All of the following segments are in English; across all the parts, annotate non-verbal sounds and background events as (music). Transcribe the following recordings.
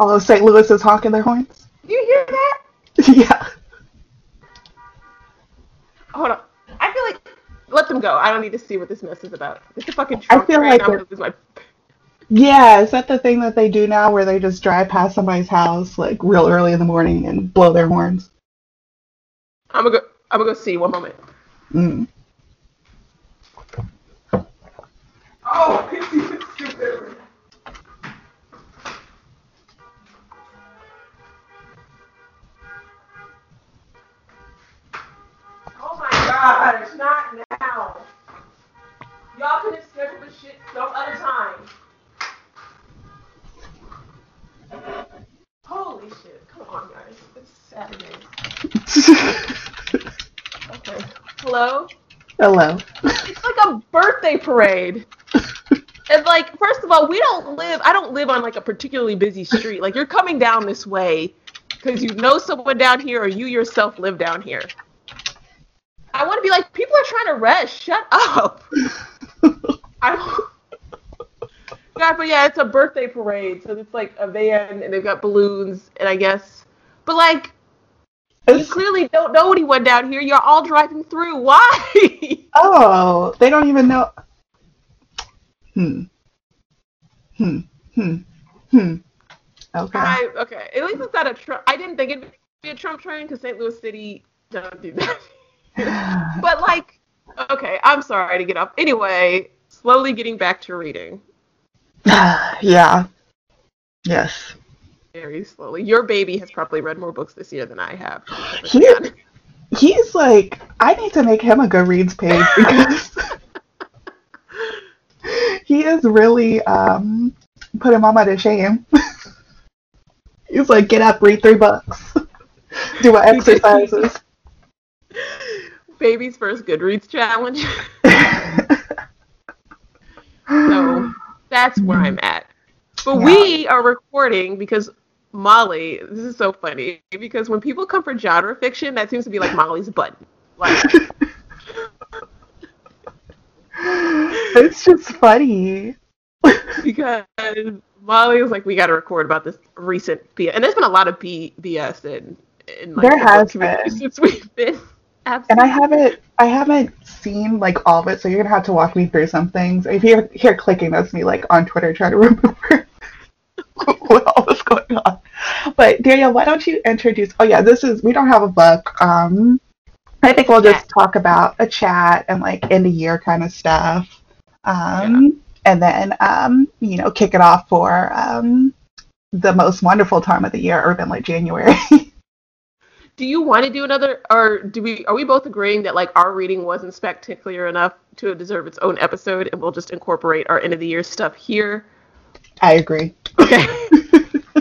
All of St. Louis is honking their horns. Do you hear that? (laughs) yeah. Hold on. I feel like let them go. I don't need to see what this mess is about. It's a fucking I Trump feel train. like I'm gonna it- lose my Yeah, is that the thing that they do now where they just drive past somebody's house like real early in the morning and blow their horns? I'm gonna go. I'm gonna go see. One moment. Mm. Oh, it's stupid. Oh gosh, not now. Y'all could have scheduled this shit some other time. Holy shit. Come on, guys. It's Saturday. Okay. Hello? Hello. It's like a birthday parade. And like, first of all, we don't live. I don't live on like a particularly busy street. Like, you're coming down this way because you know someone down here, or you yourself live down here. I want to be like, people are trying to rest. Shut up. (laughs) I. God, (laughs) but yeah, it's a birthday parade, so it's like a van, and they've got balloons, and I guess, but like, you clearly don't know anyone down here. You're all driving through. (laughs) Why? oh, they don't even know. Hmm. Hmm. Hmm. Hmm. Okay. I, okay, at least it's not a Trump. I didn't think it'd be a Trump train because St. Louis City don't do that. (laughs) but like, okay, I'm sorry to get off. Anyway, slowly getting back to reading. (sighs) yeah. Yes. Very slowly. Your baby has probably read more books this year than I have. He, he's like, I need to make him a Goodreads page because (laughs) he is really um putting mama to shame. (laughs) he's like, get up, read three books, do my exercises. Baby's first Goodreads challenge. (laughs) so that's where I'm at. But we are recording because Molly, this is so funny because when people come for genre fiction, that seems to be like Molly's button. Like, (laughs) it's just funny. (laughs) because Molly was like, we got to record about this recent BS. And there's been a lot of B- BS in, in like, There has been. since we've been absent. And I haven't I haven't seen like all of it, so you're gonna have to walk me through some things. If you're here clicking, that's me like on Twitter trying to (laughs) remember what all was going on. But Danielle, why don't you introduce oh yeah, this is we don't have a book. Um I think we'll just talk about a chat and like end of year kind of stuff. Um and then um, you know, kick it off for um the most wonderful time of the year, urban like January. (laughs) do you want to do another or do we are we both agreeing that like our reading wasn't spectacular enough to deserve its own episode and we'll just incorporate our end of the year stuff here I agree. okay (laughs)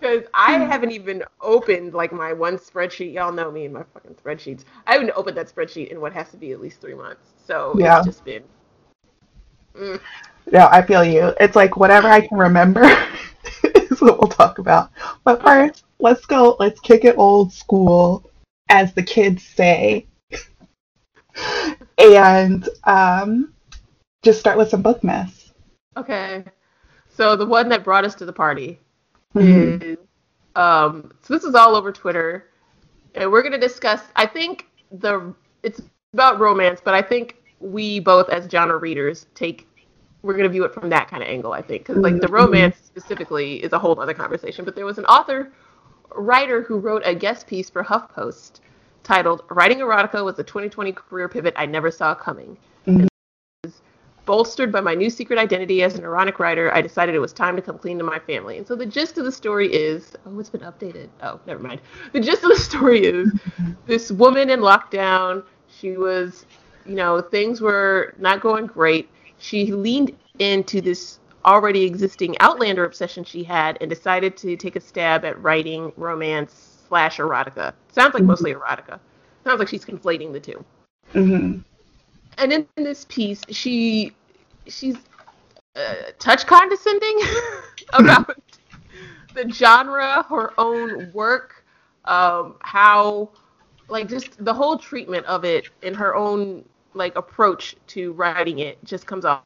because i haven't even opened like my one spreadsheet y'all know me and my fucking spreadsheets i haven't opened that spreadsheet in what has to be at least three months so Yeah. it's just been mm. No, I feel you. It's like whatever I can remember (laughs) (laughs) is what we'll talk about. But first, let's go. Let's kick it old school, as the kids say, (laughs) and um, just start with some book mess. okay so the one that brought us to the party Mhm. is um so this is all over Twitter and we're going to discuss I think the it's about romance but I think we both as genre readers take we're going to view it from that kind of angle I think cuz like the Mhm. romance specifically is a whole other conversation but there was an author writer who wrote a guest piece for HuffPost titled Writing Erotica was a 2020 career pivot I never saw coming. Mhm. Bolstered by my new secret identity as an erotic writer, I decided it was time to come clean to my family. And so the gist of the story is oh, it's been updated. Oh, never mind. The gist of the story is (laughs) this woman in lockdown, she was, you know, things were not going great. She leaned into this already existing Outlander obsession she had and decided to take a stab at writing romance slash erotica. Sounds like mostly erotica. Sounds like she's conflating the two Mhm. and in this piece she she's uh, touch condescending (laughs) about (laughs) the genre her own work um how like just the whole treatment of it in her own like approach to writing it just comes off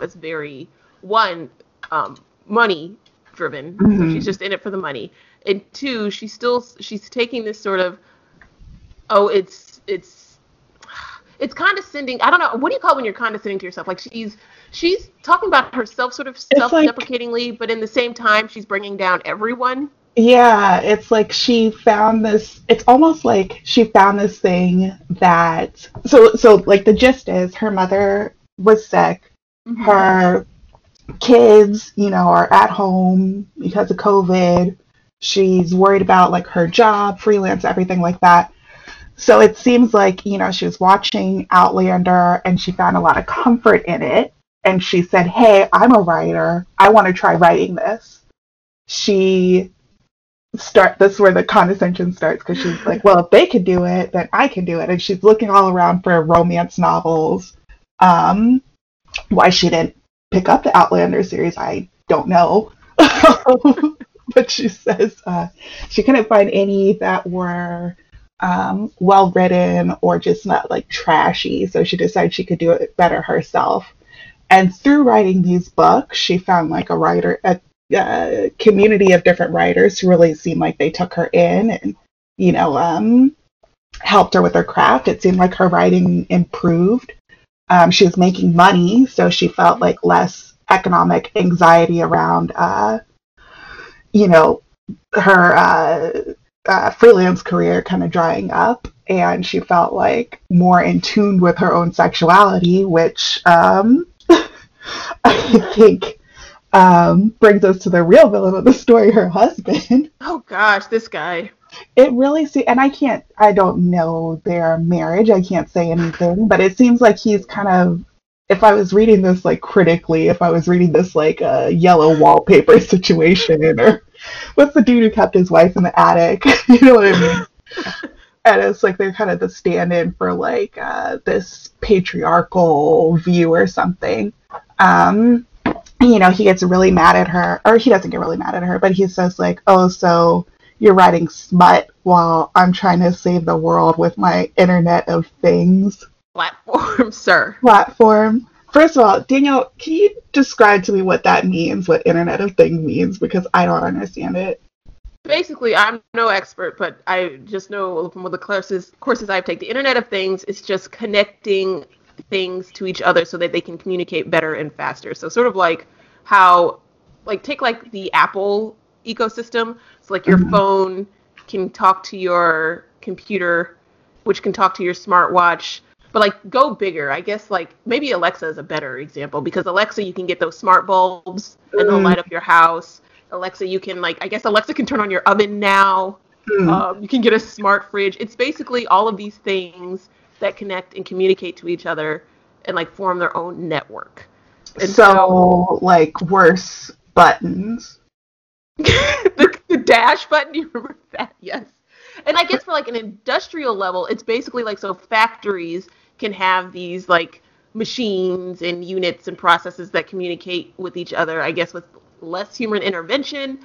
as very one um money driven. So Mhm. she's just in it for the money. And two, she's still she's taking this sort of oh, it's it's it's condescending. I don't know. What do you call when you're condescending to yourself? Like she's she's talking about herself sort of self-deprecatingly, but in the same time she's bringing down everyone. Yeah, it's like she found this. It's almost like she found this thing that. So, so like the gist is, her mother was sick. Mm-hmm. Her kids, you know, are at home because of COVID. She's worried about like her job, freelance, everything like that. So it seems like, you know, she was watching Outlander and she found a lot of comfort in it. And she said, Hey, I'm a writer. I want to try writing this. She start this is where the condescension starts because she's like, Well, if they could do it, then I can do it. And she's looking all around for romance novels. Um why she didn't pick up the Outlander series, I don't know. (laughs) but she says uh, she couldn't find any that were um, well written or just not like trashy. So she decided she could do it better herself. And through writing these books, she found like a writer, a, a community of different writers who really seemed like they took her in and, you know, um, helped her with her craft. It seemed like her writing improved. Um, she was making money, so she felt like less economic anxiety around, uh, you know, her uh, uh, freelance career kind of drying up. And she felt like more in tune with her own sexuality, which um, (laughs) I think um, brings us to the real villain of the story, her husband. (laughs) Oh gosh, this guy. It really see, and I can't, I don't know their marriage. I can't say anything, but it seems like he's kind of. If I was reading this like critically, if I was reading this like a yellow wallpaper (laughs) situation, or what's the dude who kept his wife in the attic? (laughs) you know what I mean? and it's like they're kind of the stand-in for like uh, this patriarchal view or something. Um, you know, he gets really mad at her, or he doesn't get really mad at her, but he says like, "Oh, so you're writing smut while I'm trying to save the world with my Internet of Things Platform, (laughs) sir. platform." First of all, Daniel, can you describe to me what that means, what Internet of Things means, because I don't understand it. Basically, I'm no expert, but I just know from the courses courses I've taken. The Internet of Things is just connecting things to each other so that they can communicate better and faster. So sort of like how, like take like the Apple ecosystem. So like your Mhm. phone can talk to your computer, which can talk to your smartwatch. But like go bigger, I guess like maybe Alexa is a better example because Alexa you can get those smart bulbs and they'll light up your house. Alexa you can like I guess Alexa can turn on your oven now. Hmm. Um, you can get a smart fridge. It's basically all of these things that connect and communicate to each other and like form their own network. And so, like worse buttons. (laughs) the, the dash button, you remember that? Yes. And I guess for like an industrial level, it's basically like so factories can have these like machines and units and processes that communicate with each other, I guess with less human intervention.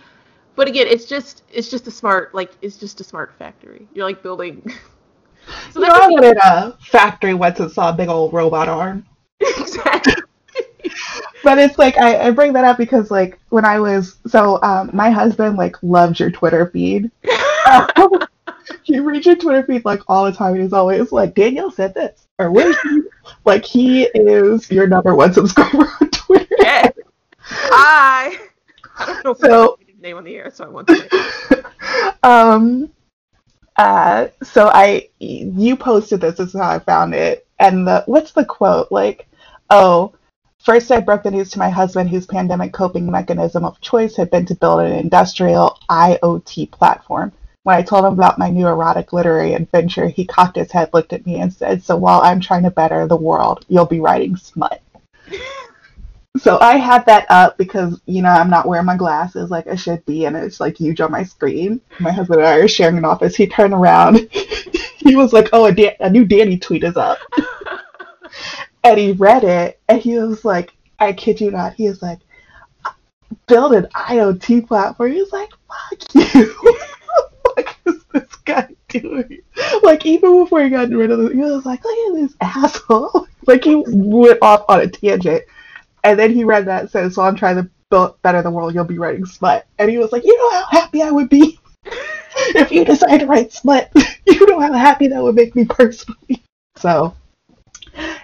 But again, it's just it's just a smart like it's just a smart factory. You're like building (laughs) So you know, that's I what wanted a factory once and saw a big old robot arm. (laughs) exactly. But it's like I, I bring that up because like when I was so um, my husband like loves your Twitter feed. (laughs) he reads your Twitter feed like all the time and he's always like Danielle said this or where's like he is your number one subscriber on Twitter. yeah. Hi. I don't know if So- name on the air, so I want to (laughs) um uh so I you posted this, this is how I found it. And the what's the quote? Like, oh, first I broke the news to my husband whose pandemic coping mechanism of choice had been to build an industrial IoT platform. When I told him about my new erotic literary adventure, he cocked his head, looked at me, and said, So while I'm trying to better the world, you'll be writing smut. So I had that up because, you know, I'm not wearing my glasses like I should be, and it's like huge on my screen. My husband and I are sharing an office. He turned around. (laughs) he was like, Oh, a, Dan- a new Danny tweet is up. (laughs) and he read it, and he was like, I kid you not, he was like, Build an IoT platform. He was like, Fuck you. (laughs) what is this guy doing? Like, even before he got rid of it, he was like, Look at this asshole. like, he went off on a tangent. And then he read that and said, So I'm trying to build, better the world, you'll be writing smut. And he was like, you know how happy I would be (laughs) if you decide to write smut. (laughs) you know how happy that would make me personally. (laughs) So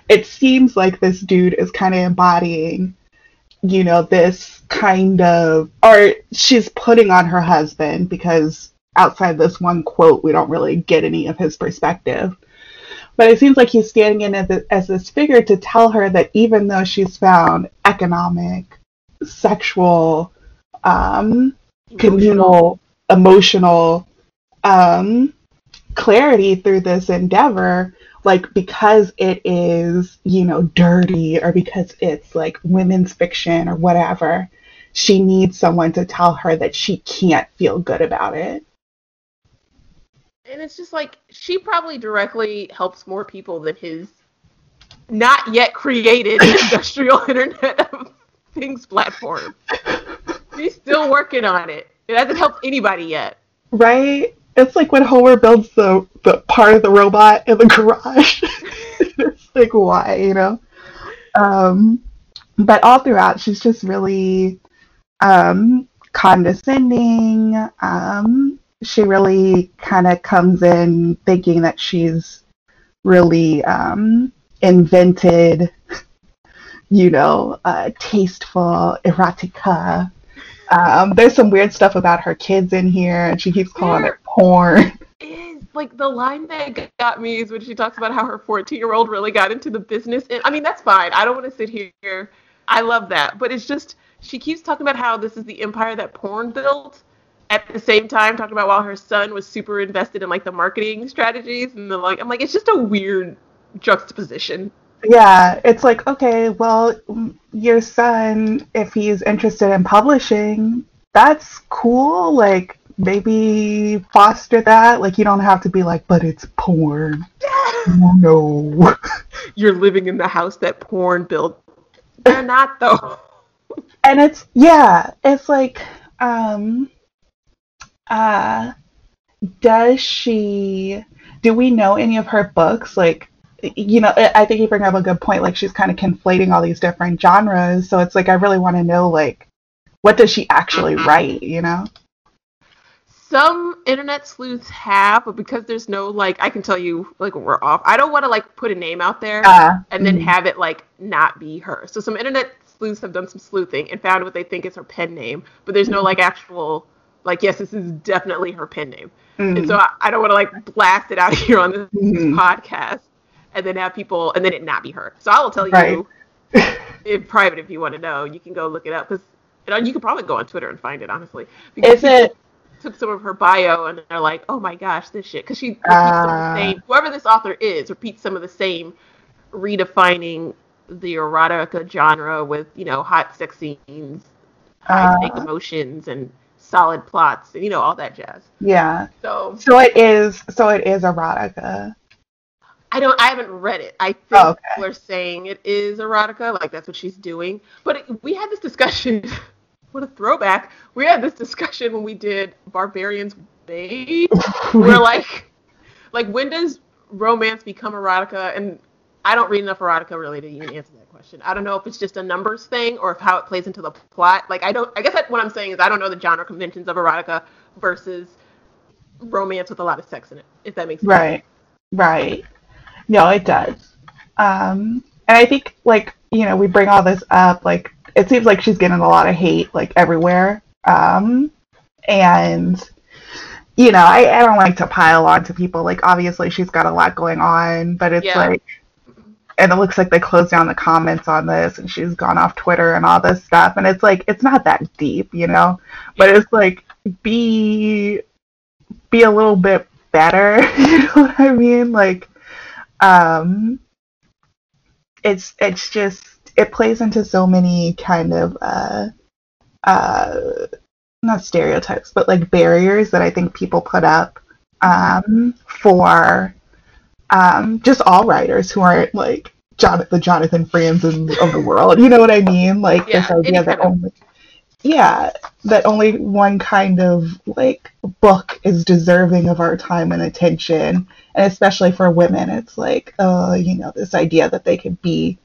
it seems like this dude is kind of embodying, you know, this kind of, art she's putting on her husband because outside this one quote, we don't really get any of his perspective. But it seems like he's standing in as, as this figure to tell her that even though she's found economic, sexual, um, communal, emotional um, clarity through this endeavor, like because it is, you know, dirty or because it's like women's fiction or whatever, she needs someone to tell her that she can't feel good about it. And it's just like she probably directly helps more people than his not yet created (laughs) industrial internet of things platform. He's still working on it. It hasn't helped anybody yet. Right? It's like when Homer builds the, the part of the robot in the garage. (laughs) it's like why, you know? Um but all throughout she's just really um condescending, um she really kind of comes in thinking that she's really um, invented, (laughs) you know, uh, tasteful erotica. Um, there's some weird stuff about her kids in here, and she keeps calling there it porn. (laughs) Is like the line that got me is when she talks about how her 14 year old really got into the business. And I mean, that's fine. I don't want to sit here. I love that, but it's just she keeps talking about how this is the empire that porn built at the same time talking about while her son was super invested in like the marketing strategies and the like I'm like it's just a weird juxtaposition. Yeah, it's like okay, well your son if he's interested in publishing, that's cool. Like maybe foster that. Like you don't have to be like, but it's porn. no. (laughs) You're living in the house that porn built. They're not though. and it's yeah, it's like um uh, does she? Do we know any of her books? Like, you know, I think you bring up a good point. Like, she's kind of conflating all these different genres. So it's like I really want to know, like, what does she actually write? You know? Some internet sleuths have, but because there's no like, I can tell you like we're off. I don't want to like put a name out there uh, and then mm-hmm. have it like not be her. So some internet sleuths have done some sleuthing and found what they think is her pen name, but there's no like actual like yes this is definitely her pen name. Mm-hmm. and so I, I don't want to like blast it out (laughs) here on this mm-hmm. podcast and then have people and then it not be her. So i will tell right. you (laughs) in private if you want to know you can go look it up because you can probably go on twitter and find it honestly. Because is it? took some of her bio and they're like oh my gosh this shit. Because she repeats uh, some of the same whoever this author is repeats some of the same redefining the erotica genre with you know hot sex scenes high uh, emotions and solid plots, you know, all that jazz. Yeah. So So it is so it is erotica. I don't I haven't read it. I think oh, okay. we're saying it is erotica, like that's what she's doing. But it, we had this discussion (laughs) what a throwback. We had this discussion when we did Barbarians Babe. (laughs) we're like like when does romance become erotica and I don't read enough erotica really to even answer that question. I don't know if it's just a numbers thing or if how it plays into the plot. Like I don't. I guess that what I'm saying is I don't know the genre conventions of erotica versus romance with a lot of sex in it. If that makes sense. Right. Right. No, it does. Um, and I think like you know we bring all this up like it seems like she's getting a lot of hate like everywhere. Um, and you know, I, I don't like to pile on to people. Like, obviously, she's got a lot going on, but it's yeah. like, and it looks like they closed down the comments on this and she's gone off Twitter and all this stuff and it's like it's not that deep, you know. But it's like be be a little bit better, (laughs) you know what I mean? Like um it's it's just it plays into so many kind of uh uh not stereotypes, but like barriers that I think people put up um for um, just all writers who aren't like John- the Jonathan Franzen of the world. You know what I mean? Like yeah, this idea that only, yeah, that only one kind of like book is deserving of our time and attention, and especially for women, it's like, uh, you know, this idea that they could be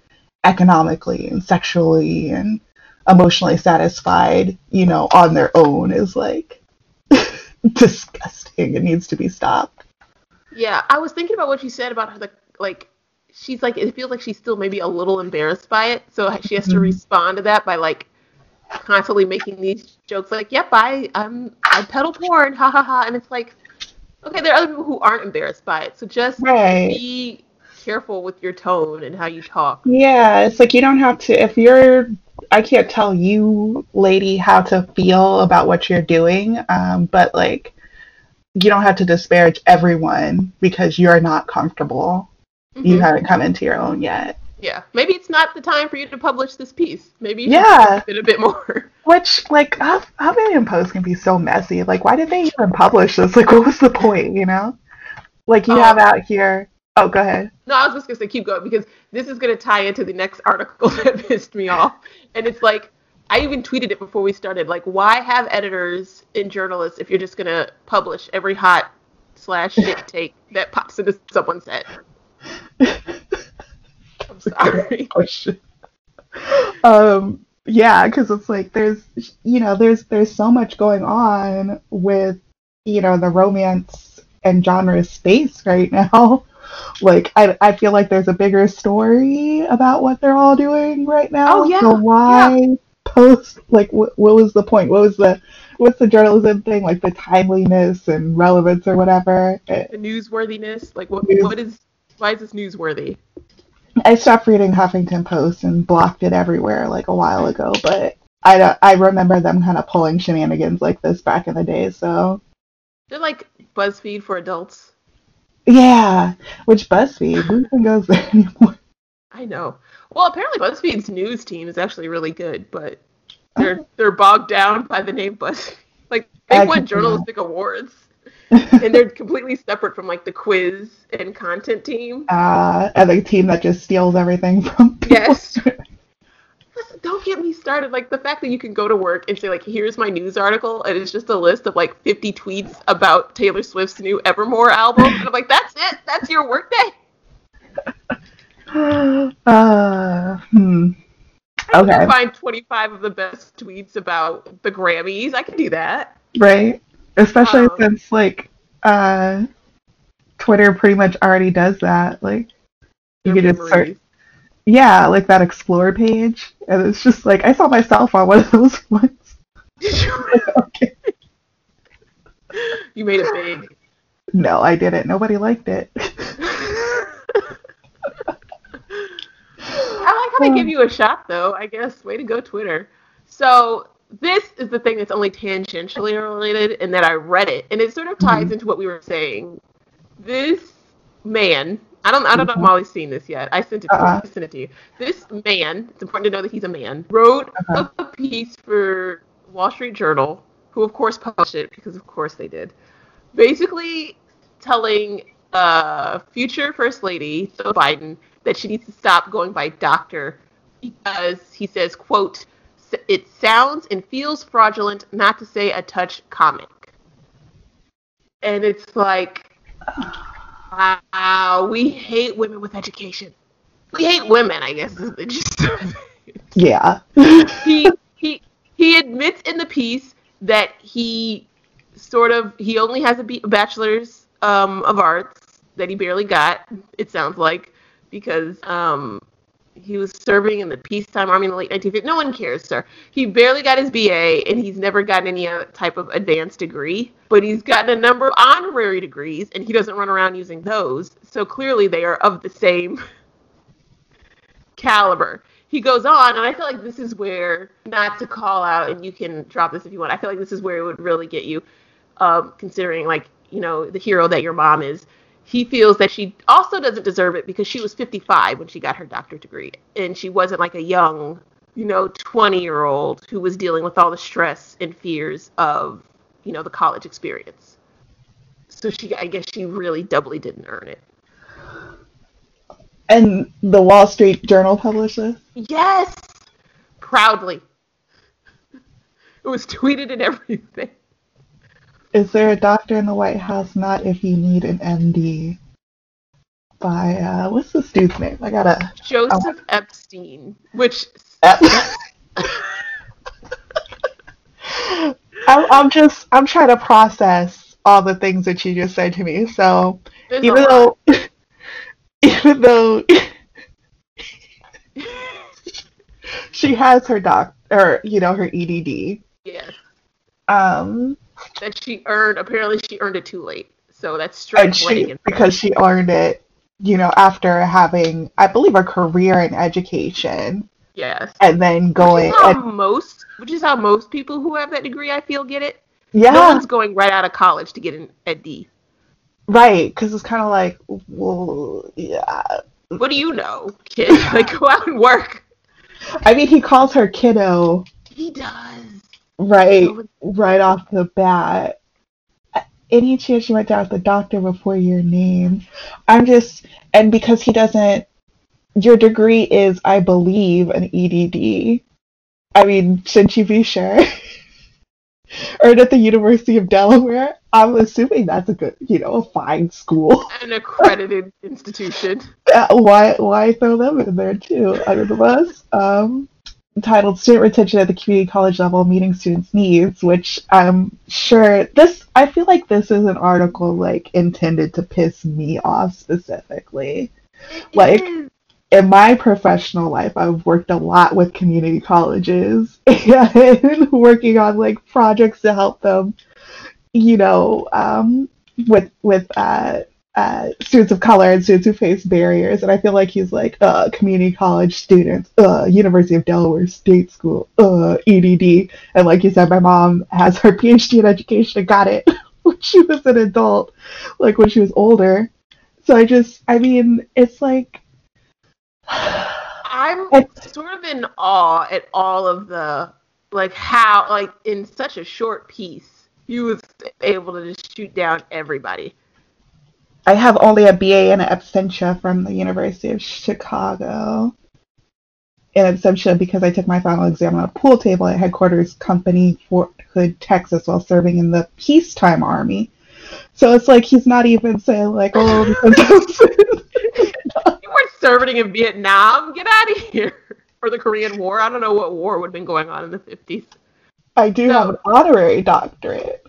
economically and sexually and emotionally satisfied, you know, on their own is like (laughs) disgusting. It needs to be stopped. Yeah, I was thinking about what you said about her, the like. She's like, it feels like she's still maybe a little embarrassed by it, so she has to Mhm. respond to that by like constantly making these jokes, like, "Yep, I, I'm, I pedal porn, ha ha ha," and it's like, okay, there are other people who aren't embarrassed by it, so just Right. be careful with your tone and how you talk. Yeah, it's like you don't have to, if you're, I can't tell you, lady, how to feel about what you're doing, um, but like, you don't have to disparage everyone because you're not comfortable. You Mhm. haven't come into your own yet. Yeah, maybe it's not the time for you to publish this piece. Maybe you Yeah. should it a bit more. (laughs) Which, like, Huff- Huffington Post can be so messy. Like, why did they even publish this? Like, what was the point, you know? Like, you Oh. have out here. Oh, go ahead. No, I was just gonna say keep going because this is gonna tie into the next article (laughs) that pissed me off, and it's like I even tweeted it before we started. Like, why have editors and journalists if you're just gonna publish every hot slash shit take that pops into someone's head? I'm (laughs) sorry. question. um, yeah, because it's like there's, you know, there's there's so much going on with, you know, the romance and genre space right (laughs) now. Like, I I feel like there's a bigger story about what they're all doing right now. Oh, yeah, So why post? Like, what what was the point? What was the what's the journalism thing? Like the timeliness and relevance or whatever. It, The newsworthiness, like what News- what is why is this newsworthy? I stopped reading Huffington Post and blocked it everywhere like a while ago, but I, don't- I remember them kind of pulling shenanigans like this back in the day. So They're like BuzzFeed for adults. yeah, which BuzzFeed who even goes there (laughs) anymore? I know. Well, apparently BuzzFeed's news team is actually really good, but they're they're bogged down by the name BuzzFeed. Like they won journalistic awards, (laughs) and they're completely separate from like the quiz and content team. uh, and the team that just steals everything from people. Yes. (laughs) Don't get me started. Like the fact that you can go to work and say like, "Here's my news article," and it's just a list of like 50 tweets about Taylor Swift's new Evermore album, and I'm like, "That's it? That's your workday?" (laughs) uh, hmm. I can Okay. find 25 of the best tweets about the Grammys. I can do that. Right. Especially Um, since like uh, Twitter pretty much already does that. Like you could just search. Yeah, like that explore page, and it's just like I saw myself on one of those ones. okay. you made it big. No, I didn't. Nobody liked it. (laughs) How give you a shot, though. I guess. Way to go, Twitter. So this is the thing that's only tangentially related, and that I read it, and it sort of ties Mhm. into what we were saying. This man, I don't, I don't know if Mhm. Molly's seen this yet. I sent it to you. Uh-uh. I sent it to you. This man, it's important to know that he's a man, wrote Uh-huh. a piece for Wall Street Journal, who of course published it because of course they did. Basically, telling uh, future First Lady Joe Biden that she needs to stop going by doctor because he says, "quote It sounds and feels fraudulent, not to say a touch comic." And it's like, wow, we hate women with education. We hate women, I guess is the gist of it Yeah. he he he admits in the piece that he sort of he only has a bachelor's um, of arts that he barely got. It sounds like because um, he was serving in the peacetime army in the late 1950s. No one cares, sir. He barely got his BA, and he's never gotten any type of advanced degree. But he's gotten a number of honorary degrees, and he doesn't run around using those. So clearly, they are of the same (laughs) caliber. He goes on, and I feel like this is where, not to call out, and you can drop this if you want, I feel like this is where it would really get you, um, considering, like, you know, the hero that your mom is. He feels that she also doesn't deserve it because she was 55 when she got her doctorate degree, and she wasn't like a young, you know, 20 year old who was dealing with all the stress and fears of, you know, the college experience. So she, I guess she really doubly didn't earn it. And the Wall Street Journal published this. Yes, proudly. It was tweeted and everything. Is there a doctor in the White House? Not if you need an MD. By uh, what's this dude's name? I gotta. Joseph Epstein, which Ep- (laughs) I'm, I'm just I'm trying to process all the things that you just said to me. So There's even though (laughs) even though (laughs) she has her doc or you know her EDD, yes, um, that she earned. Apparently, she earned it too late. So that's straight and she because she earned it, you know, after having I believe a career in education yes. and then Which going how and most, which is how most people who have that degree, I feel, get it. yeah, No one's going right out of college to get an Ed right, because it's kind of like well, yeah. What do you know, kid? (laughs) like go out and work. I mean, he calls her kiddo He does. Right right off the bat. Any chance you went down with the doctor before your name? I'm just, and because he doesn't, your degree is, I believe, an EDD. I mean, shouldn't you be sure? (laughs) Earned at the University of Delaware. I'm assuming that's a good, you know, a fine school. (laughs) An accredited institution. Why, why throw them in there too under the bus? Um, entitled "Student Retention at the Community College Level: Meeting Students' Needs," which I'm sure this. I feel like this is an article like intended to piss me off specifically. Like-. In my professional life, I've worked a lot with community colleges (laughs) and working on like projects to help them, you know, um, with with uh, uh, students of color and students who face barriers. And I feel like he's like, uh, community college students, uh, University of Delaware State School, uh, EDD. And like you said, my mom has her (laughs) PhD in education and got it (laughs) when she was an adult, like when she was older. So I just, I mean, it's like, (sighs) I'm It's- sort of in awe at all of the like how like in such a short piece he was able to just shoot down everybody. I have only a BA in absentia from the University of Chicago. In absentia because I took my final exam on a pool table at headquarters company Fort Hood, Texas, while serving in the peacetime army. So it's like he's not even saying like, oh, (laughs) You weren't serving in Vietnam. Get out of here. Or the Korean War. I don't know what war would have been going on in the 50s. I do No. have an honorary doctorate.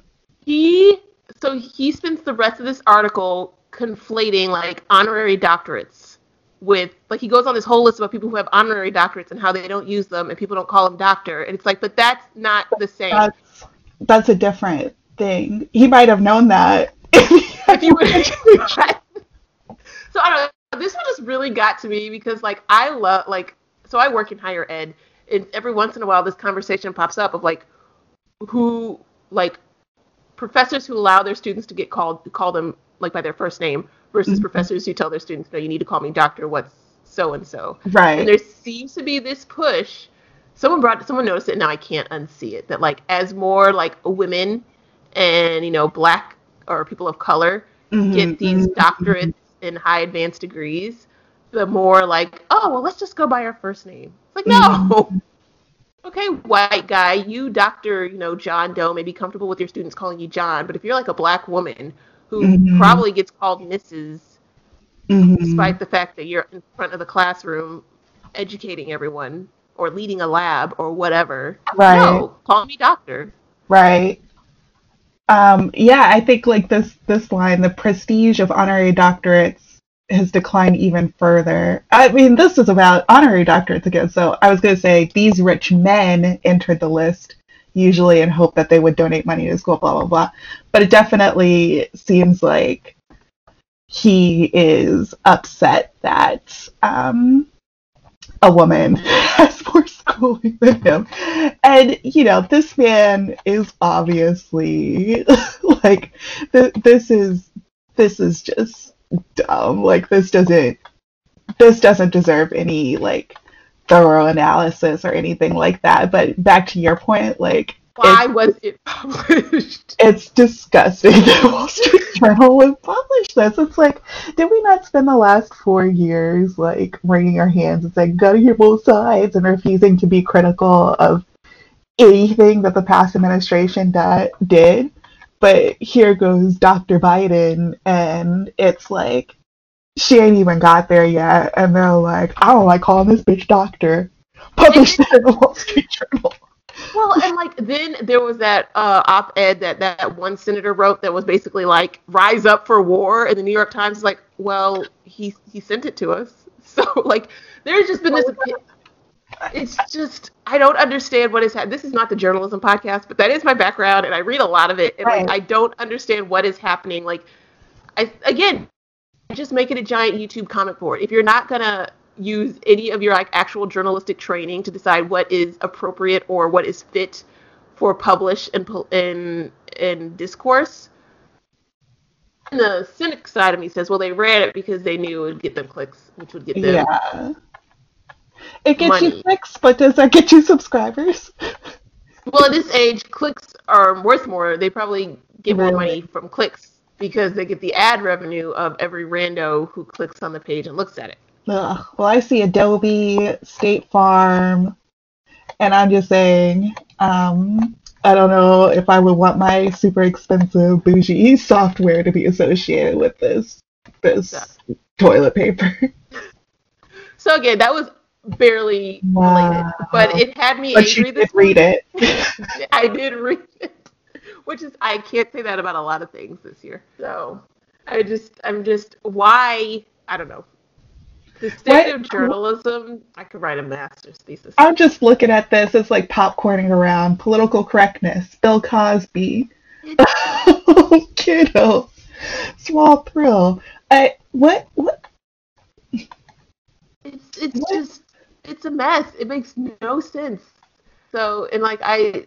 He so he spends the rest of this article conflating like honorary doctorates with like he goes on this whole list about people who have honorary doctorates and how they don't use them and people don't call them doctor and it's like but that's not the same. That's that's a different thing. He might have known that. (laughs) if you would so I don't know. This one just really got to me because like I love like so I work in higher ed and every once in a while this conversation pops up of like who like professors who allow their students to get called call them like by their first name versus Mhm. professors who tell their students no you need to call me doctor what's so and so Right. and there seems to be this push. Someone brought someone noticed it. Now i can't unsee it. That like as more like women and you know black or people of color Mhm, get these mhm, doctorates in high advanced degrees the more like oh well let's just go by our first name. It's like no. (laughs) Okay white guy you doctor you know john doe may be comfortable with your students calling you john but if you're like a black woman who Mhm. probably gets called mrs mhm. despite the fact that you're in front of the classroom educating everyone or leading a lab or whatever. Right. No, call me doctor. Right. Um, yeah, I think like this this line, the prestige of honorary doctorates has declined even further. I mean, this is about honorary doctorates again. So I was going to say these rich men entered the list usually and hope that they would donate money to school, blah blah blah. But it definitely seems like he is upset that um, a woman (laughs) has more schooling than him. And, you know, this man is obviously (laughs) like, th- this is, this is just dumb. Like, this doesn't, this doesn't deserve any, like, thorough analysis or anything like that. But back to your point, like, Why was it (laughs) published? it's disgusting (laughs) that Wall Street Journal would publish this. It's like, did we not spend the last four years like wringing our hands and saying, gotta hear both sides and refusing to be critical of anything that the past administration did? But here goes Dr. Biden, and it's like, she ain't even got there yet, and they're like, I don't like calling this bitch doctor. Published it in the Wall Street Journal. well, and like then there was that uh, op-ed that that one senator wrote that was basically like "Rise up for war," and the New York Times is like, "Well, he he sent it to us." (laughs) So like, there's just been this. It's just I don't understand what is happening. This is not the journalism podcast, but that is my background, and I read a lot of it, and Right. like I don't understand what is happening. Like, I again, just make it a giant YouTube comment board. If you're not gonna use any of your like actual journalistic training to decide what is appropriate or what is fit for publish and in in discourse. And the cynic side of me says, well, they ran it because they knew it would get them clicks, which would get them. Yeah. It gets you clicks, but does that get you subscribers? Well, at this age, clicks are worth more. They probably get more Really? money from clicks because they get the ad revenue of every rando who clicks on the page and looks at it. Ugh. Well, I see Adobe, State Farm, and I'm just saying, um, I don't know if I would want my super expensive bougie software to be associated with this this Yeah. toilet paper. So again, that was barely related, Wow. but it had me But you did this read it. (laughs) I did read it, which is I can't say that about a lot of things this year. So I just I'm just why I don't know the state What- of journalism. I could write a master's thesis. I'm just looking at this. It's like popcorning around political correctness. Bill Cosby. (laughs) Kiddo. Small thrill. I what what It's it's What? just it's a mess. It makes no sense. So and like I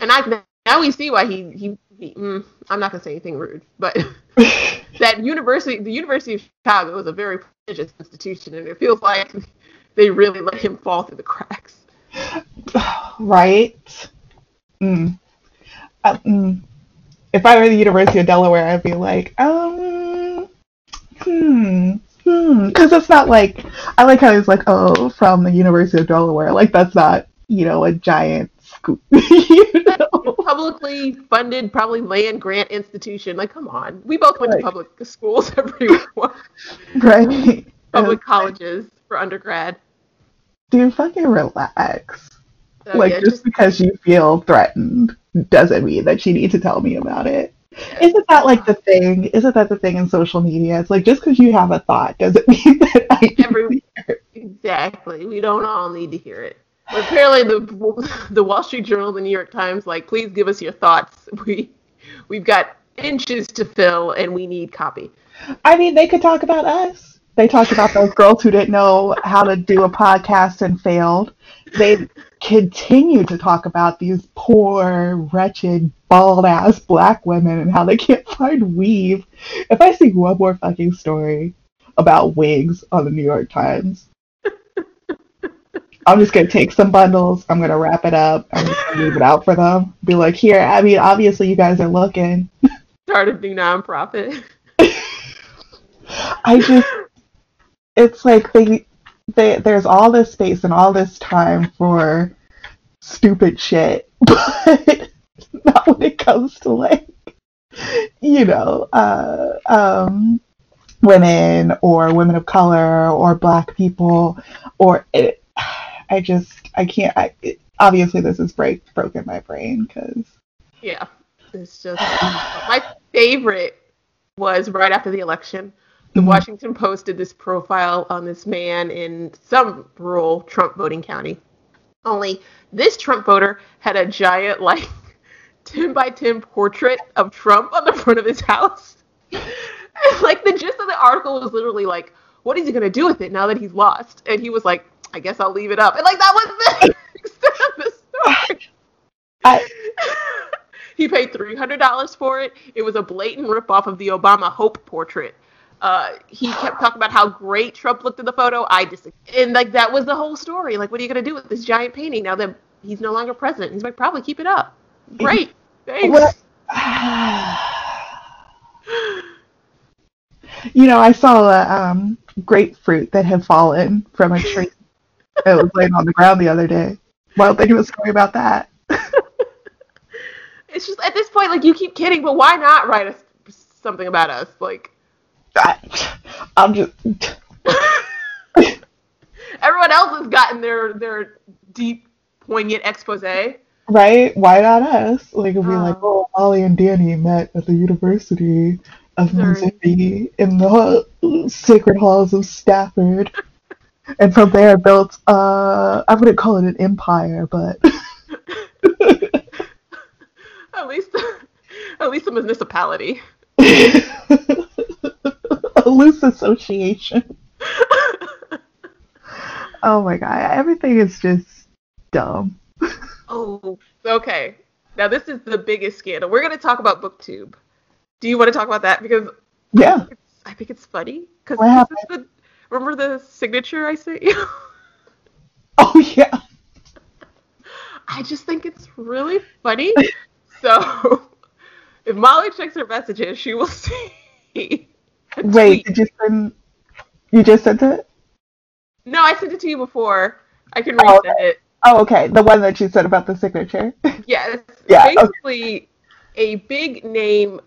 and I now we see why he he, he mm, I'm not gonna say anything rude, but (laughs) that university the University of Chicago is a very prestigious institution, and it feels like they really let him fall through the cracks. (sighs) right? Mm. Uh, mm. If I were the University of Delaware, I'd be like, um, hmm, hmm, because it's not like I like how he's like, oh, from the University of Delaware. Like that's not, you know, a giant scoop. (laughs) you know? Publicly funded, probably land grant institution. Like, come on, we both went Right. to public schools, (laughs) everyone. right? public colleges for undergrad. Dude, fucking relax. Like yeah, just, because you feel threatened doesn't mean that you need to tell me about it. Isn't that like the thing? Isn't that the thing in social media? It's like just because you have a thought doesn't (laughs) mean that I Every- hear it. Exactly. We don't all need to hear it. Apparently, the the Wall Street Journal, the New York Times, like, please give us your thoughts. We we've got inches to fill, and we need copy. I mean, they could talk about us. They talked about those girls who didn't know how to do a podcast and failed. They continue to talk about these poor, wretched, bald ass black women and how they can't find weave. If I see one more fucking story about wigs on the New York Times, I'm just gonna take some bundles. I'm gonna wrap it up. I'm just gonna leave it out for them. Be like, here. I mean, obviously you guys are looking. Start a new nonprofit. I just, it's like they, they, there's all this space and all this time for stupid shit, (laughs) but not when it comes to like, you know, uh, um, women or women of color or black people or it, I just, I can't, I, it, obviously this has break, broken my brain because, Yeah, it's just my favorite was right after the election. The Mhm. Washington Post did this profile on this man in some rural Trump voting county. Only this Trump voter had a giant, like, (laughs) 10 by 10 portrait of Trump on the front of his house. (laughs) Like, the gist of the article was literally like, what is he going to do with it now that he's lost? And he was like, I guess I'll leave it up. And, like, that was the (laughs) extent of the story. I, (laughs) he paid three hundred dollars for it. It was a blatant ripoff of the Obama Hope portrait. Uh, he kept talking about how great Trump looked in the photo. I disagree, and like that was the whole story. Like, what are you gonna do with this giant painting now that he's no longer president? He's like, probably keep it up. Great, thanks. What? (sighs) You know, I saw a um, grapefruit that had fallen from a tree. It was laying on the ground the other day. Why don't they do a story about that? (laughs) It's just at this point, like you keep kidding, but why not write us something about us? Like I, I'm just. (laughs) everyone else has gotten their their deep poignant expose. Right? Why not us? Like, it'd be like, Oh. oh, Molly and Danny met at the University of Missouri. Missouri in the sacred halls of Stafford. (laughs) And from there built, uh, I wouldn't call it an empire, but (laughs) At least, (laughs) at least a municipality. a loose association. Oh my god, everything is just dumb. Oh, okay. Now this is the biggest scandal. We're gonna talk about BookTube. Do you want to talk about that? Because Yeah. it's, I think it's funny. Because What happened? the, remember the signature I sent you? (laughs) Oh yeah. I just think it's really funny. So (laughs) if Molly checks her messages, she will (laughs) see. Wait, did you send? You just sent it? No, I sent it to you before. I can Oh, resend it. Oh, okay. The one that you said about the signature. Yeah, it's Yeah, okay. basically a big name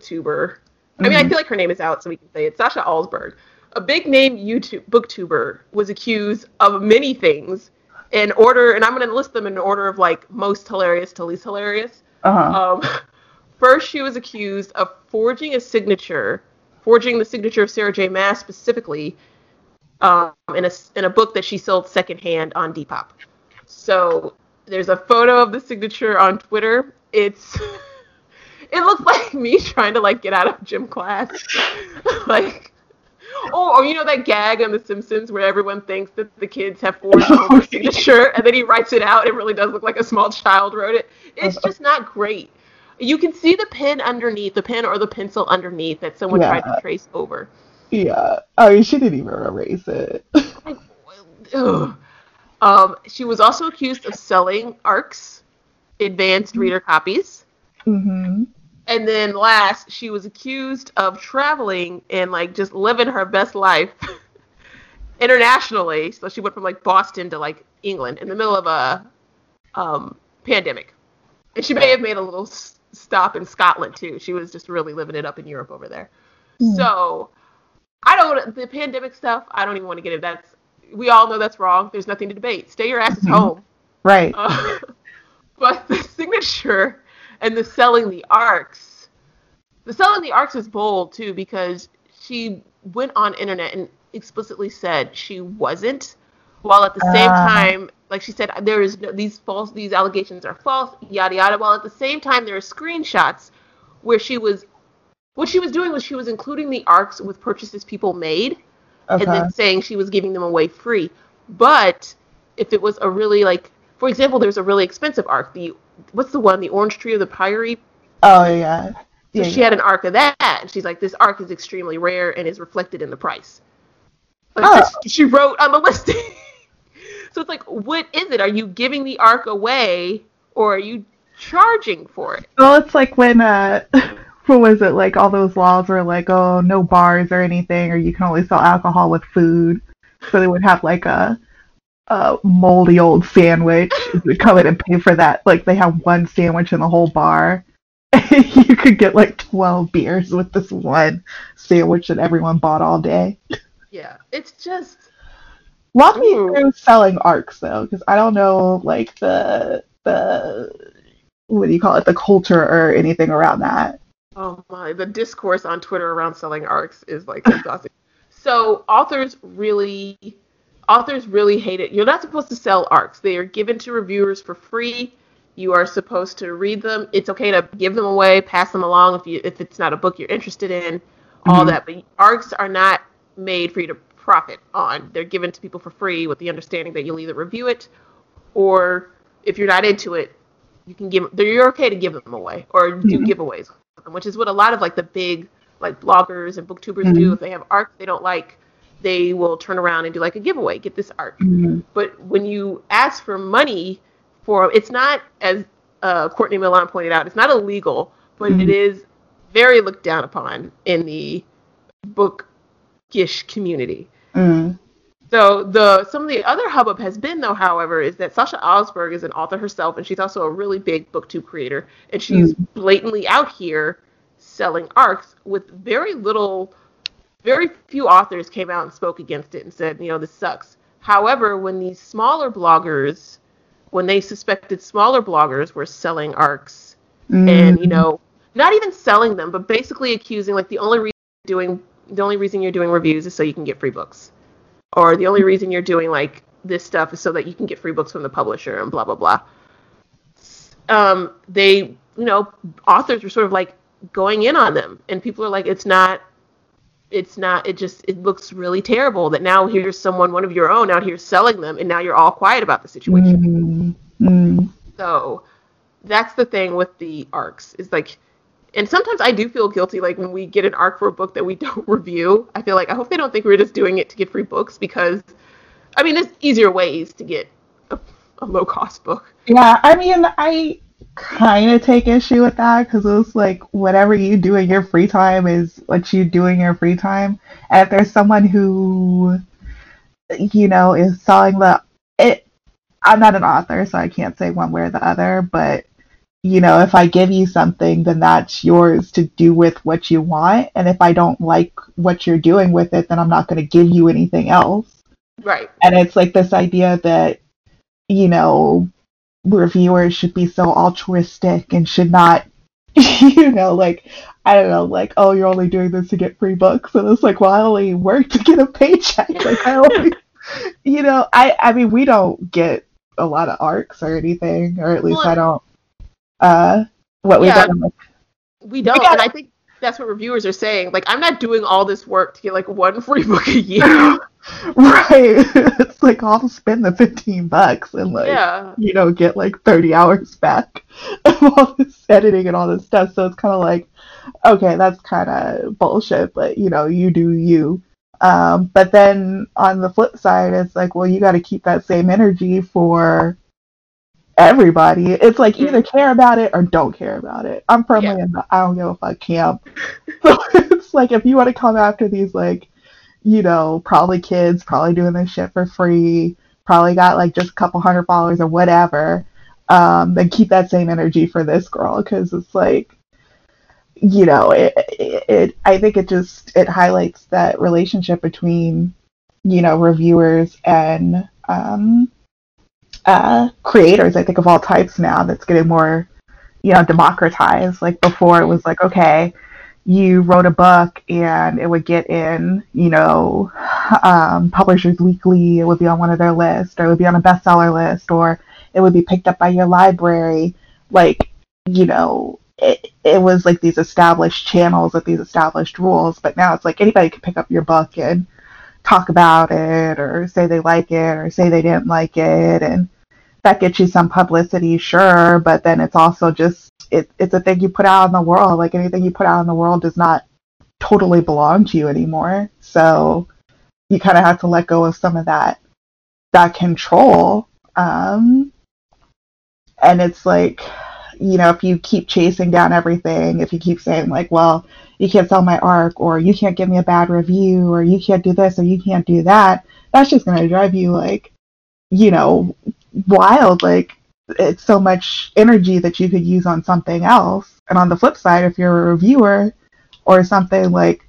booktuber. I mean, I Mhm. feel like her name is out, so we can say it. Sasha Alsberg, a big name YouTube booktuber, was accused of many things in order, and I'm going to list them in order of like most hilarious to least hilarious. Uh huh. Um, first, she was accused of forging a signature, forging the signature of Sarah J. Maas specifically, um, in a in a book that she sold secondhand on Depop. So there's a photo of the signature on Twitter. It's (laughs) it looks like me trying to like get out of gym class, (laughs) like. Oh, or you know that gag on The Simpsons where everyone thinks that the kids have forged Oh, Homer's signature, and then he writes it out. It really does look like a small child wrote it. It's just not great. You can see the pen underneath, the pen or the pencil underneath that someone tried to trace over. Yeah. I mean, she didn't even erase it. (laughs) Like. Um, she was also accused of selling ARCs, advanced reader copies. hmm And then last, she was accused of traveling and like just living her best life (laughs) internationally. So she went from like Boston to like England in the middle of a um, pandemic. And she may have made a little s- stop in Scotland too. She was just really living it up in Europe over there. Hmm. So I don't the pandemic stuff. I don't even want to get it. That's we all know that's wrong. There's nothing to debate. Stay your asses Mhm. home. Right. Uh, (laughs) but the signature and the selling the arcs, the selling the arcs is bold too because she went on internet and explicitly said she wasn't, while at the same Ah. time, like she said, there is no, these false, these allegations are false, yada yada. While at the same time, there are screenshots where she was, what she was doing was she was including the arcs with purchases people made Okay. and then saying she was giving them away free. But if it was a really like, for example, there's a really expensive arc. The what's the one? The Orange Tree of the Pyre. oh yeah. So Yeah. she had an arc of that, and she's like, this arc is extremely rare and is reflected in the price. Like Oh. this- she wrote on the (laughs) listing. so it's like, what is it? Are you giving the arc away, or are you charging for it? Well, it's like when uh, (laughs) what was it? Like all those laws were like, oh, no bars or anything, or you can only sell alcohol with food. So they would have like a, a moldy old sandwich. (laughs) You would come in and pay for that. Like they have one sandwich in the whole bar. (laughs) you could get like twelve beers with this one sandwich that everyone bought all day. Yeah, it's just Walk me Ooh. through selling arcs though, because I don't know like the the what do you call it, the culture or anything around that. Oh my, the discourse on Twitter around selling arcs is like exhausting. so authors really authors really hate it. You're not supposed to sell arcs. They are given to reviewers for free. You are supposed to read them. It's okay to give them away, pass them along if you if it's not a book you're interested in, all Mhm. that. But arcs are not made for you to profit on. They're given to people for free with the understanding that you'll either review it or if you're not into it, you can give you're okay to give them away or do Mhm. giveaways which is what a lot of like the big like bloggers and booktubers do Mhm. if they have arcs they don't like they will turn around and do like a giveaway get this art Mhm. but when you ask for money for it's not as uh, courtney milan pointed out it's not illegal but Mhm. it is very looked down upon in the bookish community Mm. so the some of the other hubbub has been though, however, is that Sasha Alsberg is an author herself, and she's also a really big booktube creator, and she's blatantly out here selling arcs with very little, very few authors came out and spoke against it and said, you know, this sucks. However, when these smaller bloggers when they suspected smaller bloggers were selling arcs Mm. and you know not even selling them but basically accusing like the only reason you're doing the only reason you're doing reviews is so you can get free books or the only reason you're doing like this stuff is so that you can get free books from the publisher and blah blah blah um they you know authors were sort of like going in on them and people are like it's not it's not it just it looks really terrible that now here's someone one of your own out here selling them and now you're all quiet about the situation Mm. Mm. so that's the thing with the arcs is like and sometimes I do feel guilty like when we get an arc for a book that we (laughs) don't review. I feel like I hope they don't think we're just doing it to get free books because I mean there's easier ways to get a, a low cost book. Yeah, I mean, I kind of take issue with that because it's like whatever you do in your free time is what you do in your free time. And if there's someone who, you know, is selling the it, I'm not an author, so I can't say one way or the other. But you know, if I give you something, then that's yours to do with what you want. And if I don't like what you're doing with it, then I'm not going to give you anything else. Right. And it's like this idea that, you know, reviewers should be so altruistic and should not, (laughs) you know, like, I don't know, like, oh, you're only doing this to get free books. And it's like, well, I only work to get a paycheck. (laughs) Like, I only, you know, I, I mean, we don't get a lot of arcs or anything, or at least Well, I don't. Uh, what we Yeah. got, like, We don't got- and I think that's what reviewers are saying. Like I'm not doing all this work to get like one free book a year. (laughs) (laughs) right? it's like I'll spend the fifteen bucks and like, yeah. you know, get like 30 hours back (laughs) of all this editing and all this stuff. So it's kind of like, okay, that's kind of bullshit, but you know, you do you. Um, but then on the flip side, it's like, well, you got to keep that same energy for everybody. It's like either care about it or don't care about it. I'm firmly Yeah. in the I don't give a fuck camp. (laughs) So it's like if you want to come after these like, you know, probably kids, probably doing this shit for free, probably got like just a couple hundred followers or whatever, um, then keep that same energy for this girl because it's like, you know, it, it, it. I think it just it highlights that relationship between, you know, reviewers and um, uh, creators. I think of all types now that's getting more, you know, democratized. Like before, it was like okay you wrote a book and it would get in, you know, um, Publishers Weekly, it would be on one of their lists, or it would be on a bestseller list, or it would be picked up by your library. Like, you know, it, it was like these established channels with these established rules, but now it's like anybody can pick up your book and talk about it, or say they like it, or say they didn't like it, and that gets you some publicity, sure, but then it's also just it, it's a thing you put out in the world. Like anything you put out in the world does not totally belong to you anymore. So you kind of have to let go of some of that that control. Um, and it's like, you know, if you keep chasing down everything, if you keep saying like, well, you can't sell my arc, or you can't give me a bad review, or you can't do this, or you can't do that, that's just gonna drive you like, you know, wild. Like it's so much energy that you could use on something else. And on the flip side, if you're a reviewer or something like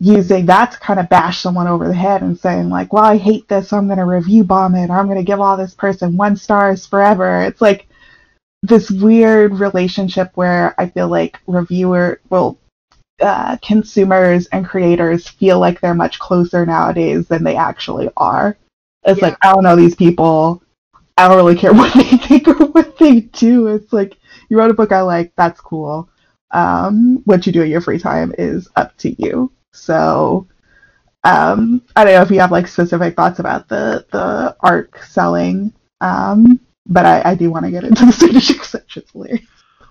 using that to kind of bash someone over the head and saying like, well, I hate this, so I'm going to review bomb it, or I'm going to give all this person one stars forever. It's like this weird relationship where I feel like reviewer, well, uh, consumers and creators feel like they're much closer nowadays than they actually are. It's Yeah. like I don't know these people. I don't really care (laughs) what they think or what they do. It's like you wrote a book I like, that's cool. Um, what you do in your free time is up to you. So um, I don't know if you have like specific thoughts about the the arc selling, um, but I, I do want to get into the strategic section later.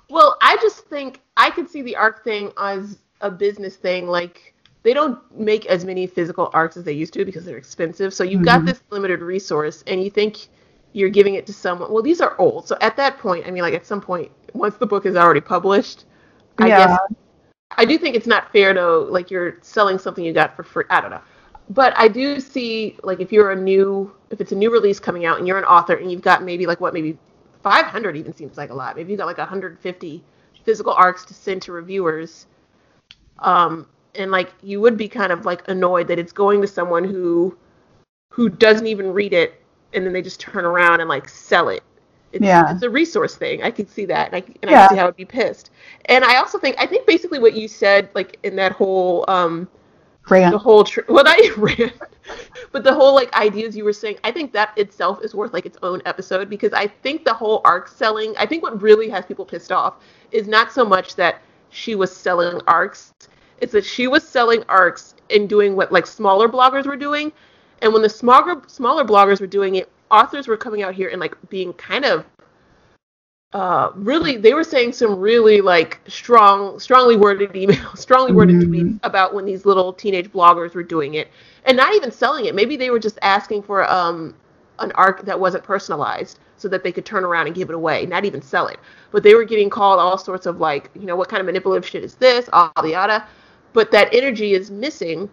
Well, I just think I could see the arc thing as a business thing. Like they don't make as many physical arcs as they used to because they're expensive. So you've got Mhm. this limited resource, and you think you're giving it to someone. Well, these are old, so at that point, I mean, like at some point, once the book is already published, I Yeah. guess I do think it's not fair to like you're selling something you got for free. I don't know. But I do see like if you're a new if it's a new release coming out and you're an author and you've got maybe like what maybe 500 even seems like a lot. Maybe you've got like 150 physical arcs to send to reviewers. Um and like you would be kind of like annoyed that it's going to someone who who doesn't even read it and then they just turn around and like sell it. It's, Yeah. it's a resource thing. I can see that, and I, and I can see how it'd be pissed. And I also think I think basically what you said, like in that whole um, Rant. the whole tr- well not (laughs) even rant but the whole like ideas you were saying i think that itself is worth like its own episode because i think the whole arc selling i think what really has people pissed off is not so much that she was selling arcs it's that she was selling arcs and doing what like smaller bloggers were doing and when the smaller smaller bloggers were doing it authors were coming out here and like being kind of uh, really they were saying some really like strong strongly worded emails (laughs) strongly worded Mhm. tweets about when these little teenage bloggers were doing it. And not even selling it. Maybe they were just asking for um an arc that wasn't personalized so that they could turn around and give it away not even sell it. But they were getting called all sorts of like you know what kind of manipulative shit is this? All the yada. But that energy is missing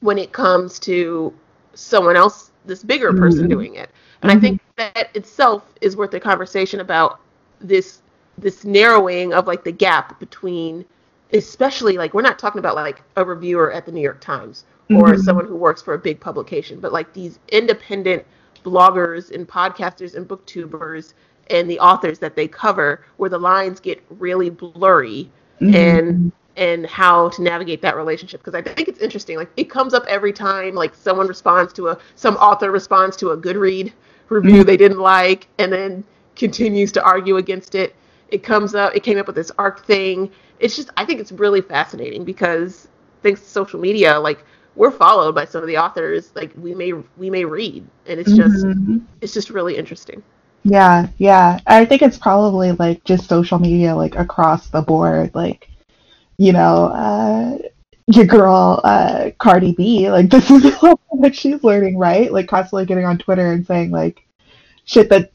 when it comes to someone else this bigger person Mhm. doing it and i think that itself is worth a conversation about this this narrowing of like the gap between especially like we're not talking about like a reviewer at the New York Times or Mhm. someone who works for a big publication but like these independent bloggers and podcasters and booktubers and the authors that they cover where the lines get really blurry Mhm. and and how to navigate that relationship because I think it's interesting. Like it comes up every time like someone responds to a some author responds to a good read review Mhm. they didn't like and then continues to argue against it. It comes up it came up with this arc thing. It's just I think it's really fascinating because thanks to social media, like we're followed by some of the authors like we may we may read and it's just Mhm. it's just really interesting. Yeah, yeah. I think it's probably like just social media, like across the board. Like, you know, uh, your girl, uh, Cardi B, like (laughs) this is what she's learning, right? Like constantly getting on Twitter and saying like shit that,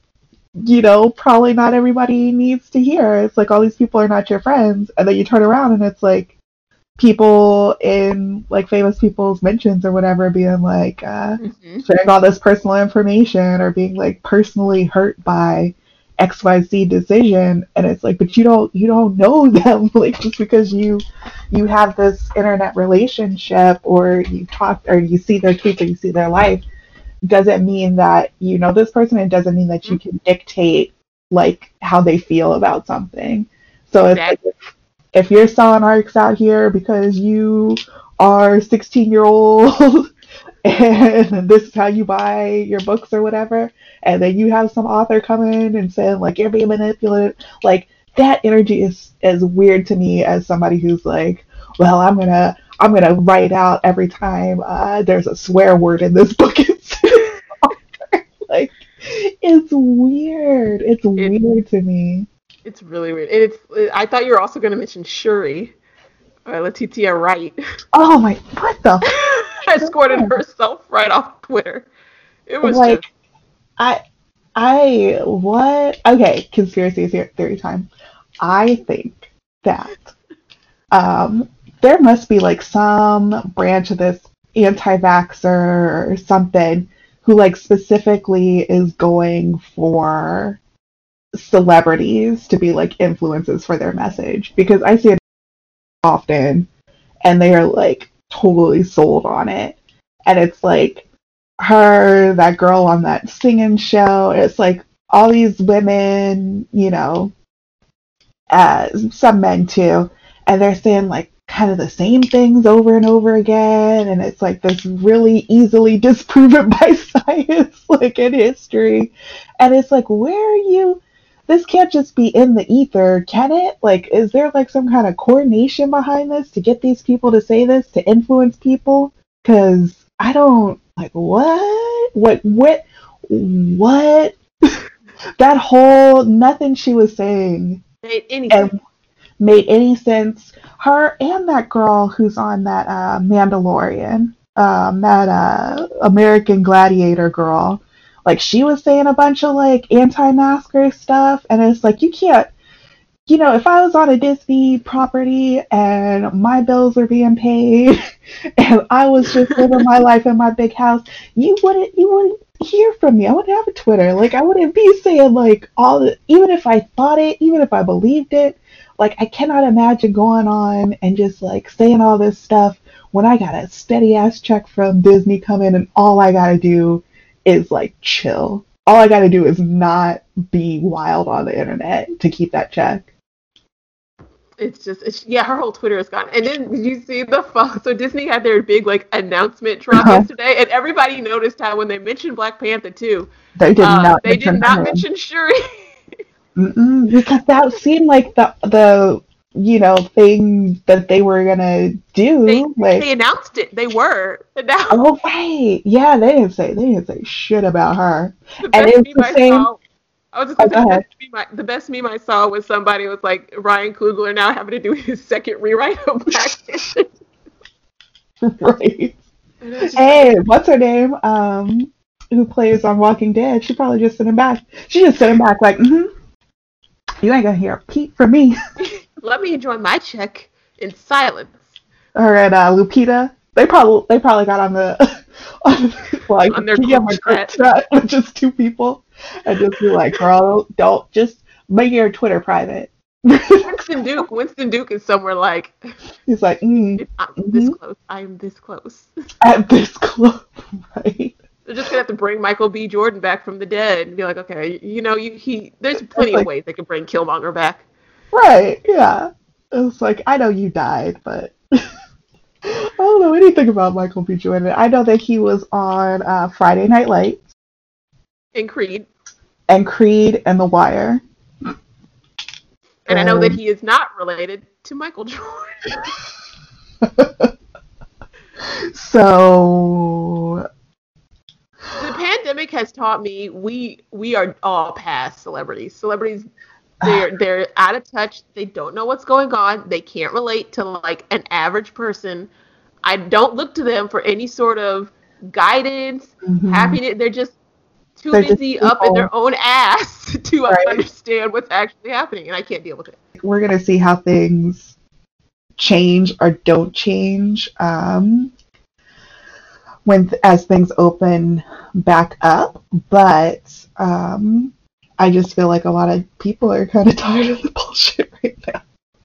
you know, probably not everybody needs to hear. It's like all these people are not your friends. And then you turn around and it's like people in like famous people's mentions or whatever being like, uh, Mm-hmm. sharing all this personal information or being like personally hurt by XYZ decision and it's like but you don't you don't know (laughs) them like just because you you have this internet relationship or you talk or you see their tweets or you see their life doesn't mean that you know this person it doesn't mean that you mm-hmm. can dictate like how they feel about something. So it's like if, if you're selling arcs out here because you are 16 year old (laughs) (laughs) and this is how you buy your books or whatever. And then you have some author come in and saying like you're being manipulative. Like that energy is as weird to me as somebody who's like well i'm gonna i'm gonna write out every time uh, there's a swear word in this (laughs) book. (laughs) Like it's weird. It's weird to me. It's really weird. And it's I thought you were also going to mention Shuri, uh, Letitia Wright, oh my what the (laughs) escorted herself right off Twitter. It was like just I I what okay, conspiracy the- theory time. I think that um there must be like some branch of this anti-vaxxer or something who like specifically is going for celebrities to be like influences for their message because I see it often and they are like totally sold on it and it's like her, that girl on that singing show. It's like all these women, you know, uh, some men too, and they're saying like kind of the same things over and over again, and it's like this really easily (laughs) disproven by (laughs) science, like in history, and it's like where are you? This can't just be in the ether, can it? Like, is there like some kind of coordination behind this to get these people to say this to influence people? Because I don't like what what what what (laughs) that whole nothing she was saying made any and made any sense. Her and that girl who's on that uh, Mandalorian, um, that uh, American Gladiator girl, like she was saying a bunch of like anti-masker stuff, and it's like you can't. You know, if I was on a Disney property and my bills were being paid (laughs) and I was just living my life in my big house, you wouldn't you wouldn't hear from me. I wouldn't have a Twitter. Like I wouldn't be saying like all the even if I thought it, even if I believed it, like I cannot imagine going on and just like saying all this stuff when I got a steady ass check from Disney coming and all I gotta do is like chill. All I gotta do is not be wild on the internet to keep that check. It's just, it's, yeah, her whole Twitter is gone. And then did you see the fall? So Disney had their big like announcement drop Uh-huh. yesterday, and everybody noticed how when they mentioned Black Panther too, They did uh, not. they did mention not her. mention Shuri. (laughs) Mm-mm, because that seemed like the the you know thing that they were gonna do. they, like, they announced it. They were. (laughs) Oh right, yeah, they didn't say they didn't say shit about her. the and best it's meme the I same- saw. I was just Oh, gonna say go the best, meme I, the best meme I saw was somebody was like Ryan Coogler now having to do his second rewrite of (laughs) Black Panther. right. Hey, what's her name? Um, who plays on Walking Dead? She probably just sent him back. She just sent him back like, mm-hmm. You ain't gonna hear a peep from me. (laughs) Let me enjoy my check in silence. Her and uh, Lupita. They probably they probably got on the (laughs) on like On their group chat. chat with just two people and just be like, girl, don't just make your Twitter private. Winston Duke. Winston Duke is somewhere like He's like, mm, I'm this Mhm. close. I am this close. (laughs) at this club, right? They're just gonna have to bring Michael B. Jordan back from the dead and be like, okay, you know, you, he. There's plenty like- of ways they could bring Killmonger back. Right, yeah. It's like I know you died, but (laughs) I don't know anything about Michael B. Jordan. I know that he was on uh, Friday Night Lights And Creed, and Creed and The Wire. and I know that he is not related to Michael (laughs) Jordan. (laughs) So the pandemic has taught me we we are all past celebrities. Celebrities they're they're out of touch. They don't know what's going on. They can't relate to like an average person. I don't look to them for any sort of guidance, mhm. happiness. They're just too They're just busy up in their own ass (laughs) to Right. understand what's actually happening, and I can't deal with it. we're gonna see how things change or don't change um, when as things open back up. But um, I just feel like a lot of people are kind of (laughs) tired of the bullshit right now.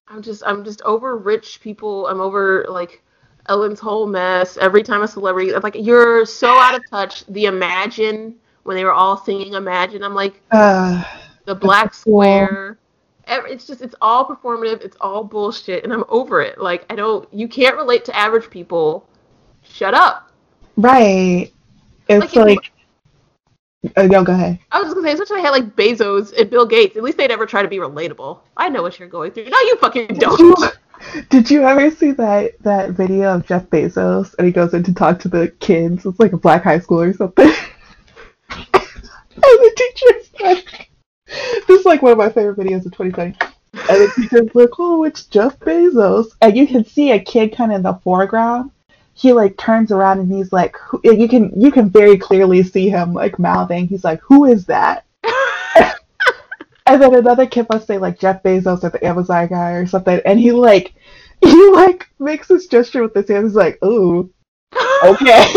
I'm just I'm just over rich people. I'm over like Ellen's whole mess. Every time a celebrity like you're so out of touch. The Imagine when they were all singing Imagine, I'm like Uh, the Black. Square. Ev- It's just it's all performative. It's all bullshit, and I'm over it. Like I don't. You can't relate to average people. Shut up. right. It's Like, like. Uh, no, go ahead. I was just gonna say, especially I had like Bezos and Bill Gates. At least they never try to be relatable. I know what you're going through. No, you fucking don't. did you ever see that that video of Jeff Bezos and he goes in to talk to the kids? It's like a black high school or something. (laughs) and the teacher's like, this is like one of my favorite videos of 2020. And the teacher's like, oh, it's Jeff Bezos. And you can see a kid kind of in the foreground. He like turns around and he's like, who, you can you can very clearly see him like mouthing. He's like, who is that? (laughs) And then another kid must say like Jeff Bezos or the Amazon guy or something, and he like (laughs) he like makes this gesture with his hands. He's like, "Ooh, okay." (laughs)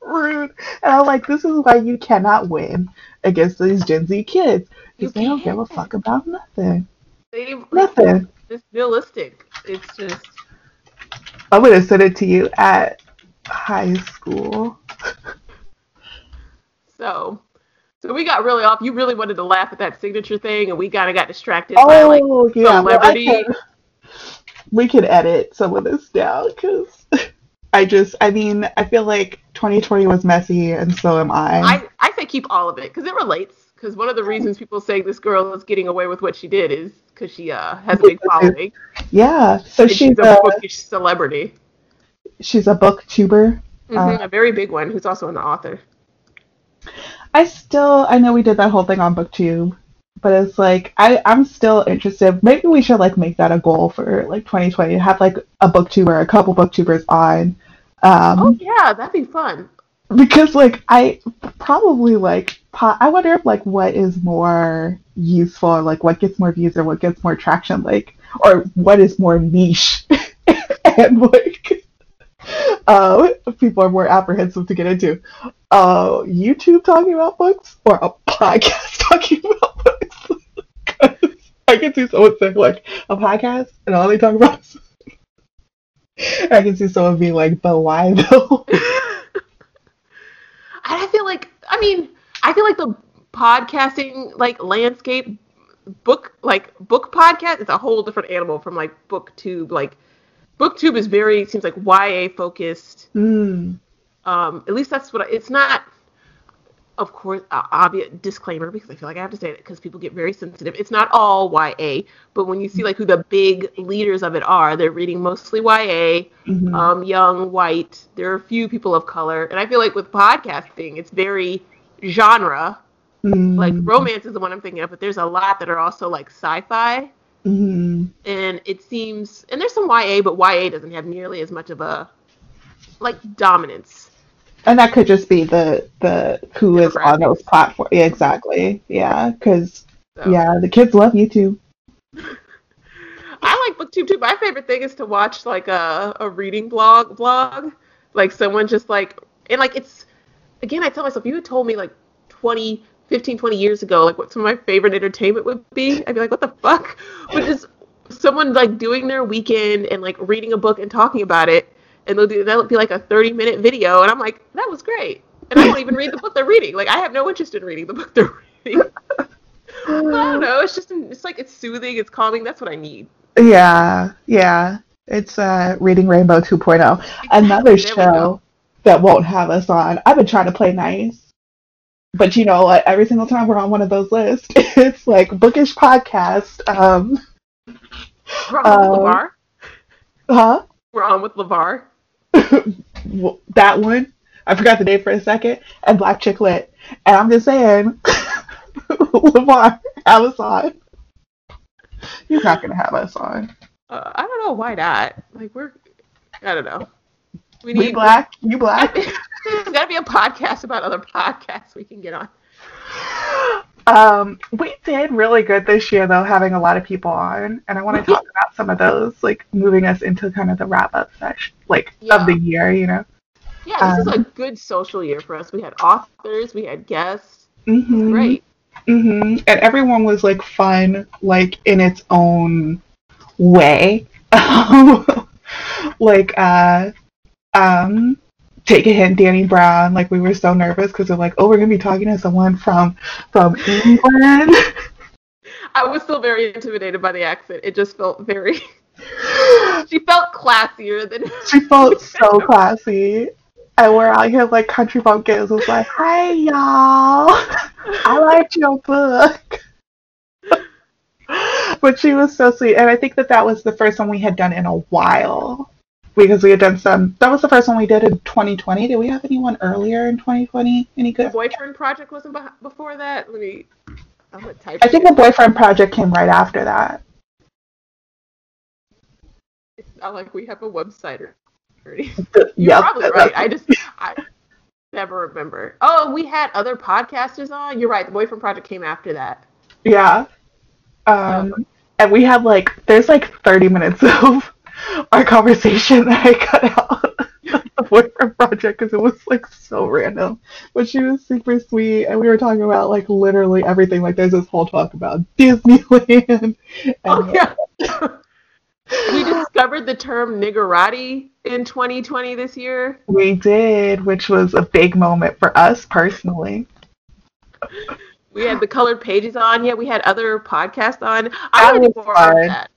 Rude. And I'm like, this is why you cannot win against these Gen Z kids because they don't give a fuck about nothing. They, Nothing. It's realistic. It's just I'm gonna send it to you at high school. so. So we got really off. You really wanted to laugh at that signature thing, and we kind of got distracted by like Oh yeah, well, celebrity. can- we can edit some of this down because (laughs) I just, I mean, I feel like 2020 was messy, and so am I. I, I say keep all of it because it relates. Because one of the reasons people say this girl is getting away with what she did is because she uh, has a big following. yeah, so she's she's a a bookish celebrity. she's a booktuber. hmm Uh, a very big one who's also an author. I still, I know we did that whole thing on BookTube, but it's like I, I'm still interested. Maybe we should like make that a goal for like 2020 have like a booktuber, a couple booktubers on. Um, Oh yeah, that'd be fun. Because like I probably like I wonder if like what is more useful or like what gets more views or what gets more traction like or what is more niche? (laughs) And like uh people are more apprehensive to get into uh YouTube talking about books or a podcast (laughs) talking about books? (laughs) I can see someone saying like a podcast and all they talk about is I can see someone being like, but why though? And I feel like, I mean, I feel like the podcasting like landscape book like book podcast it's a whole different animal from like booktube like booktube is very seems like ya focused Mm. um at least that's what I, it's not of course uh, obvious disclaimer because i feel like i have to say it because people get very sensitive it's not all ya but when you see like who the big leaders of it are they're reading mostly ya Mhm. um, young, white. There are a few people of color, and I feel like with podcasting, it's very genre. Mm. Like romance is the one I'm thinking of, but there's a lot that are also like sci-fi, Mhm. and it seems, and there's some YA, but YA doesn't have nearly as much of a like dominance. And that could just be the the who is on those platforms. Yeah, exactly. Yeah, because So. yeah, the kids love YouTube. (laughs) I like booktube too. My favorite thing is to watch like a, a reading blog blog. Like someone just like and like it's again I tell myself you had told me like 20 15 20 years ago like what some of my favorite entertainment would be. I'd be like what the fuck? But (laughs) just someone like doing their weekend and like reading a book and talking about it and they'll do that'll be like a 30 minute video and I'm like that was great. And I won't even read the book they're reading. Like I have no interest in reading the book they're reading. (laughs) I don't know. It's just it's like it's soothing, it's calming. That's what I need. Yeah, yeah. It's uh, Reading Rainbow 2.0. Another show that won't have us on. I've been trying to play nice, but you know, what? every single time we're on one of those lists, (laughs) it's like bookish podcast. Um, We're on with Um, LeVar. huh? We're on with LeVar. (laughs) That one. I forgot the name for a second. And Black Chick Lit. And I'm just saying, (laughs) Lamar, have us on. You're not gonna have us on. Uh, I don't know why not. Like we're, I don't know. We We need black, you black. (laughs) There's got to be a podcast about other podcasts we can get on. Um, we did really good this year, though, having a lot of people on, and I want to talk about some of those, like moving us into kind of the wrap up section, like Yeah. of the year, you know. Yeah, this is Um, a good social year for us. We had authors, we had guests. Mm-hmm. Great. hmm And everyone was like fun, like in its own way. (laughs) like, uh, um, take a hint, Dani Brown. Like we were so nervous because we're like, oh, we're gonna be talking to someone from from England. (laughs) I was still very intimidated by the accent. It just felt very. (laughs) she felt classier than. (laughs) she felt so classy. And we're out here like country bumpkins. Was like, hi y'all, I liked your book. but she was so sweet, and I think that that was the first one we had done in a while because we had done some. That was the first one we did in 2020. Did we have anyone earlier in 2020? Any The good? boyfriend project wasn't before that. Let me. I'm gonna type. I think the boyfriend project came right after that. It's not like we have a website or. The- You're yep, probably right. I just I never remember. Oh, we had other podcasters on. You're right. The Boyfriend Project came after that. Yeah. Um, and we had like, there's like 30 minutes of (laughs) our conversation that I cut out (laughs) the boyfriend project because it was like so random. But she was super sweet, and we were talking about like literally everything. Like, there's this whole talk about Disneyland. (laughs) Oh, and, Oh yeah. we discovered the term niggerati in 2020 this year. We did, which was a big moment for us personally. We had the colored pages on. Yeah, we had other podcasts on. I want to do more fun. of that.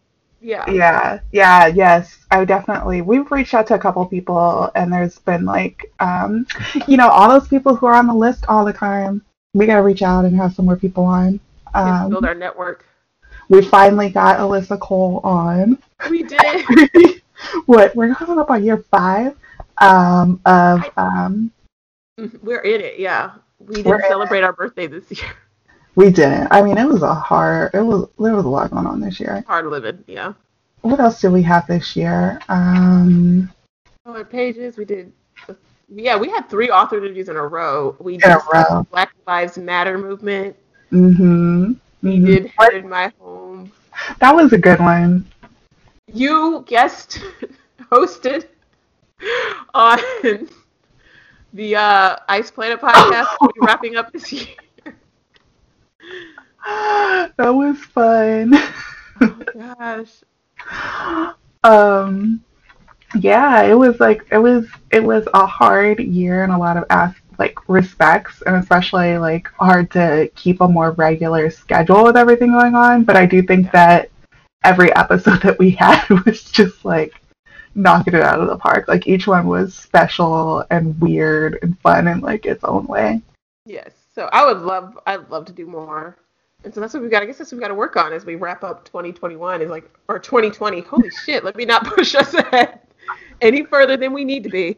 Yeah. Yeah, yeah, yes. I definitely we've reached out to a couple people and there's been like um (laughs) you know, all those people who are on the list all the time. We gotta reach out and have some more people on. Um, build our network. we finally got Alyssa Cole on. We did. (laughs) what we're coming up on year five um of um We're in it. Yeah. We didn't celebrate our birthday this year. We didn't. I mean it was a hard it was there was a lot going on this year. Hard living. Yeah. What else did we have this year? Um Colored pages. We did. Yeah, we had three author interviews in a row. We In a did row. Black Lives Matter movement. Mm hmm We did Head in My Home. That was a good one. You guest (laughs) hosted on the uh, Ice Planet podcast. We'll wrapping up this year. (gasps) that was fun. Oh (laughs) gosh. um, yeah, it was like it was it was a hard year in a lot of as- like respects and especially like hard to keep a more regular schedule with everything going on. But I do think that every episode (laughs) that we had (laughs) was just like knocking it out of the park. Like each one was special and weird and fun in like its own way. Yes. So I would love I'd love to do more. And so that's what we've got. I guess that's what we got to work on as we wrap up 2021. Is like or 2020. Holy (laughs) shit! Let me not push us ahead any further than we need to be.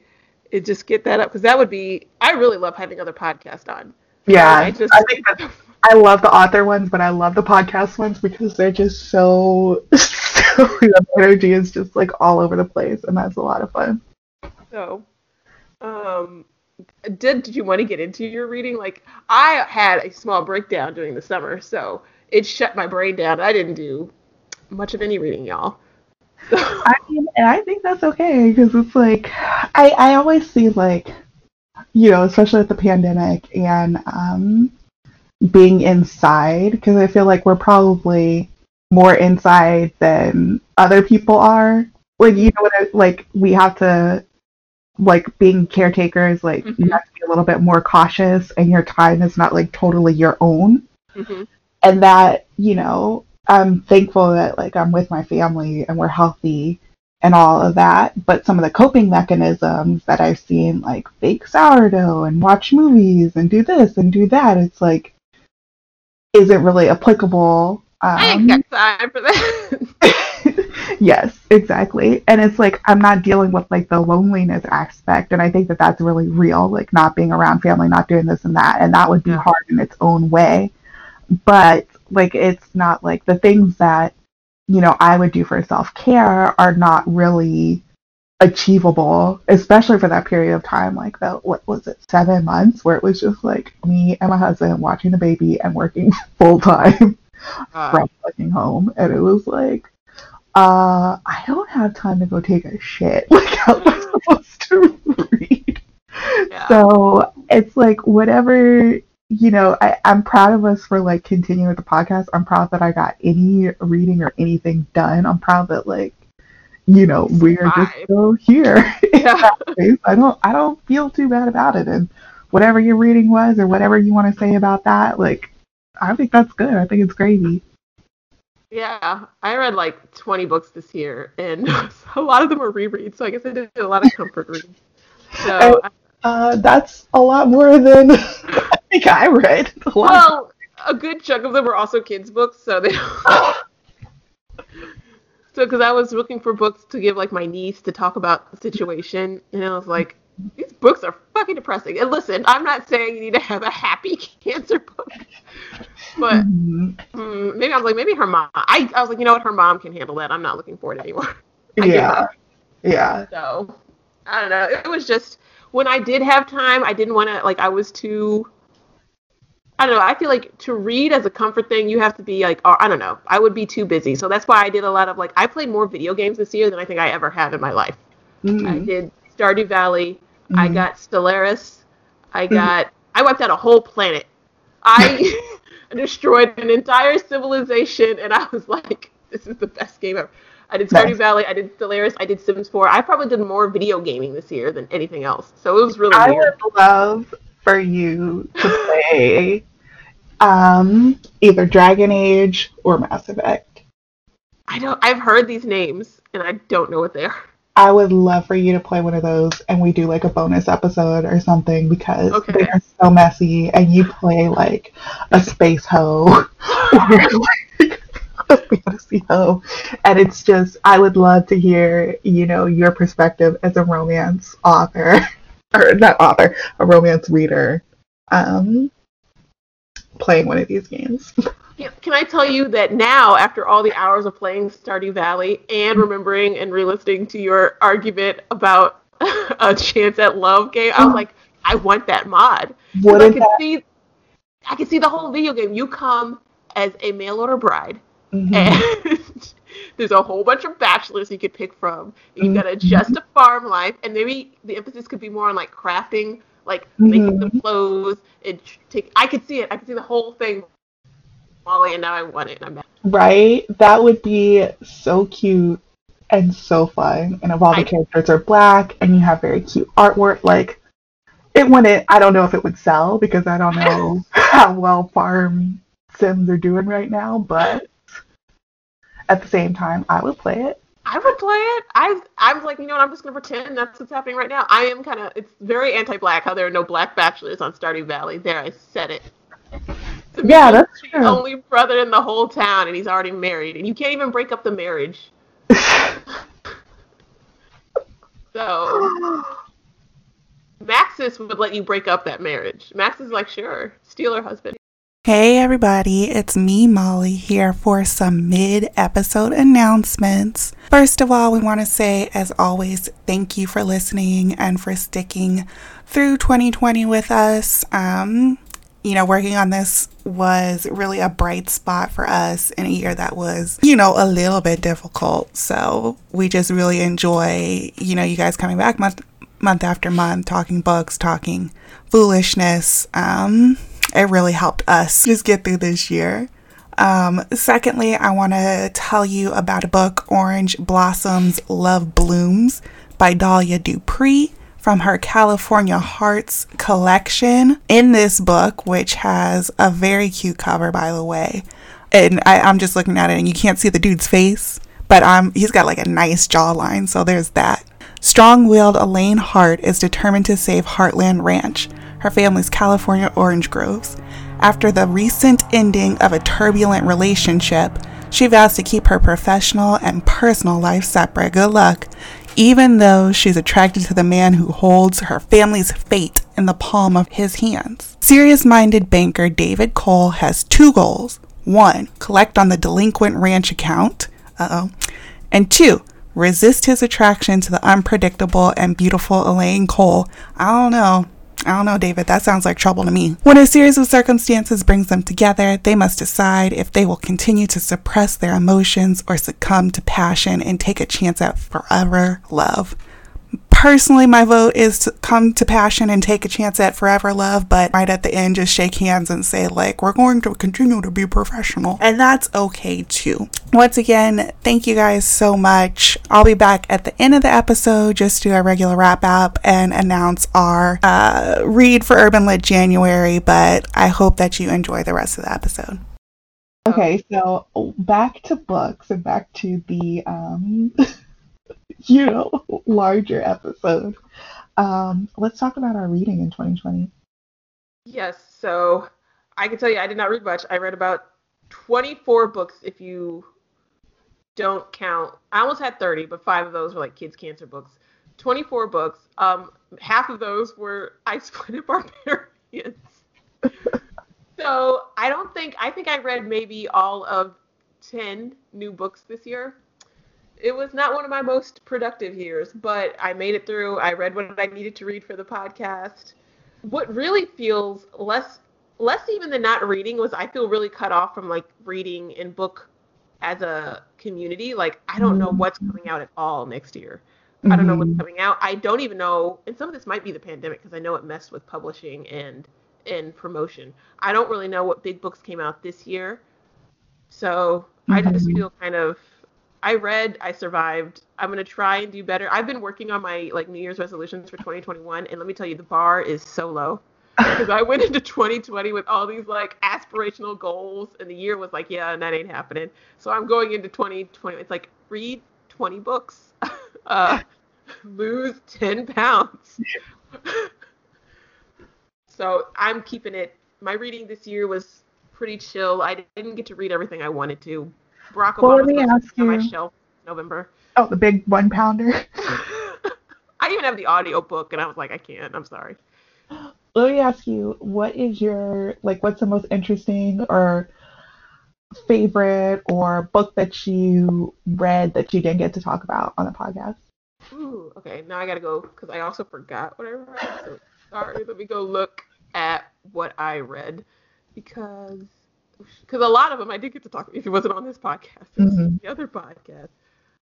It just get that up because that would be. I really love having other podcasts on. Yeah, I, just, I think that I love the author ones, but I love the podcast ones because they're just so. (laughs) so the energy is just like all over the place, and that's a lot of fun. So, um, did did you want to get into your reading? Like I had a small breakdown during the summer, so it shut my brain down. I didn't do much of any reading, y'all. I mean, and I think that's okay because it's like I I always see like you know, especially with the pandemic and um being inside because I feel like we're probably more inside than other people are. Like you know what I, like we have to like being caretakers, like mm-hmm. you have to be a little bit more cautious, and your time is not like totally your own. Mm-hmm. And that you know, I'm thankful that like I'm with my family and we're healthy and all of that. But some of the coping mechanisms that I've seen, like fake sourdough and watch movies and do this and do that, it's like isn't really applicable. Um, I ain't got time for that. (laughs) yes, exactly. And it's like I'm not dealing with like the loneliness aspect, and I think that that's really real. Like not being around family, not doing this and that, and that would be hard in its own way. But like it's not like the things that you know I would do for self care are not really achievable, especially for that period of time, like the what was it, seven months, where it was just like me and my husband watching the baby and working (laughs) full time uh. from fucking home, and it was like uh, I don't have time to go take a shit. (laughs) Like, how am I supposed to read? Yeah. So it's like whatever, you know, I, I'm proud of us for like continuing with the podcast. I'm proud that I got any reading or anything done. I'm proud that like, you know, we're just still here. (laughs) Yeah. I don't I don't feel too bad about it. And whatever your reading was or whatever you want to say about that, like I think that's good. I think it's gravy. Yeah, I read like 20 books this year, and (laughs) a lot of them were rereads. So I guess I did a lot of comfort reads. So uh, that's a lot more than (laughs) I think I read. A well, a good chunk of them were also kids' books, so they. (laughs) so because I was looking for books to give like my niece to talk about the situation, and I was like, these books are fucking depressing. And listen, I'm not saying you need to have a happy (laughs) cancer book, but mm-hmm. mm, maybe I was like, maybe her mom. I, I was like, you know what, her mom can handle that. I'm not looking for it anymore. (laughs) yeah, yeah. So I don't know. It was just when I did have time, I didn't want to like. I was too. I don't know. I feel like to read as a comfort thing, you have to be like, I don't know. I would be too busy. So that's why I did a lot of like, I played more video games this year than I think I ever have in my life. Mm-hmm. I did Stardew Valley. Mm-hmm. I got Stellaris. I mm-hmm. got. I wiped out a whole planet. I (laughs) (laughs) destroyed an entire civilization, and I was like, "This is the best game ever." I did Stardew nice. Valley. I did Stellaris. I did Sims 4. I probably did more video gaming this year than anything else. So it was really. I weird. would love for you to (laughs) play um, either Dragon Age or Mass Effect. I don't. I've heard these names, and I don't know what they are. I would love for you to play one of those and we do like a bonus episode or something because okay. they are so messy and you play like a space hoe (laughs) or like (laughs) a fantasy hoe. And it's just, I would love to hear, you know, your perspective as a romance author, (laughs) or not author, a romance reader, um, playing one of these games. Can I tell you that now, after all the hours of playing Stardew Valley and remembering and re-listening to your argument about (laughs) a chance at love game, I was like, I want that mod. What I can that? see, I can see the whole video game. You come as a mail order bride, mm-hmm. and (laughs) there's a whole bunch of bachelors you could pick from. You mm-hmm. gotta adjust to farm life, and maybe the emphasis could be more on like crafting, like mm-hmm. making the clothes. And take. I could see it. I could see the whole thing Molly, and now I want it. I'm. Right? That would be so cute and so fun. And if all the I, characters are black and you have very cute artwork, like it wouldn't. I don't know if it would sell because I don't know (laughs) how well farm sims are doing right now. But at the same time, I would play it. I would play it. I I was like, you know what? I'm just gonna pretend that's what's happening right now. I am kind of. It's very anti-black how there are no black bachelors on Stardew Valley. There, I said it. Yeah, that's the true. only brother in the whole town, and he's already married, and you can't even break up the marriage. (laughs) so Maxis would let you break up that marriage. Max is like, sure, steal her husband. Hey everybody, it's me, Molly, here for some mid episode announcements. First of all, we want to say, as always, thank you for listening and for sticking through 2020 with us. Um, you know, working on this was really a bright spot for us in a year that was, you know, a little bit difficult. So we just really enjoy, you know, you guys coming back month month after month, talking books, talking foolishness. Um, it really helped us just get through this year. Um, secondly, I want to tell you about a book, Orange Blossoms Love Blooms by Dahlia Dupree from her California Hearts collection. In this book, which has a very cute cover, by the way, and I, I'm just looking at it and you can't see the dude's face, but um, he's got like a nice jawline, so there's that. Strong willed Elaine Hart is determined to save Heartland Ranch, her family's California orange groves. After the recent ending of a turbulent relationship, she vows to keep her professional and personal life separate. Good luck. Even though she's attracted to the man who holds her family's fate in the palm of his hands. Serious minded banker David Cole has two goals. One, collect on the delinquent ranch account. Uh oh. And two, resist his attraction to the unpredictable and beautiful Elaine Cole. I don't know. I don't know, David. That sounds like trouble to me. When a series of circumstances brings them together, they must decide if they will continue to suppress their emotions or succumb to passion and take a chance at forever love. Personally, my vote is to come to passion and take a chance at forever love, but right at the end, just shake hands and say, like, we're going to continue to be professional. And that's okay too. Once again, thank you guys so much. I'll be back at the end of the episode just to do a regular wrap up and announce our uh, read for Urban Lit January, but I hope that you enjoy the rest of the episode. Okay, so back to books and back to the um (laughs) (laughs) you know, larger episode. Um, let's talk about our reading in 2020. Yes, so I can tell you I did not read much. I read about 24 books if you don't count. I almost had 30, but five of those were like kids' cancer books. 24 books. Um, half of those were (laughs) Ice Planet Barbarians. (laughs) so I don't think, I think I read maybe all of 10 new books this year it was not one of my most productive years, but I made it through. I read what I needed to read for the podcast. What really feels less less even than not reading was I feel really cut off from like reading and book as a community. Like I don't know what's coming out at all next year. Mm-hmm. I don't know what's mm-hmm. coming out. I don't even know and some of this might be the pandemic because I know it messed with publishing and and promotion. I don't really know what big books came out this year. So mm-hmm. I just mm-hmm. feel kind of I read, I survived. I'm gonna try and do better. I've been working on my like New Year's resolutions for 2021, and let me tell you, the bar is so low. (laughs) Because I went into 2020 with all these like aspirational goals, and the year was like, yeah, and that ain't happening. So I'm going into 2020. It's like read 20 books, (laughs) uh, (laughs) lose 10 pounds. so I'm keeping it. My reading this year was pretty chill. I didn't get to read everything I wanted to, Barack well, Obama's on my shelf November. Oh, the big one pounder. (laughs) I even have the audio book, and I was like, I can't. I'm sorry. Let me ask you, what is your like? What's the most interesting or favorite or book that you read that you didn't get to talk about on the podcast? Ooh, okay. Now I gotta go because I also forgot what I read. So sorry. Let me go look at what I read because because a lot of them I did get to talk if it wasn't on this podcast, it was mm-hmm. the other podcast.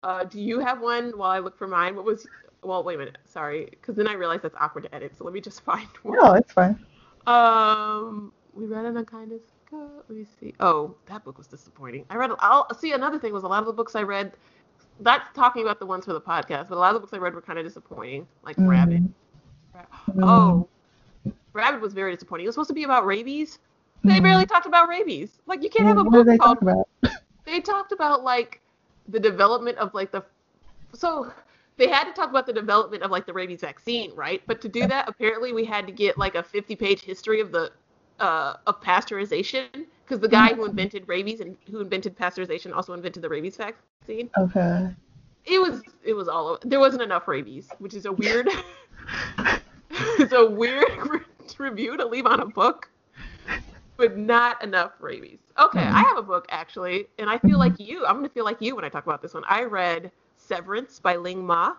Uh, do you have one while I look for mine? What was? Well, wait a minute. Sorry, because then I realized that's awkward to edit. So let me just (laughs) find one. No, it's fine. Um, we read on a kind of. Let me see. Oh, that book was disappointing. I read. I'll see. Another thing was a lot of the books I read. That's talking about the ones for the podcast, but a lot of the books I read were kind of disappointing, like mm-hmm. Rabid. Mm-hmm. Oh, Rabid was very disappointing. It was supposed to be about rabies. They barely talked about rabies. Like you can't have a Mm-hmm. what did book they called talk about? (laughs) they talked about like the development of like the so they had to talk about the development of like the rabies vaccine right but to do that apparently we had to get like a 50 page history of the uh of pasteurization because the guy who invented rabies and who invented pasteurization also invented the rabies vaccine Okay. it was it was all over. there wasn't enough rabies which is a weird (laughs) (laughs) it's a weird review to leave on a book but not enough rabies. Okay i have a book actually and i feel like you i'm gonna feel like you when i talk about this one. I read severance by ling ma.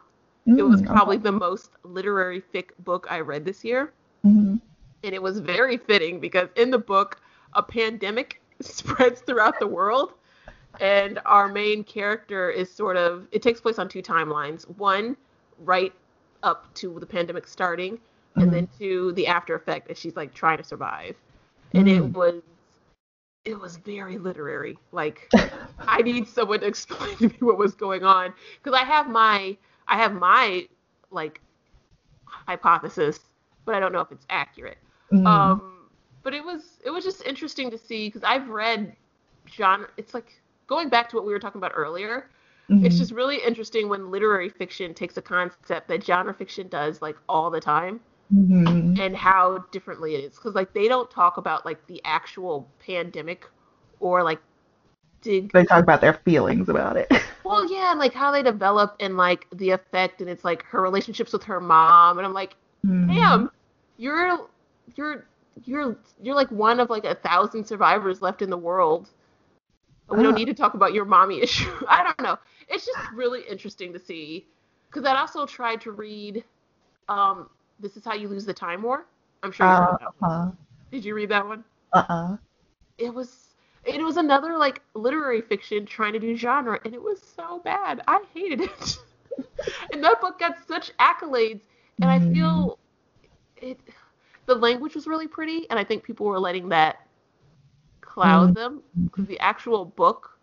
It was Mm, probably the most literary fic book i read this year. Mhm. and it was very fitting because in the book a pandemic (laughs) spreads throughout the world and our main character is sort of it takes place on two timelines. One right up to the pandemic starting and then to the after effect as she's like trying to survive and it Mm. was it was very literary like (laughs) i need someone to (laughs) explain to me what was going on because i have my i have my like hypothesis but i don't know if it's accurate Mhm. um, but it was it was just interesting to see because I've read genre. It's like going back to what we were talking about earlier. It's Mhm. just really interesting when literary fiction takes a concept that genre fiction does like all the time Mhm. and how differently it is because like they don't talk about like the actual pandemic or like dig They talk about their feelings about it. (laughs) well yeah and like how they develop and like the effect and it's like her relationships with her mom and i'm like Mhm. damn, you're you're you're you're like one of like a thousand survivors left in the world. We don't need to talk about your mommy (laughs) issue. I don't know. It's just really interesting to see because I also tried to read. Um, this is how you lose the time war. I'm sure you Uh, read that one. uh, Did you read that one? uh-uh. It was it was another like literary fiction trying to do genre, and it was so bad. I hated it. (laughs) and that book got such accolades, and I feel it. The language was really pretty, and I think people were letting that cloud Mm. them because the actual book,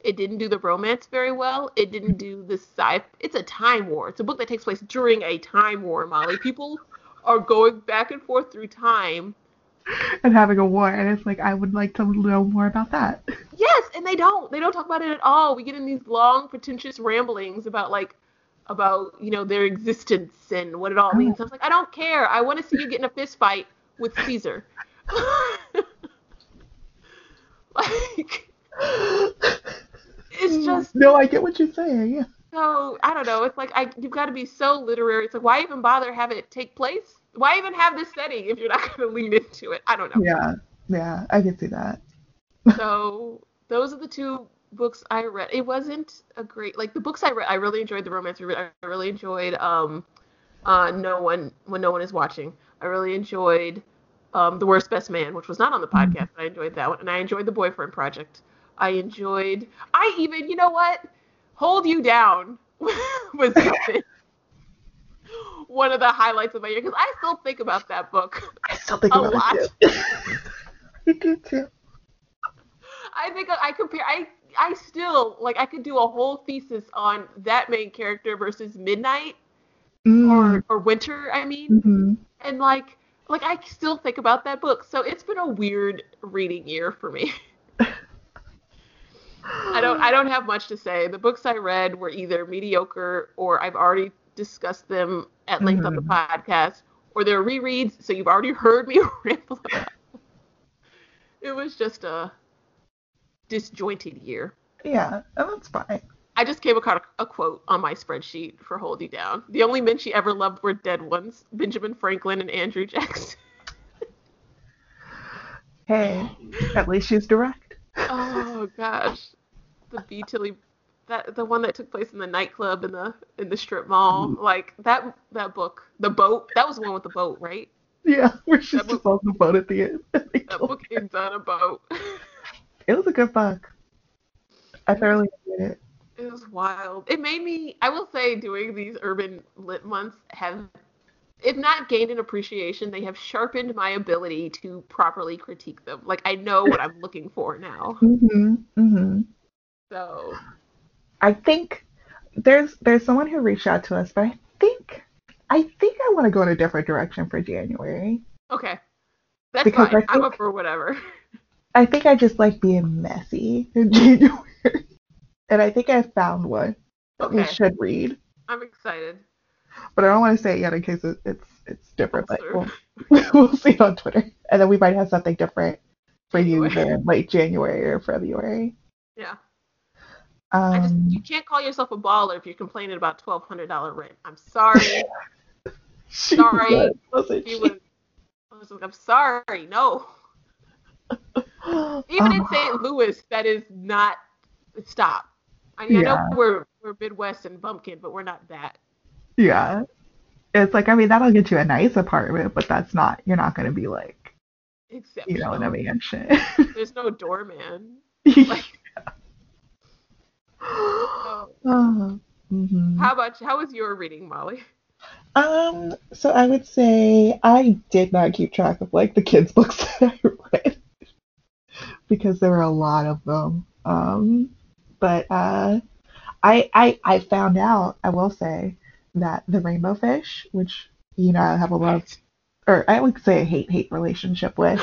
it didn't do the romance very well. It didn't do the sci. It's a time war. It's a book that takes place during a time war. Molly, people are going back and forth through time. And having a war, and it's like I would like to know more about that. Yes, and they don't. They don't talk about it at all. We get in these long, pretentious ramblings about like about you know their existence and what it all oh. means. I was like, I don't care. I want to see you get in a fist fight with Caesar. (laughs) like (laughs) it's just No, I get what you're saying. Yeah. so I don't know. It's like I you've got to be so literary. It's like why even bother have it take place? Why even have this setting if you're not (laughs) going to lean into it? I don't know. Yeah. Yeah, I can see that. (laughs) so those are the two books I read. It wasn't a great like the books I read. I really enjoyed the romance. I really enjoyed um, uh, no one when no one is watching. I really enjoyed um, the worst best man, which was not on the podcast, but I enjoyed that one, and I enjoyed the boyfriend project. I enjoyed. I even you know what, hold you down (laughs) was. One of the highlights of my year because I still think about that book. I still think A about lot. it too. (laughs) I do too. I think I compare. I I still like. I could do a whole thesis on that main character versus Midnight Mm. or or Winter. I mean, hmm and like like I still think about that book. So it's been a weird reading year for me. (laughs) I don't I don't have much to say. The books I read were either mediocre or I've already discussed them at length on the mm-hmm. podcast, or they're rereads, so you've already heard me (laughs) ramble about. It was just a disjointed year. Yeah, that's fine. I just came across a quote on my spreadsheet for Hold You Down. The only men she ever loved were dead ones Benjamin Franklin and Andrew Jackson. Hey, at least she's direct. Oh gosh. The B Tilly that the one that took place in the nightclub in the in the strip mall. Mm. Like that that book. The boat. That was the one with the boat, right? Yeah, where she's That just on the boat at the end. (laughs) That book me. ends on a boat. (laughs) It was a good book. I thoroughly enjoyed it. It was wild. It made me, I will say, doing these urban lit months have, if not gained an appreciation, they have sharpened my ability to properly critique them. Like, I know what I'm looking for now. (laughs) hmm hmm So, I think there's there's someone who reached out to us, but I think I think I want to go in a different direction for January. Okay. That's Because fine. I I'm up for whatever. I think I just like being messy in (laughs) January. and I think I found one that we should read. I'm excited. But I don't want to say it yet in case it, it's it's different. But we'll, (laughs) we'll see it on Twitter. And then we might have something different for you January. in late January or February. Yeah. I just Um, you can't call yourself a baller if you're complaining about twelve hundred dollar rent. I'm sorry. (laughs) sorry. was, wasn't she? was, I was like, I'm sorry. No. Even in Um, St. (laughs) Louis, that is not stop. I mean, I know we're we're Midwest and bumpkin, but we're not that. Yeah. It's like I mean that'll get you a nice apartment, but that's not you're not gonna be like, Except you know, in a mansion. there's no doorman. oh. Oh. Mhm. How about how was your reading, Molly? Um, so I would say I did not keep track of like the kids' (laughs) books that I read (laughs) because there were a lot of them. Um, but uh, I I I found out I will say that the Rainbow Fish, which you know I have a love or I would say a hate hate relationship with,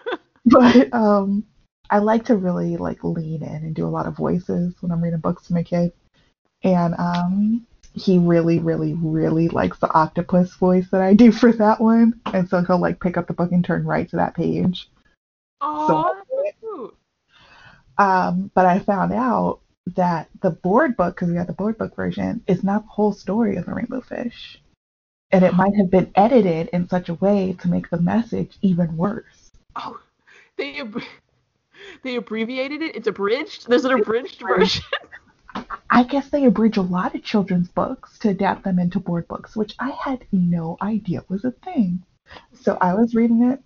(laughs) but um, I like to really like lean in and do a lot of voices when I'm reading books to my kid, and um, he really, really, really likes the octopus voice that I do for that one, and so he'll like pick up the book and turn right to that page. oh, so. Um, but I found out that the board book, because we got the board book version, is not the whole story of the Rainbow Fish, and it might have been edited in such a way to make the message even worse. Oh, they ab- they abbreviated it. It's abridged. There's an abridged abridged. version. (laughs) I guess they abridge a lot of children's books to adapt them into board books, which I had no idea was a thing. So I was reading it.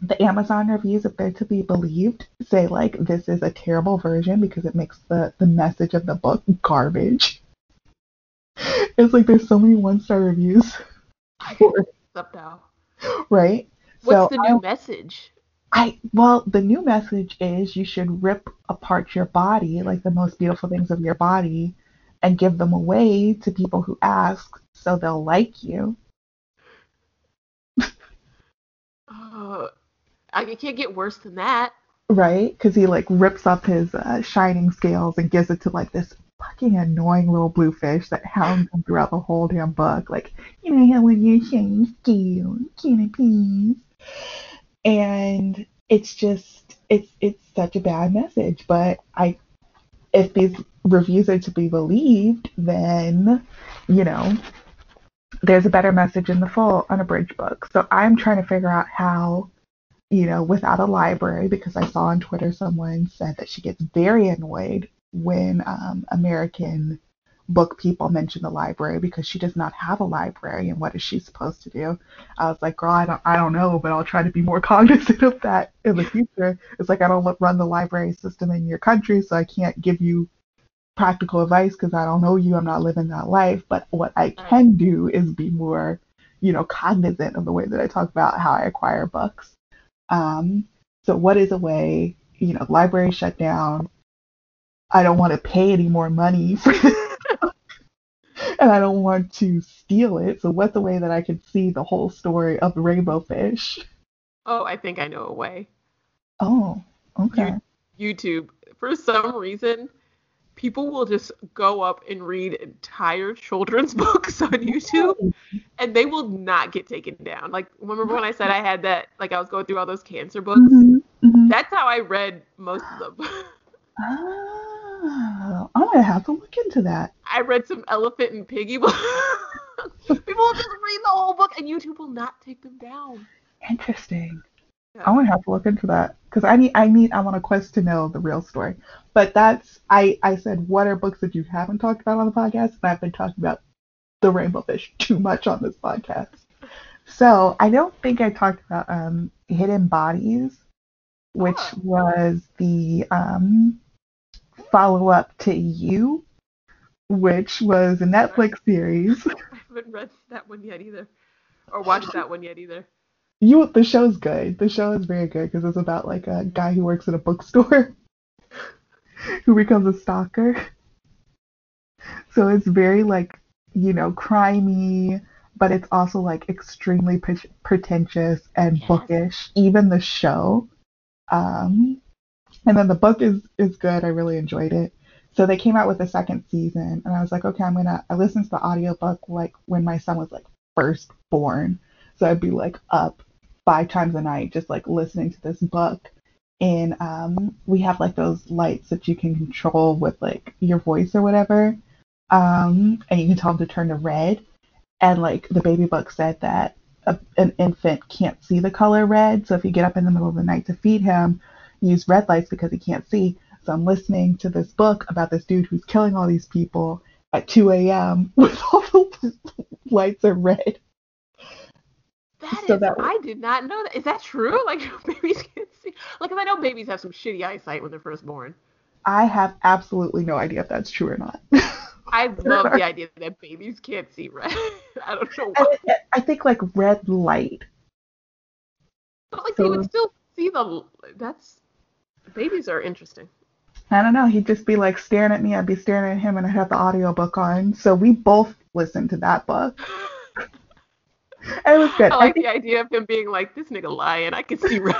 The Amazon reviews, if they're to be believed, say like this is a terrible version because it makes the, the message of the book garbage. (laughs) It's like there's so many one star reviews Up now. (laughs) right? What's so the new message? I well, the new message is you should rip apart your body, like the most beautiful things of your body, and give them away to people who ask so they'll like you. Uh, I it can't get worse than that. Right? Because he like rips up his uh, shining scales and gives it to like this fucking annoying little blue fish that hounds him throughout the whole damn book. Like, you know, how when your shining scales, can I please? And it's just, it's it's such a bad message. But I, if these reviews are to be believed, then, you know, there's a better message in the full unabridged book. So I'm trying to figure out how you know, without a library, because I saw on Twitter someone said that she gets very annoyed when um, American book people mention the library because she does not have a library, and what is she supposed to do? I was like, girl, I don't, I don't know, but I'll try to be more (laughs) cognizant of that in the future. It's like I don't run the library system in your country, so I can't give you practical advice because I don't know you. I'm not living that life. But what I can do is be more, you know, cognizant of the way that I talk about how I acquire books. Um, so what is a way, you know, library shut down. I don't want to pay any more money (laughs) for (laughs) and I don't want to steal it. So what's a way that I can see the whole story of rainbow fish? Oh, I think I know a way. Oh, okay. YouTube. For some reason, people will just go up and read entire children's (laughs) books on YouTube and they will not get taken down. Like remember when I said I had that like I was going through all those cancer books? Mhm, mhm. That's how I read most of them. Oh, I'm gonna have to look into that. I read some elephant and piggy books. (laughs) people will just read the whole book and YouTube will not take them down. Interesting. Yeah. I'm gonna have to look into that because I need I need I'm on a quest to know the real story. But that's I I said what are books that you haven't talked about on the podcast, and I've been talking about the Rainbow Fish (laughs) too much on this podcast. So I don't think I talked about um Hidden Bodies, which Oh. was the um follow up to You, which was a Netflix series. (laughs) I haven't read that one yet either. Or watched that one yet either. You, the show's good. The show is very good because it's about like a guy who works at a bookstore (laughs) who becomes a stalker. So it's very like, you know, crimey, but it's also like extremely pre- pretentious and Yes. bookish. Even the show. Um, and then the book is is good. I really enjoyed it. So they came out with a second season, and I was like, okay, I'm gonna. I listened to the audiobook like when my son was like first born, so I'd be like up five times a night just like listening to this book. And um, we have like those lights that you can control with like your voice or whatever, um, and you can tell them to turn to red. And like the baby book said that a, an infant can't see the color red, so if you get up in the middle of the night to feed him, use red lights because he can't see. So I'm listening to this book about this dude who's killing all these people at 2 a.m. (laughs) with all the lights are red. That So is, that- I did not know that. Is that true? (laughs) Like (laughs) babies can't see. Like 'cause I know babies have some shitty eyesight when they're first born. I have absolutely no idea if that's true or not. (laughs) I love the idea that babies can't see red. I don't know why. it- I think like red light. But like they would still see the. That's babies are interesting. I don't know. He'd just be like staring at me. I'd be staring at him, and I'd have the audiobook on. So we both listened to that book. It was good. I I like think, the idea of him being like, "This nigga lying. I can see (laughs) red."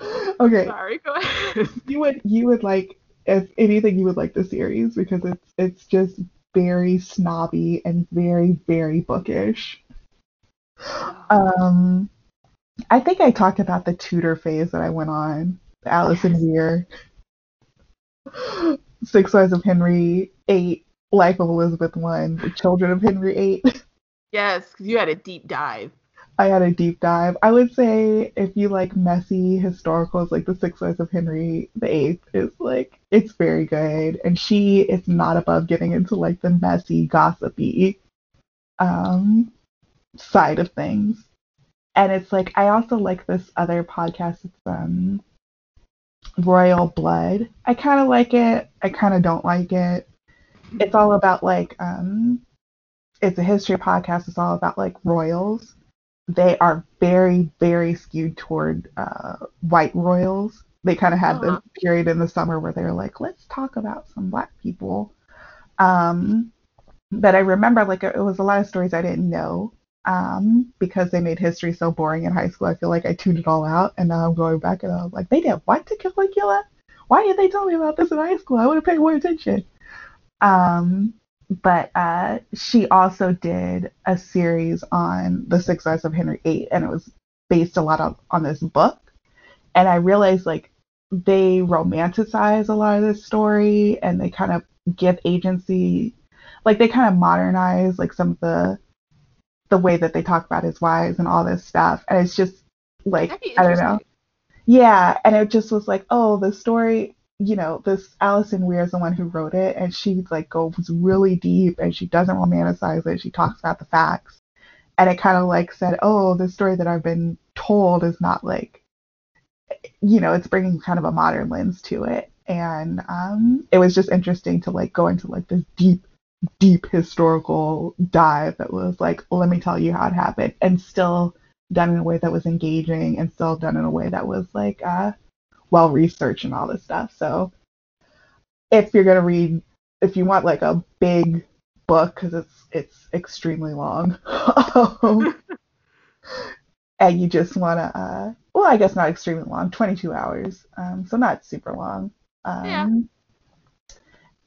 (laughs) okay, Sorry, go ahead. you would you would like if anything you would like the series because it's it's just very snobby and very very bookish. Um, I think I talked about the Tudor phase that I went on. Alison Yes. Weir, Six Wives of Henry, Eight, Life of Elizabeth One, The Children of Henry Eight. (laughs) yes, 'cause you had a deep dive. I had a deep dive. I would say if you like messy historicals, like the Six Wives of Henry the Eighth is like it's very good, and she is not above getting into like the messy, gossipy um, side of things. And it's like I also like this other podcast. It's um, Royal Blood. I kind of like it. I kind of don't like it. It's all about like um, it's a history podcast. It's all about like royals they are very, very skewed toward uh, white royals. They kind of had Uh-huh. this period in the summer where they were like, let's talk about some black people. Um, but I remember like it was a lot of stories I didn't know um, because they made history so boring in high school. I feel like I tuned it all out, and now I'm going back and I was like, they did what to Caligula? Why did they tell me about this in high school? I would have paid more attention. Um, but uh, she also did a series on the success of Henry VIII, and it was based a lot on, on this book. And I realized like they romanticize a lot of this story, and they kind of give agency, like they kind of modernize like some of the the way that they talk about his wives and all this stuff. And it's just like I don't know. Yeah, and it just was like, oh, the story, you know, this Alison Weir is the one who wrote it, and she like goes really deep, and she doesn't romanticize it. She talks about the facts, and it kind of like said, oh, the story that I've been told is not like, you know, it's bringing kind of a modern lens to it, and um, it was just interesting to like go into like this deep, deep historical dive that was like, let me tell you how it happened, and still done in a way that was engaging and still done in a way that was like uh, well researched and all this stuff. So if you're gonna read, if you want like a big book because it's it's extremely long, (laughs) um, (laughs) and you just wanna, uh, well, I guess not extremely long, 22 hours, um, so not super long. Um, Yeah.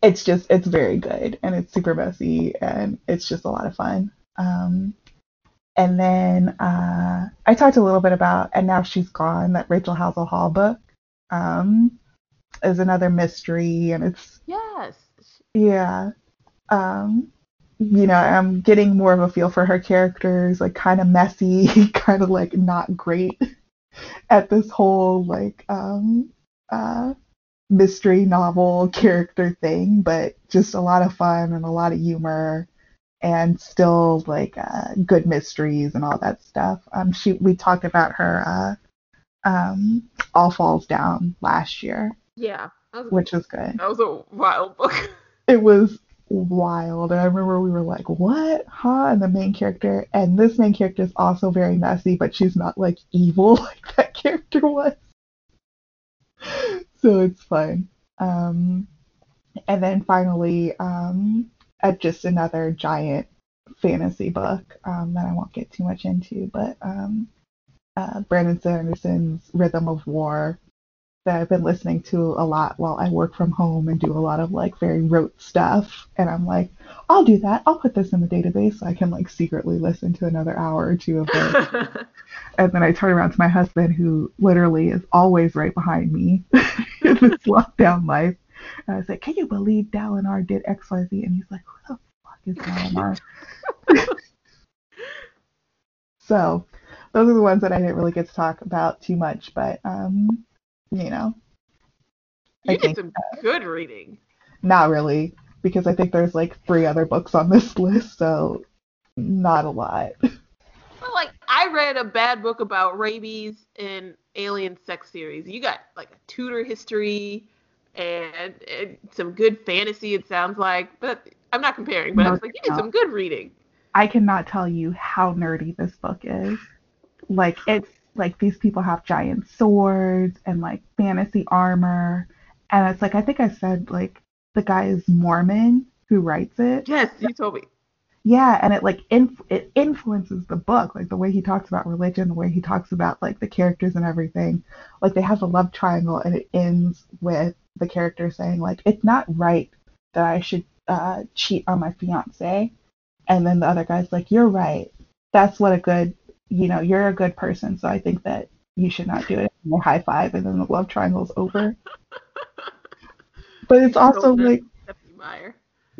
It's just it's very good and it's super messy and it's just a lot of fun. Um, and then uh, I talked a little bit about And Now She's Gone, that Rachel Howzell Hall book. Um, is another mystery, and it's, Yes. yeah. Um, you know, I'm getting more of a feel for her characters, like kind of messy, (laughs) kind of like not great at this whole like um, uh, mystery novel character thing, but just a lot of fun and a lot of humor and still like uh, good mysteries and all that stuff. Um, she we talked about her uh, um, All Falls Down last year, Yeah. Was, which was good. that was a wild book. (laughs) It was wild, and I remember we were like, "What, huh?" And the main character, and this main character is also very messy, but she's not like evil (laughs) like that character was. So it's fun. Um, and then finally, um, at just another giant fantasy book um, that I won't get too much into, but um, uh, Brandon Sanderson's Rhythm of War that I've been listening to a lot while I work from home and do a lot of like very rote stuff. And I'm like, I'll do that. I'll put this in the database so I can like secretly listen to another hour or two of it. (laughs) and then I turn around to my husband, who literally is always right behind me (laughs) in this (laughs) lockdown life. And I said, Can you believe Dalinar did XYZ? And he's like, Who the fuck is Dalinar? so those are the ones that I didn't really get to talk about too much, but um, you know. You I did some good reading. Not really, because I think there's like three other books on this (laughs) list, so not a lot. Well, like I read a bad book about rabies and alien sex series. You got like a Tudor history and, and some good fantasy. It sounds like, but I'm not comparing. But no, I was like, you did some good reading. I cannot tell you how nerdy this book is. Like it's like these people have giant swords and like fantasy armor. And it's like i think i said like the guy is mormon who writes it. Yes you told me. Yeah and it like inf- it influences the book like the way he talks about religion the way he talks about like the characters and everything. Like they have a love triangle and it ends with the character saying like it's not right that i should uh, cheat on my fiance. And then the other guy's like you're right. That's what a good you know, you're a good person, so I think that you should not do it. And they high five, and then the love triangle's over. but it's also like,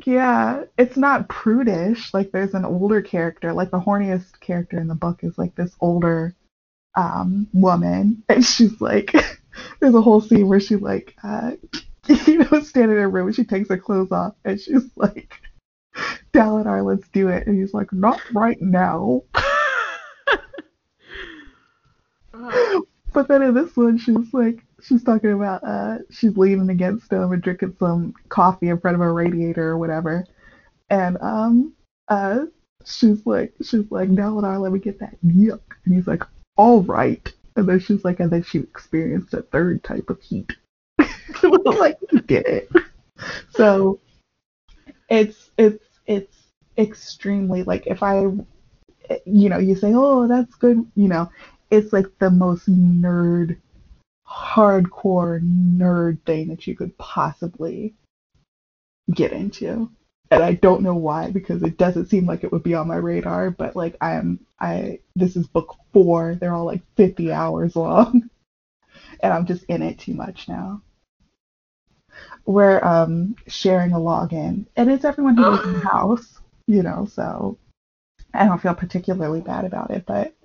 yeah, it's not prudish. Like there's an older character, like the horniest character in the book is like this older um, woman, (laughs) and she's like, (laughs) there's a whole scene where she like, uh, (laughs) you know, standing in a room, and she takes her clothes off, and she's like. Dalinar, let's do it. And he's like, not right now. (laughs) but then in this one, she's like, she's talking about, uh, she's leaning against him and drinking some coffee in front of a radiator or whatever. And, um, uh, she's like, she's like, Dalinar, let me get that yuck. And he's like, all right. And then she's like, and then she experienced a third type of heat. (laughs) like, you did it. So it's, it's, it's extremely, like, if I, you know, you say, oh, that's good, you know, it's like the most nerd, hardcore nerd thing that you could possibly get into. And I don't know why because it doesn't seem like it would be on my radar, but like I am I this is book 4. They're all like 50 hours long. (laughs) and I'm just in it too much now. We're um sharing a login and it's everyone who lives in the house, you know, so I don't feel particularly bad about it, but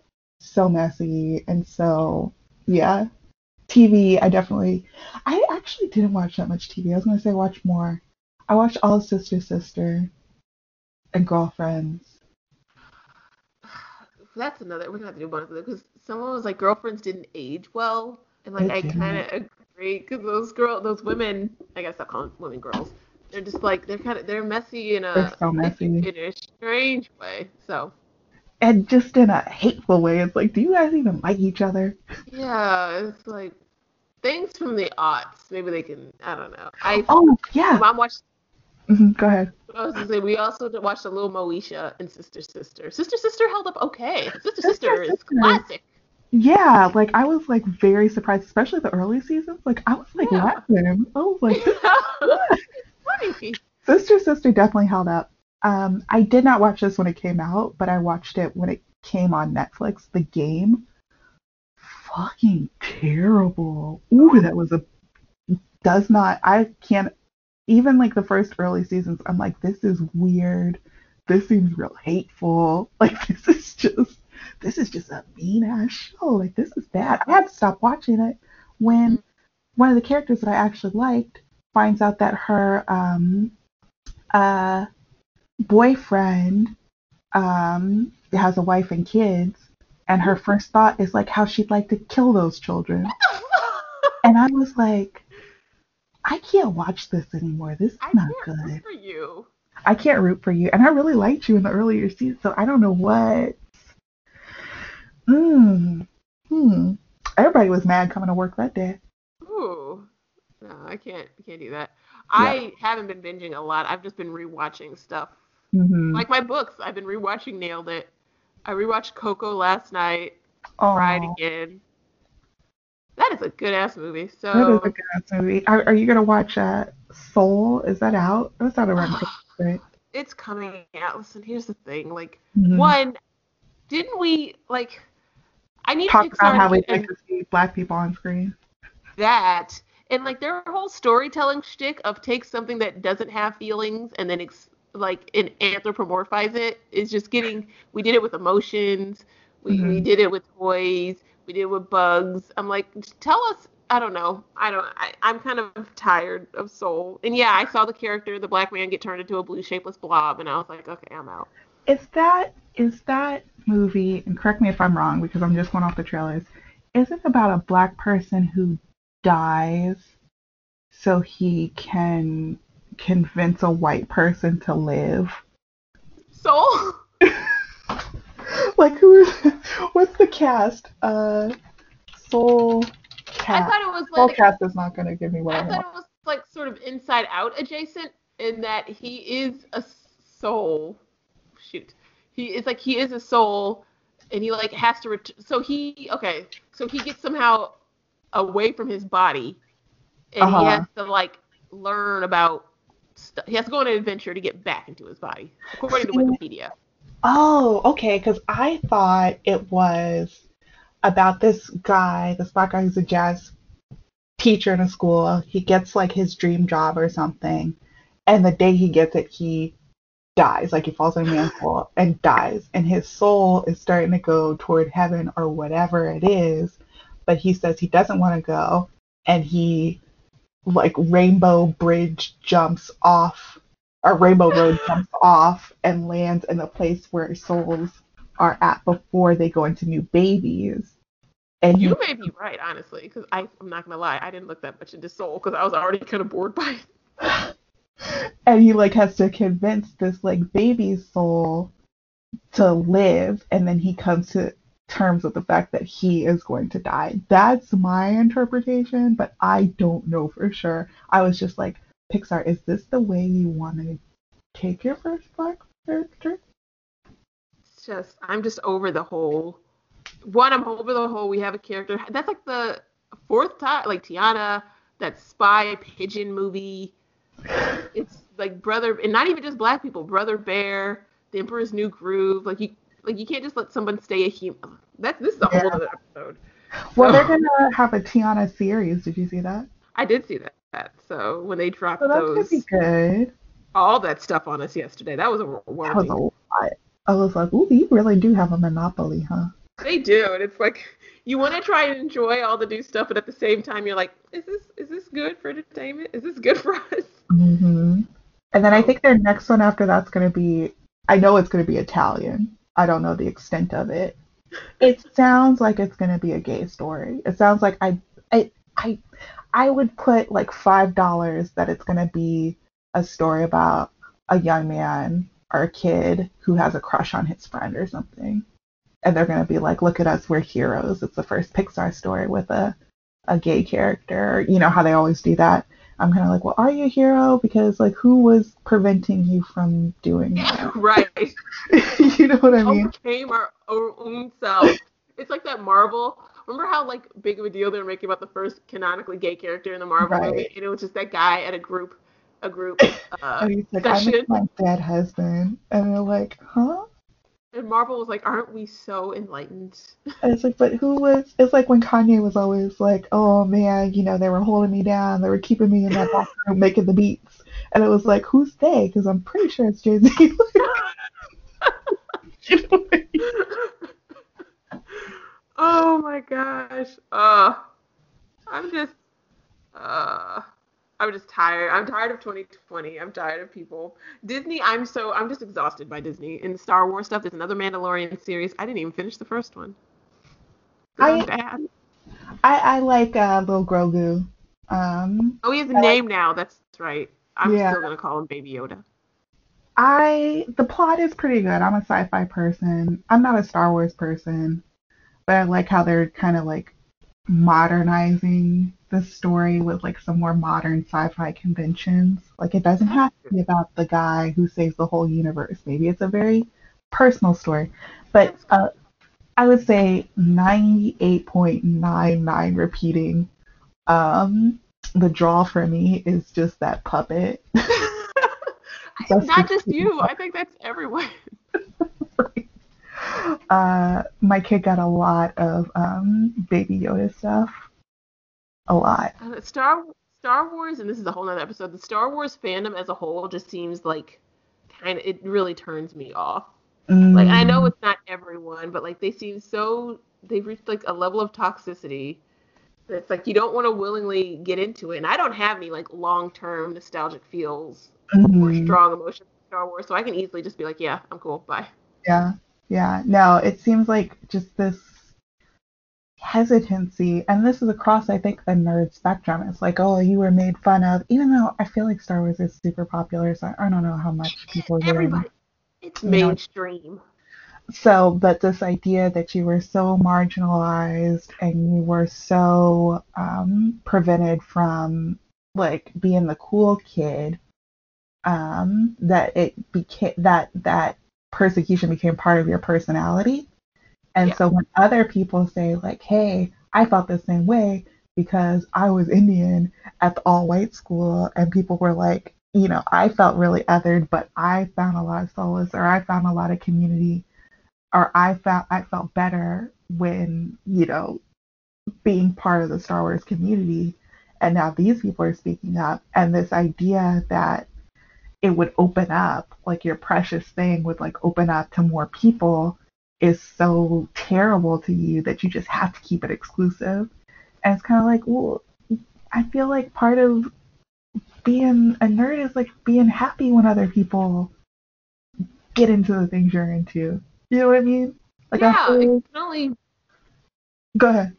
so messy and so yeah. TV, I definitely I actually didn't watch that much TV. I was gonna say watch more. I watched All Sister Sister and Girlfriends. (sighs) That's another. We're gonna have to do one of them because someone was like girlfriends didn't age well, and like I kind of agree because those girl, those women, I gotta stop calling women girls. They're just like they're kind of they're messy in a so messy. in a strange way. So and just in a hateful way. It's like, do you guys even like each other? Yeah, it's like things from the aughts. Maybe they can. I don't know. I oh yeah. Mom watched. Mm-hmm, go ahead. I was gonna say we also watched a little Moesha and Sister Sister. Sister Sister held up okay. Sister Sister, Sister is Sister. classic. Yeah, like I was like very surprised, especially the early seasons. Like I was like yeah. laughing. I was like, (laughs) yeah. Sister Sister definitely held up. Um, I did not watch this when it came out, but I watched it when it came on Netflix. The game, fucking terrible. Ooh, that was a does not. I can't even like the first early seasons. I'm like, this is weird. This seems real hateful. (laughs) Like this is just this is just a mean ass show. Like this is bad. I had to stop watching it when one of the characters that I actually liked finds out that her um uh boyfriend um, has a wife and kids, and her first thought is like how she'd like to kill those children. (laughs) and I was like, I can't watch this anymore. This is I not good. for you. I can't root for you, and I really liked you in the earlier season, so I don't know what. Hmm. Hmm. Everybody was mad coming to work that day. Ooh. No, I can't. I can't do that. I haven't been binging a lot. I've just been rewatching stuff. Mm-hmm. Like my books, I've been rewatching Nailed It. I rewatched Coco last night. oh, Cried again. That is a good ass movie. So that is a good ass movie. Are, are you gonna watch uh, Soul? Is that out? That's out around (sighs) right? it's coming out. Listen, here's the thing. Like Mhm. one, didn't we like? I need Talk Pixar about how we get like to see black people on screen. that and like their whole storytelling shtick of take something that doesn't have feelings and then ex- like and anthropomorphize it is just getting. We did it with emotions. We we Mhm. did it with toys. We did it with bugs. I'm like, tell us. I don't know. I don't. I, I'm kind of tired of Soul. And yeah, I saw the character, the black man, get turned into a blue shapeless blob, and I was like, okay, I'm out. Is that is that movie? And correct me if I'm wrong because I'm just going off the trailers. Is it about a black person who dies so he can convince a white person to live? Soul. (laughs) like who is? What's the cast? Uh, Soul I Cast. thought it was Soul like Cast is not gonna give me what I I thought want. it was like sort of inside out adjacent in that he is a soul. Shoot. He is like he is a soul and he like has to ret- so he okay, so he gets somehow away from his body and Uh-huh. he has to like learn about st- he has to go on an adventure to get back into his body according to Wikipedia. Oh, okay. Because I thought it was about this guy, this black guy who's a jazz teacher in a school. He gets like his dream job or something, and the day he gets it, he dies. Like he falls in a manhole (laughs) and dies, and his soul is starting to go toward heaven or whatever it is, but he says he doesn't want to go, and he like rainbow bridge jumps off or Rainbow Road jumps off and lands in the place where souls are at before they go into new babies. And he, You may be right, honestly, because I'm not gonna lie, I didn't look that much into Soul because I was already kind of bored by it. (sighs) and he like has to convince this like baby soul to live, and then he comes to terms with the fact that he is going to die. That's my interpretation, but I don't know for sure. I was just like, Pixar, is this the way you want to take your first black character? It's just I'm just over the whole one, I'm over the whole we have a character that's like the fourth time like Tiana, that spy pigeon movie. It's like brother and not even just black people, Brother Bear, The Emperor's New Groove. Like you like you can't just let someone stay a human that's this is a whole other episode. Well, So- they're gonna have a Tiana series. Did you see that? I did see that. So when they dropped So those be good. all that stuff on us yesterday, that was That was a lot. I was like, ooh, you really do have a monopoly, huh? They do, and it's like you want to try and enjoy all the new stuff, but at the same time, you're like, is this is this good for entertainment? Is this good (laughs) for us? hmm And then I think their next one after that's gonna be. I know it's gonna be Italian. I don't know the extent of it. It sounds like it's gonna be a gay story. It sounds like I, I, I, I would put like five dollars that it's gonna be a story about a young man or a kid who has a crush on his friend or something. And they're gonna be like, look at us, we're heroes. It's the first Pixar story with a a gay character. You know how they always do that. I'm kind of like, well, are you a hero? Because like, who was preventing you from doing (laughs) that? (laughs) right. (laughs) you know what I mean? Overcame our, our own self. It's like that Marvel. Remember how like big of a deal they were making about the first canonically gay character in the Marvel Right. movie, and it was just that guy at a group, a group. Uh, And he's like, I'm session. my dead husband, and they're like, huh? And Marvel was like, "Aren't we so enlightened?" (laughs) And it's like, but who was? It's like when Kanye was always like, oh man, you know, they were holding me down, they were keeping me in that bathroom (laughs) making the beats, and it was like, who's they? Because I'm pretty sure it's Jay Z. you know I mean? oh my gosh. Uh, I'm just, uh, I'm just tired. I'm tired of 2020. I'm tired of people. Disney, I'm so, I'm just exhausted by Disney. And Star Wars stuff, there's another Mandalorian series. I didn't even finish the first one. I- bad. I I like uh, Lil Grogu. Um, Oh, he has a I like- name now. That's right. I'm Yeah. still going to call him Baby Yoda. I the plot is pretty good. I'm a sci-fi person. I'm not a Star Wars person, but I like how they're kind of like modernizing the story with like some more modern sci-fi conventions. Like it doesn't have to be about the guy who saves the whole universe. Maybe it's a very personal story, but uh, I would say 98.99 repeating. Um, the draw for me is just that puppet. (laughs) Not just you. I think that's everyone. (laughs) uh, my kid got a lot of um, Baby Yoda stuff. A lot. Uh, Star Star Wars, and this is a whole other episode. The Star Wars fandom as a whole just seems like kind of it really turns me off. Mm. Like I know mm. it's not everyone, but like they seem so they've reached like a level of toxicity it's like you don't want to willingly get into it. And I don't have any like long term nostalgic feels mm-hmm. or strong emotions in Star Wars, so I can easily just be like, yeah, I'm cool, bye. Yeah, yeah. No, it seems like just this hesitancy, and this is across, I think, the nerd spectrum. It's like, oh, you were made fun of, even though I feel like Star Wars is super popular, so I don't know how much people are Everybody, it's mainstream. Know, so, but this idea that you were so marginalized and you were so um, prevented from like being the cool kid um, that it became that that persecution became part of your personality. And yeah. so when other people say like, "Hey, I felt the same way because I was Indian at the all-white school," and people were like, you know, I felt really othered, but I found a lot of solace or I found a lot of community or I felt I felt better when you know being part of the Star Wars community, and now these people are speaking up, and this idea that it would open up like your precious thing would like open up to more people is so terrible to you that you just have to keep it exclusive. And it's kind of like, well, I feel like part of being a nerd is like being happy when other people get into the things you're into. You know what I mean? Like yeah, I feel... only. Go ahead.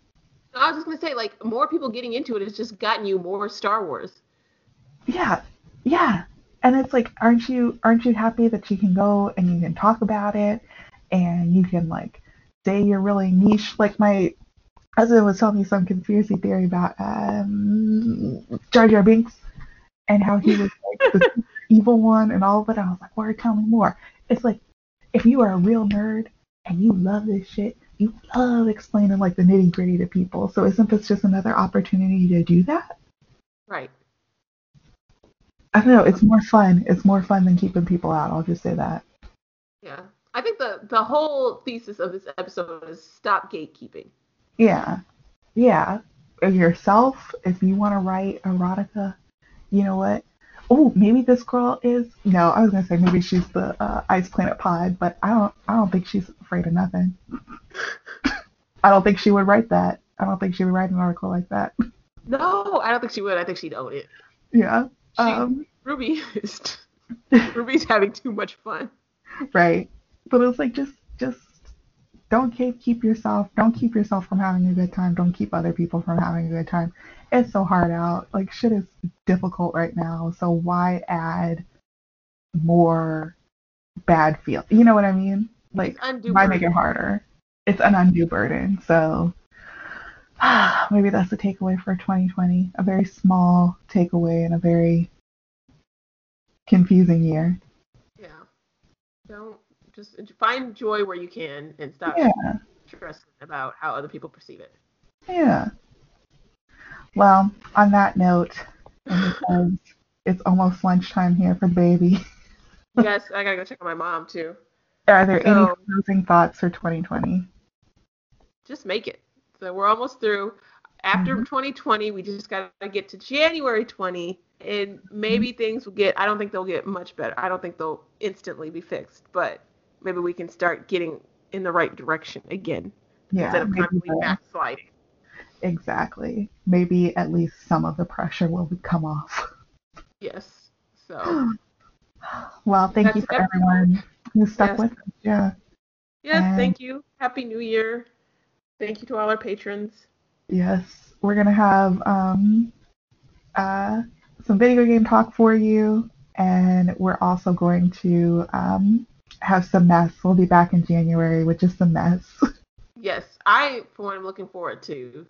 I was just gonna say, like, more people getting into it has just gotten you more Star Wars. Yeah, yeah, and it's like, aren't you aren't you happy that you can go and you can talk about it, and you can like say you're really niche. Like my husband was telling me some conspiracy theory about um, Jar Jar Binks and how he was like the (laughs) evil one and all of it. I was like, "Why? Tell me more." It's like if you are a real nerd and you love this shit, you love explaining like the nitty gritty to people. So isn't this just another opportunity to do that? Right. I don't know. It's more fun. It's more fun than keeping people out. I'll just say that. Yeah. I think the the whole thesis of this episode is stop gatekeeping. Yeah. Yeah. Yourself, if you want to write erotica, you know what? oh, maybe this girl is. No, I was gonna say maybe she's the uh, Ice Planet Pod, but I don't. I don't think she's afraid of nothing. (laughs) I don't think she would write that. I don't think she would write an article like that. No, I don't think she would. I think she'd own it. Yeah. Um, Ruby (laughs) is. Ruby's having too much fun. Right, but it's like just just don't keep keep yourself don't keep yourself from having a good time. Don't keep other people from having a good time it's so hard out. Like shit is difficult right now. So why add more bad feel? You know what I mean? Like why burden. make it harder? It's an undue burden. So (sighs) maybe that's a takeaway for 2020. A very small takeaway in a very confusing year. Yeah. Don't just find joy where you can and stop yeah. stressing about how other people perceive it. Yeah. Well, on that note, because it's almost lunchtime here for baby. (laughs) yes, I gotta go check on my mom too. Are there so, any closing thoughts for 2020? Just make it. So we're almost through. After mm-hmm. 2020, we just gotta get to January 20, and maybe mm-hmm. things will get. I don't think they'll get much better. I don't think they'll instantly be fixed, but maybe we can start getting in the right direction again yeah, instead of constantly backsliding. Exactly. Maybe at least some of the pressure will come off. Yes. So. (gasps) well, thank That's you for everyone who stuck yes. with us. Yeah. Yes, and thank you. Happy New Year. Thank you to all our patrons. Yes, we're gonna have um, uh, some video game talk for you, and we're also going to um, have some mess. We'll be back in January with just some mess. (laughs) yes, I for one am looking forward to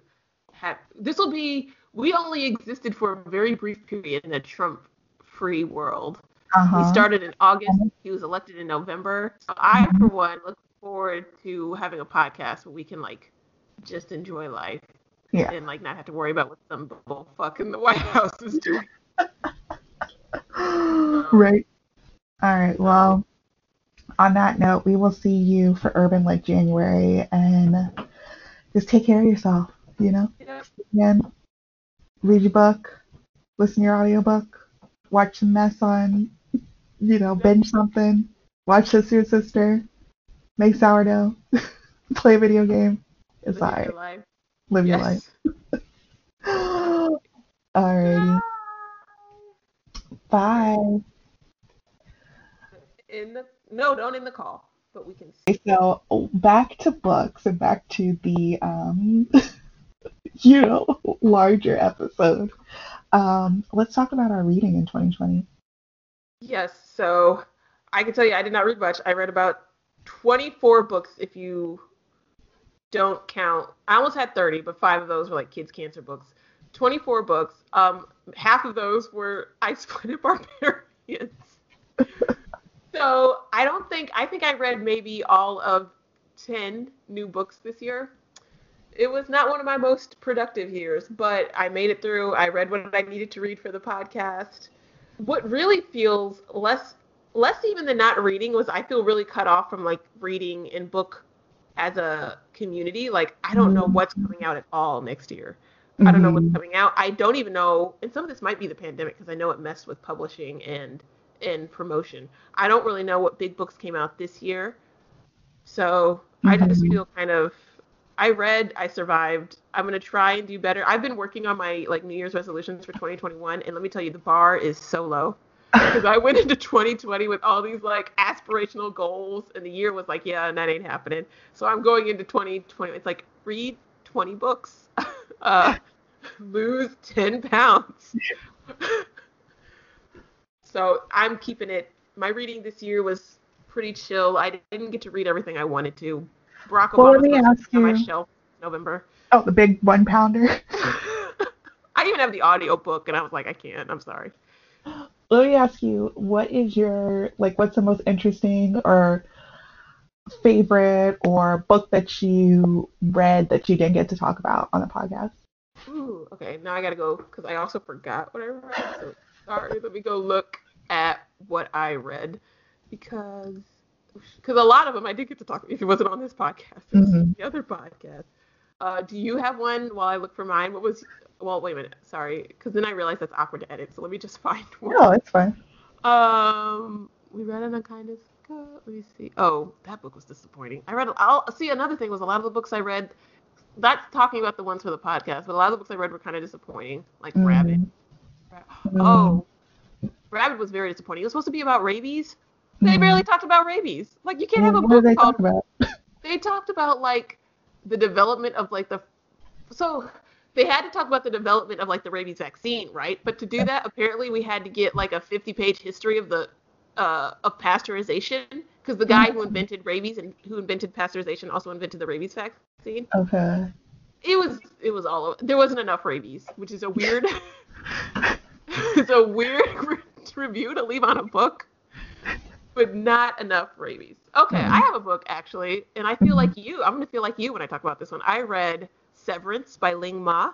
have this will be we only existed for a very brief period in a Trump free world. Uh-huh. We started in August. He was elected in November. So I, for one, look forward to having a podcast where we can like just enjoy life Yeah. and like not have to worry about what some bullfuck in the White (laughs) House is doing. (laughs) right. All right. Well, on that note, we will see you for Urban Lit January and just take care of yourself, you know? Yeah. Again, read your book, listen to your audiobook, watch some mess on, you know, binge something, watch Sister Sister, make sourdough, (laughs) play a video game. It's Live your life. Live your Yes. life. (laughs) Alrighty. Bye. In the no, don't end the call, but we can. Okay, So back to books and back to the um, (laughs) you know larger episode. Um, let's talk about our reading in 2020. Yes, so I can tell you I did not read much. I read about 24 books if you don't count. I almost had 30, but five of those were like kids' cancer books. 24 books. Um, half of those were Ice Planet (laughs) Barbarians. so I don't think, I think I read maybe all of 10 new books this year. It was not one of my most productive years, but I made it through. I read what I needed to read for the podcast what really feels less less even than not reading was I feel really cut off from like reading and book as a community. Like I don't know what's coming out at all next year. I don't know what's Mhm. coming out. I don't even know, and some of this might be the pandemic because I know it messed with publishing and and promotion. I don't really know what big books came out this year, so I just feel kind of. I read, I survived. I'm gonna try and do better. I've been working on my like New Year's resolutions for 2021, and let me tell you, the bar is so low because I went into 2020 with all these like aspirational goals, and the year was like, yeah, and that ain't happening. So I'm going into 2020. It's like read 20 books, (laughs) uh, lose 10 pounds. (laughs) so I'm keeping it. My reading this year was pretty chill. I didn't get to read everything I wanted to. Barack Well, let Obama's me ask on my shelf in November. Oh, the big one pounder. (laughs) I even have the audio book, and I was like, I can't. I'm sorry. Let me ask you, what is your like? What's the most interesting or favorite or book that you read that you didn't get to talk about on the podcast? Ooh, okay. Now I gotta go because I also forgot what I read. So sorry. Let me go look at what I read because because a lot of them I did get to talk if it wasn't on this podcast. It was Mhm. the other podcast. Uh, do you have one while I look for mine? What was? Well, wait a minute. Sorry, because then I realized that's awkward to edit. So let me just (laughs) find one. No, it's fine. Um, we read an Unkindness. Go- Let me see. Oh, that book was disappointing. I read. I'll see. Another thing was a lot of the books I read. That's talking about the ones for the podcast, but a lot of the books I read were kind of disappointing, like Mhm. Rabid. Mhm. Oh, Rabid was very disappointing. It was supposed to be about rabies. They Mhm. barely talked about rabies. Like you can't have a what book called talk about? (laughs) they talked about like the development of like the so they had to talk about the development of like the rabies vaccine, right? But to do that, apparently we had to get like a 50-page history of the uh, of pasteurization because the guy who invented rabies and who invented pasteurization also invented the rabies vaccine. Okay. It was it was all over. There wasn't enough rabies, which is a weird (laughs) it's a weird (laughs) re- review to leave on a book, but not enough rabies. Okay, Mhm. I have a book actually, and I feel like you. I'm gonna feel like you when I talk about this one. I read Severance by Ling Ma.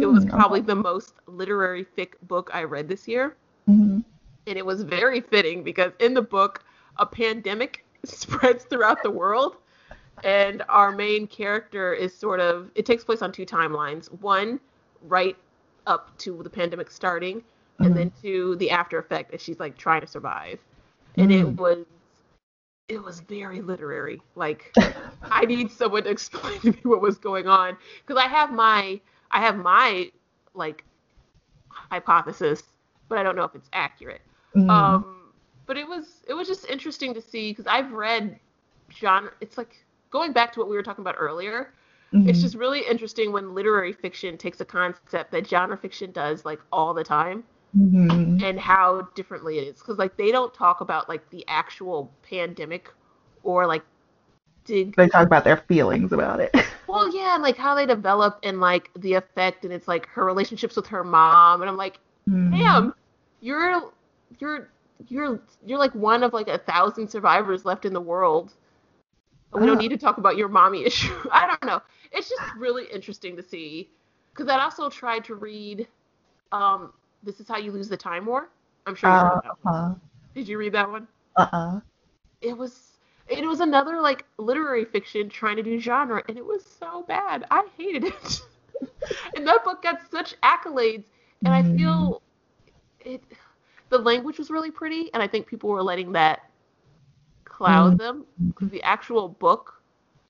It was Mm, probably the most literary fic book I read this year, mhm. and it was very fitting because in the book, a pandemic (laughs) spreads throughout the world, and our main character is sort of. It takes place on two timelines. One, right up to the pandemic starting, and then to the after effect as she's like trying to survive. And it Mm. was it was very literary. Like I need (laughs) someone to explain to me what was going on because I have my I have my like hypothesis, but I don't know if it's accurate. Mhm. Um, but it was it was just interesting to see because I've read genre. It's like going back to what we were talking about earlier. It's Mhm. just really interesting when literary fiction takes a concept that genre fiction does like all the time Mhm. and how differently it is because like they don't talk about like the actual pandemic or like dig They talk about their feelings about it. (laughs) Well, yeah, and like how they develop and like the effect, and it's like her relationships with her mom, and I'm like, Mm. damn, you're you're you're you're like one of like a thousand survivors left in the world. We don't need to talk about your mommy (laughs) issue. I don't know. It's just really interesting to see because I also tried to read. Um, this is how you lose the time war. I'm sure you Uh, read that. one. uh, Did you read that one? uh-uh. It was it was another like literary fiction trying to do genre, and it was so bad. I hated it. (laughs) and that book got such accolades, and I Mm. feel it. The language was really pretty, and I think people were letting that cloud Mm. them. 'cause the actual book,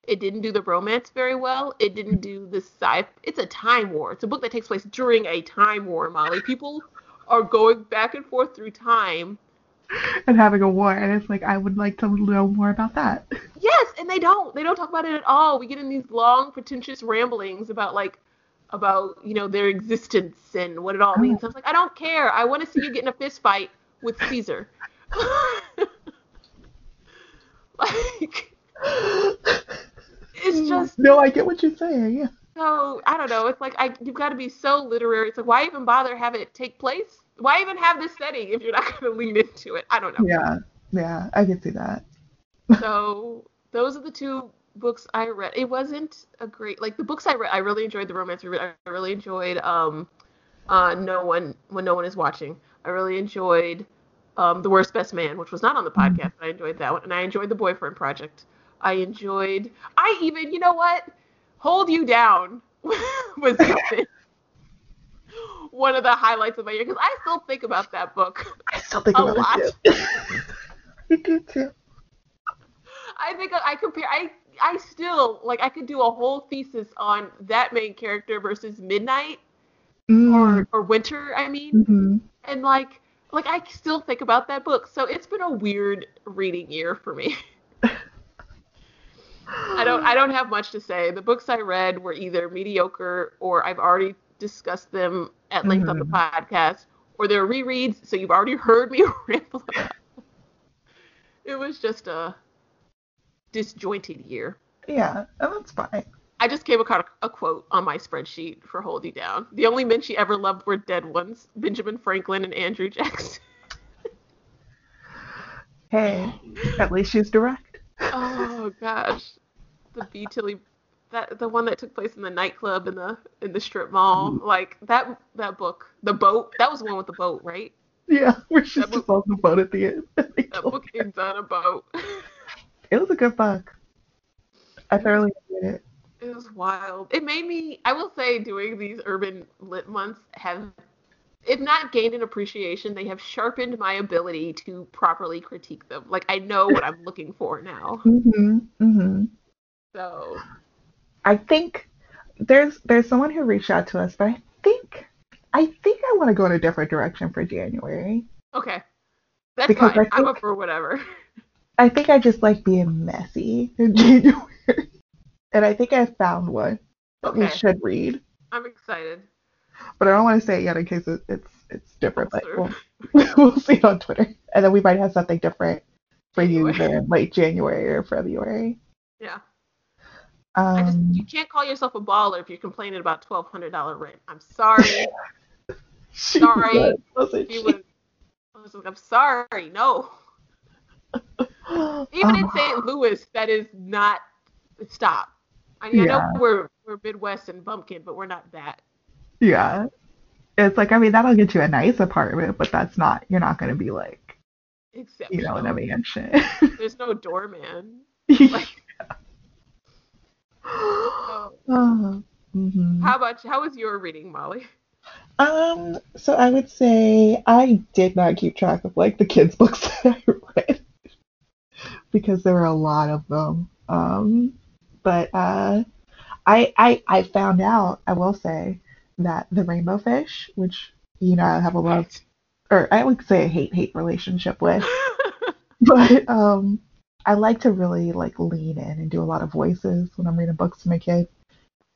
it didn't do the romance very well. It didn't do the sci. It's a time war. It's a book that takes place during a time war. Molly, people are going back and forth through time. And having a war, and it's like I would like to know more about that. Yes, and they don't. They don't talk about it at all. We get in these long, pretentious ramblings about like about you know their existence and what it all means. Oh. I was like, I don't care. I want to see you get in a fist fight with Caesar. (laughs) like (laughs) it's just no, I get what you're saying. Yeah. so I don't know. It's like I you've got to be so literary. It's like why even bother have it take place? Why even have this setting if you're not (laughs) going to lean into it? I don't know. Yeah. Yeah, I can see that. (laughs) so those are the two books I read. It wasn't a great like the books I read. I really enjoyed the romance. I I really enjoyed um, uh, no one when no one is watching. I really enjoyed um, the worst best man, which was not on the podcast, but I enjoyed that one, and I enjoyed the boyfriend project. I enjoyed. I even you know what? Hold you down (laughs) was (laughs) one of the highlights of my year because I still think about that book. I still think A about lot. it too. (laughs) I do too. I think I compare. I I still like. I could do a whole thesis on that main character versus Midnight Mm. or or Winter. I mean, hmm and like like I still think about that book. So it's been a weird reading year for me. I don't I don't have much to say. The books I read were either mediocre or I've already discussed them at length on the mm-hmm. podcast, or they're rereads. So you've already heard me (laughs) ramble about. Them. It was just a disjointed year. Yeah, oh, that's fine. I just came across a quote on my spreadsheet for Hold You Down. The only men she ever loved were dead ones Benjamin Franklin and Andrew Jackson. Hey, at least she's direct. (laughs) oh gosh. The B Tilly that the one that took place in the nightclub in the in the strip mall. Like that that book. The boat. That was the one with the boat, right? Yeah, where she's That just on the boat at the end. (laughs) That book ends on a boat. (laughs) It was a good book. I thoroughly enjoyed it. It was wild. It made me, I will say, doing these urban lit months have, if not gained an appreciation, they have sharpened my ability to properly critique them. Like, I know what I'm looking for now. hmm hmm So, I think there's there's someone who reached out to us, but I think I think I want to go in a different direction for January. okay. That's Because fine. I I'm up for whatever. I think I just like being messy in (laughs) January, and I think I found one that we should read. I'm excited. But I don't want to say it yet in case it, it's it's different. But we'll, (laughs) we'll see on Twitter, and then we might have something different for you in late January or February. Yeah. I just, Um, you can't call yourself a baller if you're complaining about $1,200 rent. I'm sorry. (laughs) sorry. was, wasn't She she? was, I was like, I'm sorry. No. Even in (sighs) St. Louis, that is not stop. I, mean, I know we're we're Midwest and bumpkin, but we're not that. Yeah. It's like I mean that'll get you a nice apartment, but that's not you're not gonna be like Except you know in a mansion. there's no doorman. (laughs) oh. So, Mhm. how about? How was your reading, Molly? Um, so I would say I did not keep track of like the kids' (laughs) books that I read (laughs) because there were a lot of them. Um, but uh, I I I found out I will say that the Rainbow Fish, which you know I have a love or I would say a hate hate relationship with, (laughs) but um, I like to really like lean in and do a lot of voices when I'm reading books to my kids,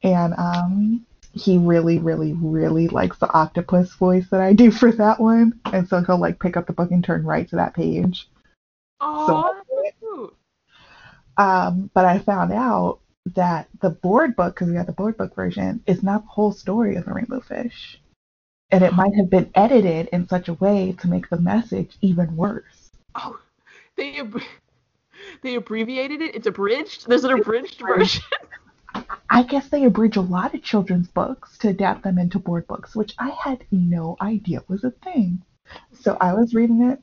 and um, he really, really, really likes the octopus voice that I do for that one, and so he'll like pick up the book and turn right to that page. oh, so cute. Um, but I found out that the board book, because we got the board book version, is not the whole story of the Rainbow Fish. And it might have been edited in such a way to make the message even worse. Oh, they they abbreviated it. It's abridged. There's an abridged version. I guess they abridge a lot of children's books to adapt them into board books, which I had no idea was a thing. So I was reading it.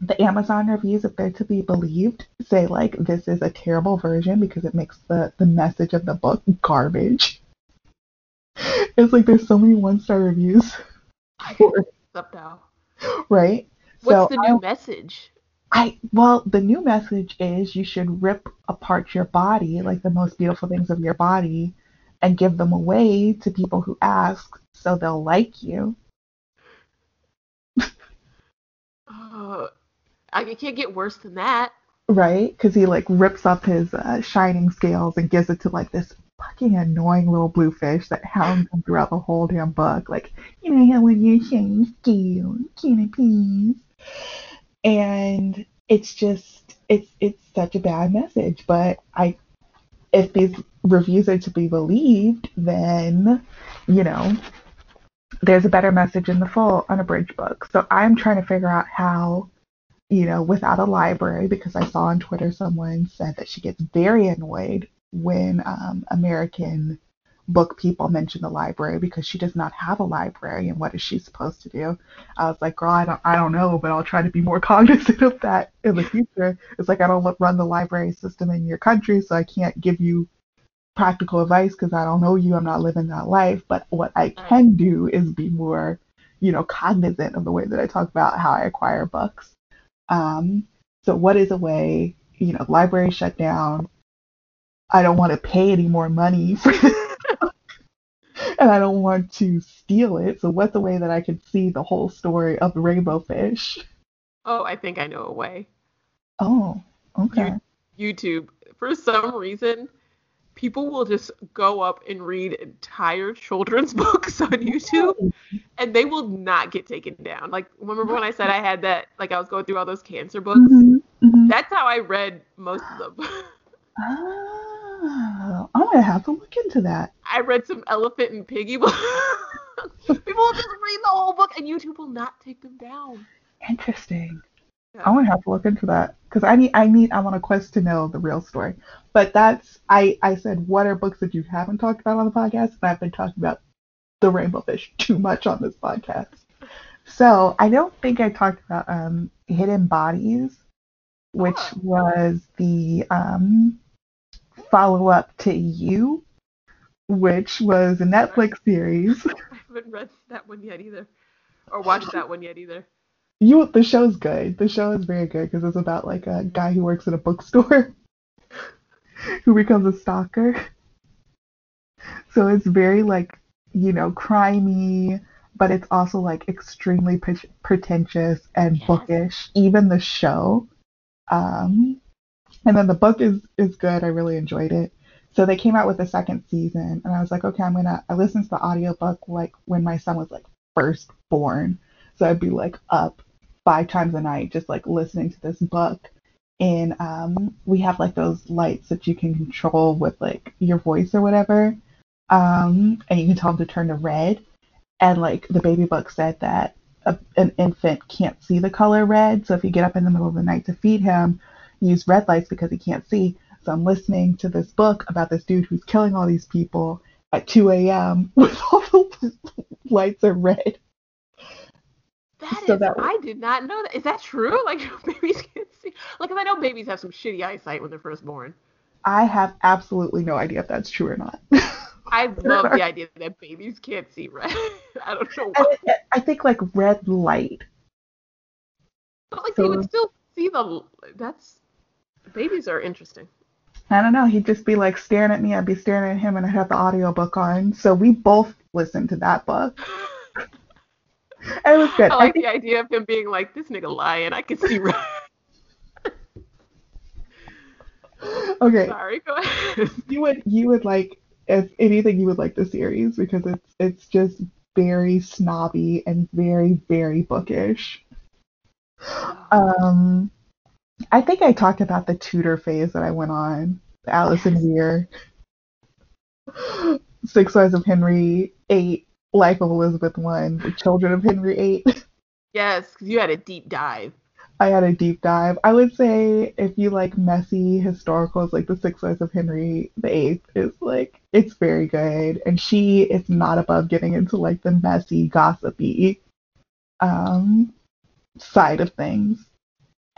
The Amazon reviews, if they're to be believed, say like this is a terrible version because it makes the, the message of the book garbage. It's like there's so many one star reviews. for- Up now. right? What's so the I- new message? I well, the new message is you should rip apart your body, like the most beautiful things of your body, and give them away to people who ask, so they'll like you. Uh, I it can't get worse than that. Right? Because he like rips up his uh, shining scales and gives it to like this fucking annoying little blue fish that hounds him throughout the whole damn book. Like, you know how when your shining scales, can I please? And it's just it's it's such a bad message. But I if these reviews are to be believed, then you know there's a better message in the full unabridged book. So I'm trying to figure out how you know, without a library, because I saw on Twitter someone said that she gets very annoyed when um, American book people mention the library because she does not have a library and what is she supposed to do? I was like, girl, I don't, I don't know, but I'll try to be more (laughs) cognizant of that in the future. It's like I don't run the library system in your country, so I can't give you practical advice because I don't know you. I'm not living that life. But what I can do is be more, you know, cognizant of the way that I talk about how I acquire books. Um, so what is a way, you know, library shut down. I don't want to pay any more money (laughs) for this (laughs) and I don't want to steal it. So what's a way that I can see the whole story of the rainbow fish? Oh, I think I know a way. Oh, okay. YouTube. For some reason, people will just go up and read entire children's (laughs) books on YouTube and they will not get taken down. Like remember when I said I had that like I was going through all those cancer books? Mhm, mhm. That's how I read most of them. (laughs) Oh, (sighs) I'm gonna have to look into that. I read some elephant and piggy (laughs) books. people will just read the whole book and YouTube will not take them down. Interesting. Yeah. I'm gonna have to look into that because I need I need I'm on a quest to know the real story. But that's I I said what are books that you haven't talked about on the podcast, and I've been talking about the Rainbow Fish (laughs) too much on this podcast. So I don't think I talked about um Hidden Bodies, which Oh. was the um follow up to You, which was a Netflix series. (laughs) I haven't read that one yet either. Or watched that one yet either. You, the show's good. The show is very good because it's about like a guy who works at a bookstore (laughs) who becomes a stalker. So it's very like, you know, crimey, but it's also like extremely pre- pretentious and Yes. bookish. Even the show. Um, and then the book is is good. I really enjoyed it. So they came out with a second season, and I was like, okay, I'm gonna. I listened to the audiobook like when my son was like first born. So I'd be like up five times a night just like listening to this book. And um, we have like those lights that you can control with like your voice or whatever. Um, and you can tell them to turn to red. And like the baby book said that a, an infant can't see the color red. So if you get up in the middle of the night to feed him, use red lights because he can't see. So I'm listening to this book about this dude who's killing all these people at 2 a.m. (laughs) with all the lights are red. That is, So that I did not know that. Is that true? (laughs) Like (laughs) babies can't see. Like, 'cause I know babies have some shitty eyesight when they're first born. I have absolutely no idea if that's true or not. I love the idea that babies can't see red. I don't know why. I, I think like red light. But like they So- would still see the. That's babies are interesting. I don't know. He'd just be like staring at me. I'd be staring at him, and I had the audiobook on. So we both listened to that book. (laughs) It was good. I I like think, the idea of him being like, "This nigga lying. I can see (laughs) red." (laughs) okay, Sorry, go ahead. you would you would like if anything you would like the series because it's it's just very snobby and very very bookish. Um, I think I talked about the Tudor phase that I went on, Alison Yes. Weir Six Wives of Henry eight, Life of Elizabeth one, The Children of Henry eight. Yes, because you had a deep dive. I had a deep dive. I would say if you like messy historicals, like the Six Wives of Henry the Eighth is like it's very good, and she is not above getting into like the messy, gossipy um, side of things.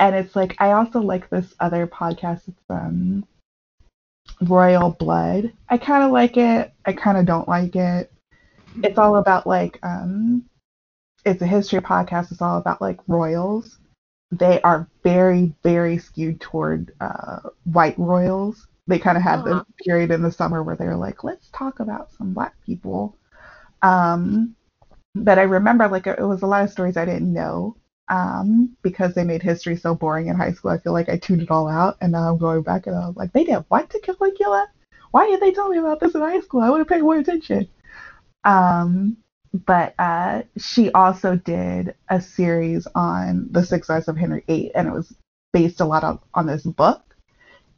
And it's like I also like this other podcast. It's um Royal Blood. I kind of like it. I kind of don't like it. It's all about like um, it's a history podcast. It's all about like royals. They are very very skewed toward uh, white royals. They kind of had Uh-huh. this period in the summer where they were like, let's talk about some black people. Um, but I remember like it was a lot of stories I didn't know um, because they made history so boring in high school. I feel like I tuned it all out, and now I'm going back and I'm like, they did what to Caligula? Why did they tell me about this in high school? I would have paid more attention. Um, but uh, she also did a series on the Wives of Henry VIII, and it was based a lot on, on this book.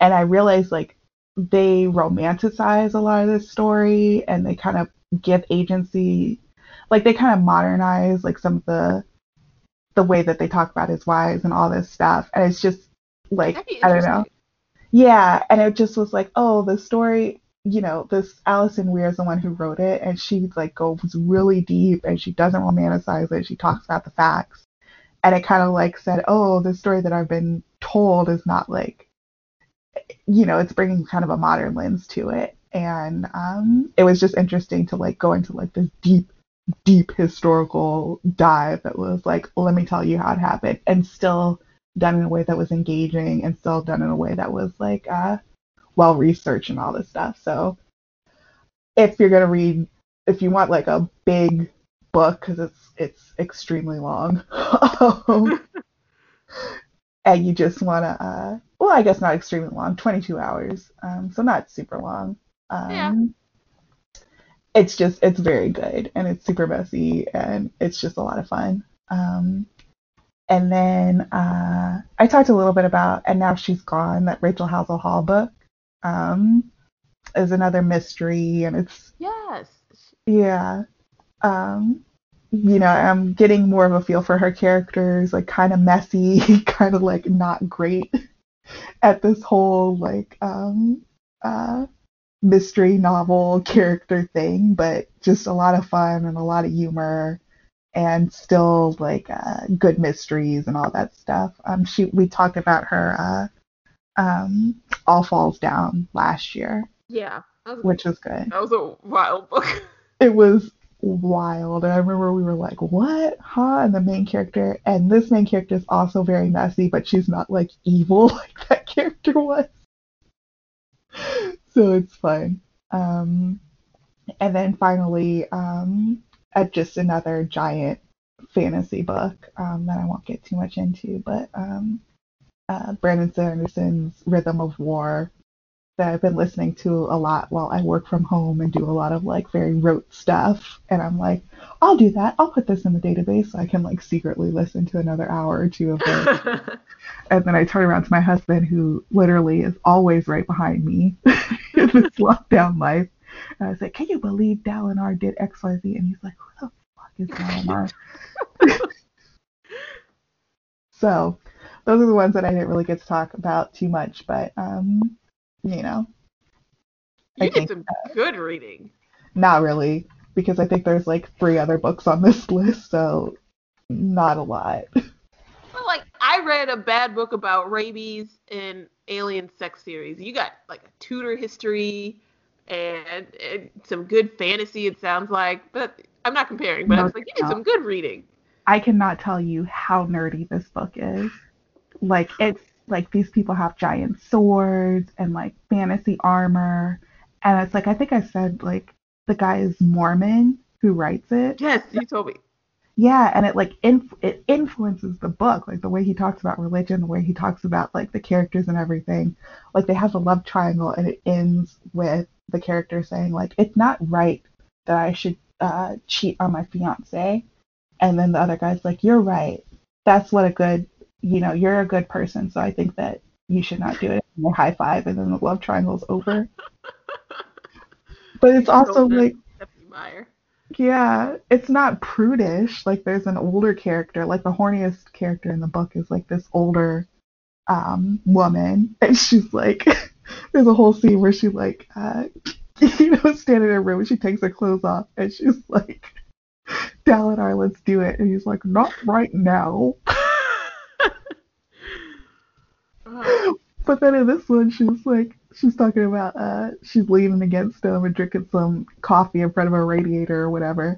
And I realized like they romanticize a lot of this story, and they kind of give agency, like they kind of modernize like some of the the way that they talk about his wives and all this stuff. And it's just like I don't know. Yeah, and it just was like, oh, the story, you know, this Alison Weir is the one who wrote it, and she like goes really deep, and she doesn't romanticize it. She talks about the facts, and it kind of like said, oh, the story that I've been told is not like, you know, it's bringing kind of a modern lens to it, and um, it was just interesting to like go into like this deep, deep historical dive that was like, let me tell you how it happened, and still done in a way that was engaging and still done in a way that was like uh, well researched and all this stuff. So if you're gonna read, if you want like a big book because it's it's extremely long, (laughs) um, (laughs) and you just wanna, uh, well, I guess not extremely long, 22 hours, um, so not super long. Um, Yeah. It's just it's very good and it's super messy and it's just a lot of fun. Um, and then uh, I talked a little bit about And Now She's Gone, that Rachel Howzell Hall book. Um, is another mystery, and it's, Yes. yeah. Um, you know, I'm getting more of a feel for her characters, like kind of messy, (laughs) kind of like not great (laughs) at this whole like um, uh, mystery novel character thing, but just a lot of fun and a lot of humor and still like uh, good mysteries and all that stuff. Um, she we talked about her uh, um, All Falls Down last year, Yeah. Was, which was good. that was a wild book. (laughs) It was wild, and I remember we were like, "What, huh?" And the main character, and this main character is also very messy, but she's not like evil (laughs) like that character was. So it's fun. Um, and then finally, um, just another giant fantasy book um, that I won't get too much into, but um, uh, Brandon Sanderson's Rhythm of War that I've been listening to a lot while I work from home and do a lot of like very rote stuff. And I'm like, I'll do that. I'll put this in the database so I can like secretly listen to another hour or two of it. (laughs) and then I turn around to my husband, who literally is always right behind me (laughs) in this lockdown life. And I was like, Can you believe Dalinar did XYZ? And he's like, Who the fuck is Dalinar? (laughs) so those are the ones that I didn't really get to talk about too much, but um, you know, I you did think some good reading. not really, because I think there's like three other books on this (laughs) list, so not a lot. Well, like I read a bad book about rabies and alien sex series. You got like a Tudor history and, and some good fantasy. It sounds like, but I'm not comparing. But I No, was like, you did some good reading. I cannot tell you how nerdy this book is. Like it's like these people have giant swords and like fantasy armor, and it's like I think I said like the guy is Mormon who writes it. Yes, you told me. Yeah, and it like inf- it influences the book, like the way he talks about religion, the way he talks about like the characters and everything. Like they have a love triangle, and it ends with the character saying like it's not right that I should uh, cheat on my fiance, and then the other guy's like you're right. That's what a good you know you're a good person, so I think that you should not do it. And they high five, and then the love triangle's over. but it's also like yeah, it's not prudish. Like there's an older character, like the horniest character in the book is like this older um woman (laughs) and she's like (laughs) there's a whole scene where she like uh (laughs) you know standing in a room and she takes her clothes off and she's like Dalinar, let's do it and he's like not right now (laughs) But then in this one she's like she's talking about uh she's leaning against him and drinking some coffee in front of a radiator or whatever.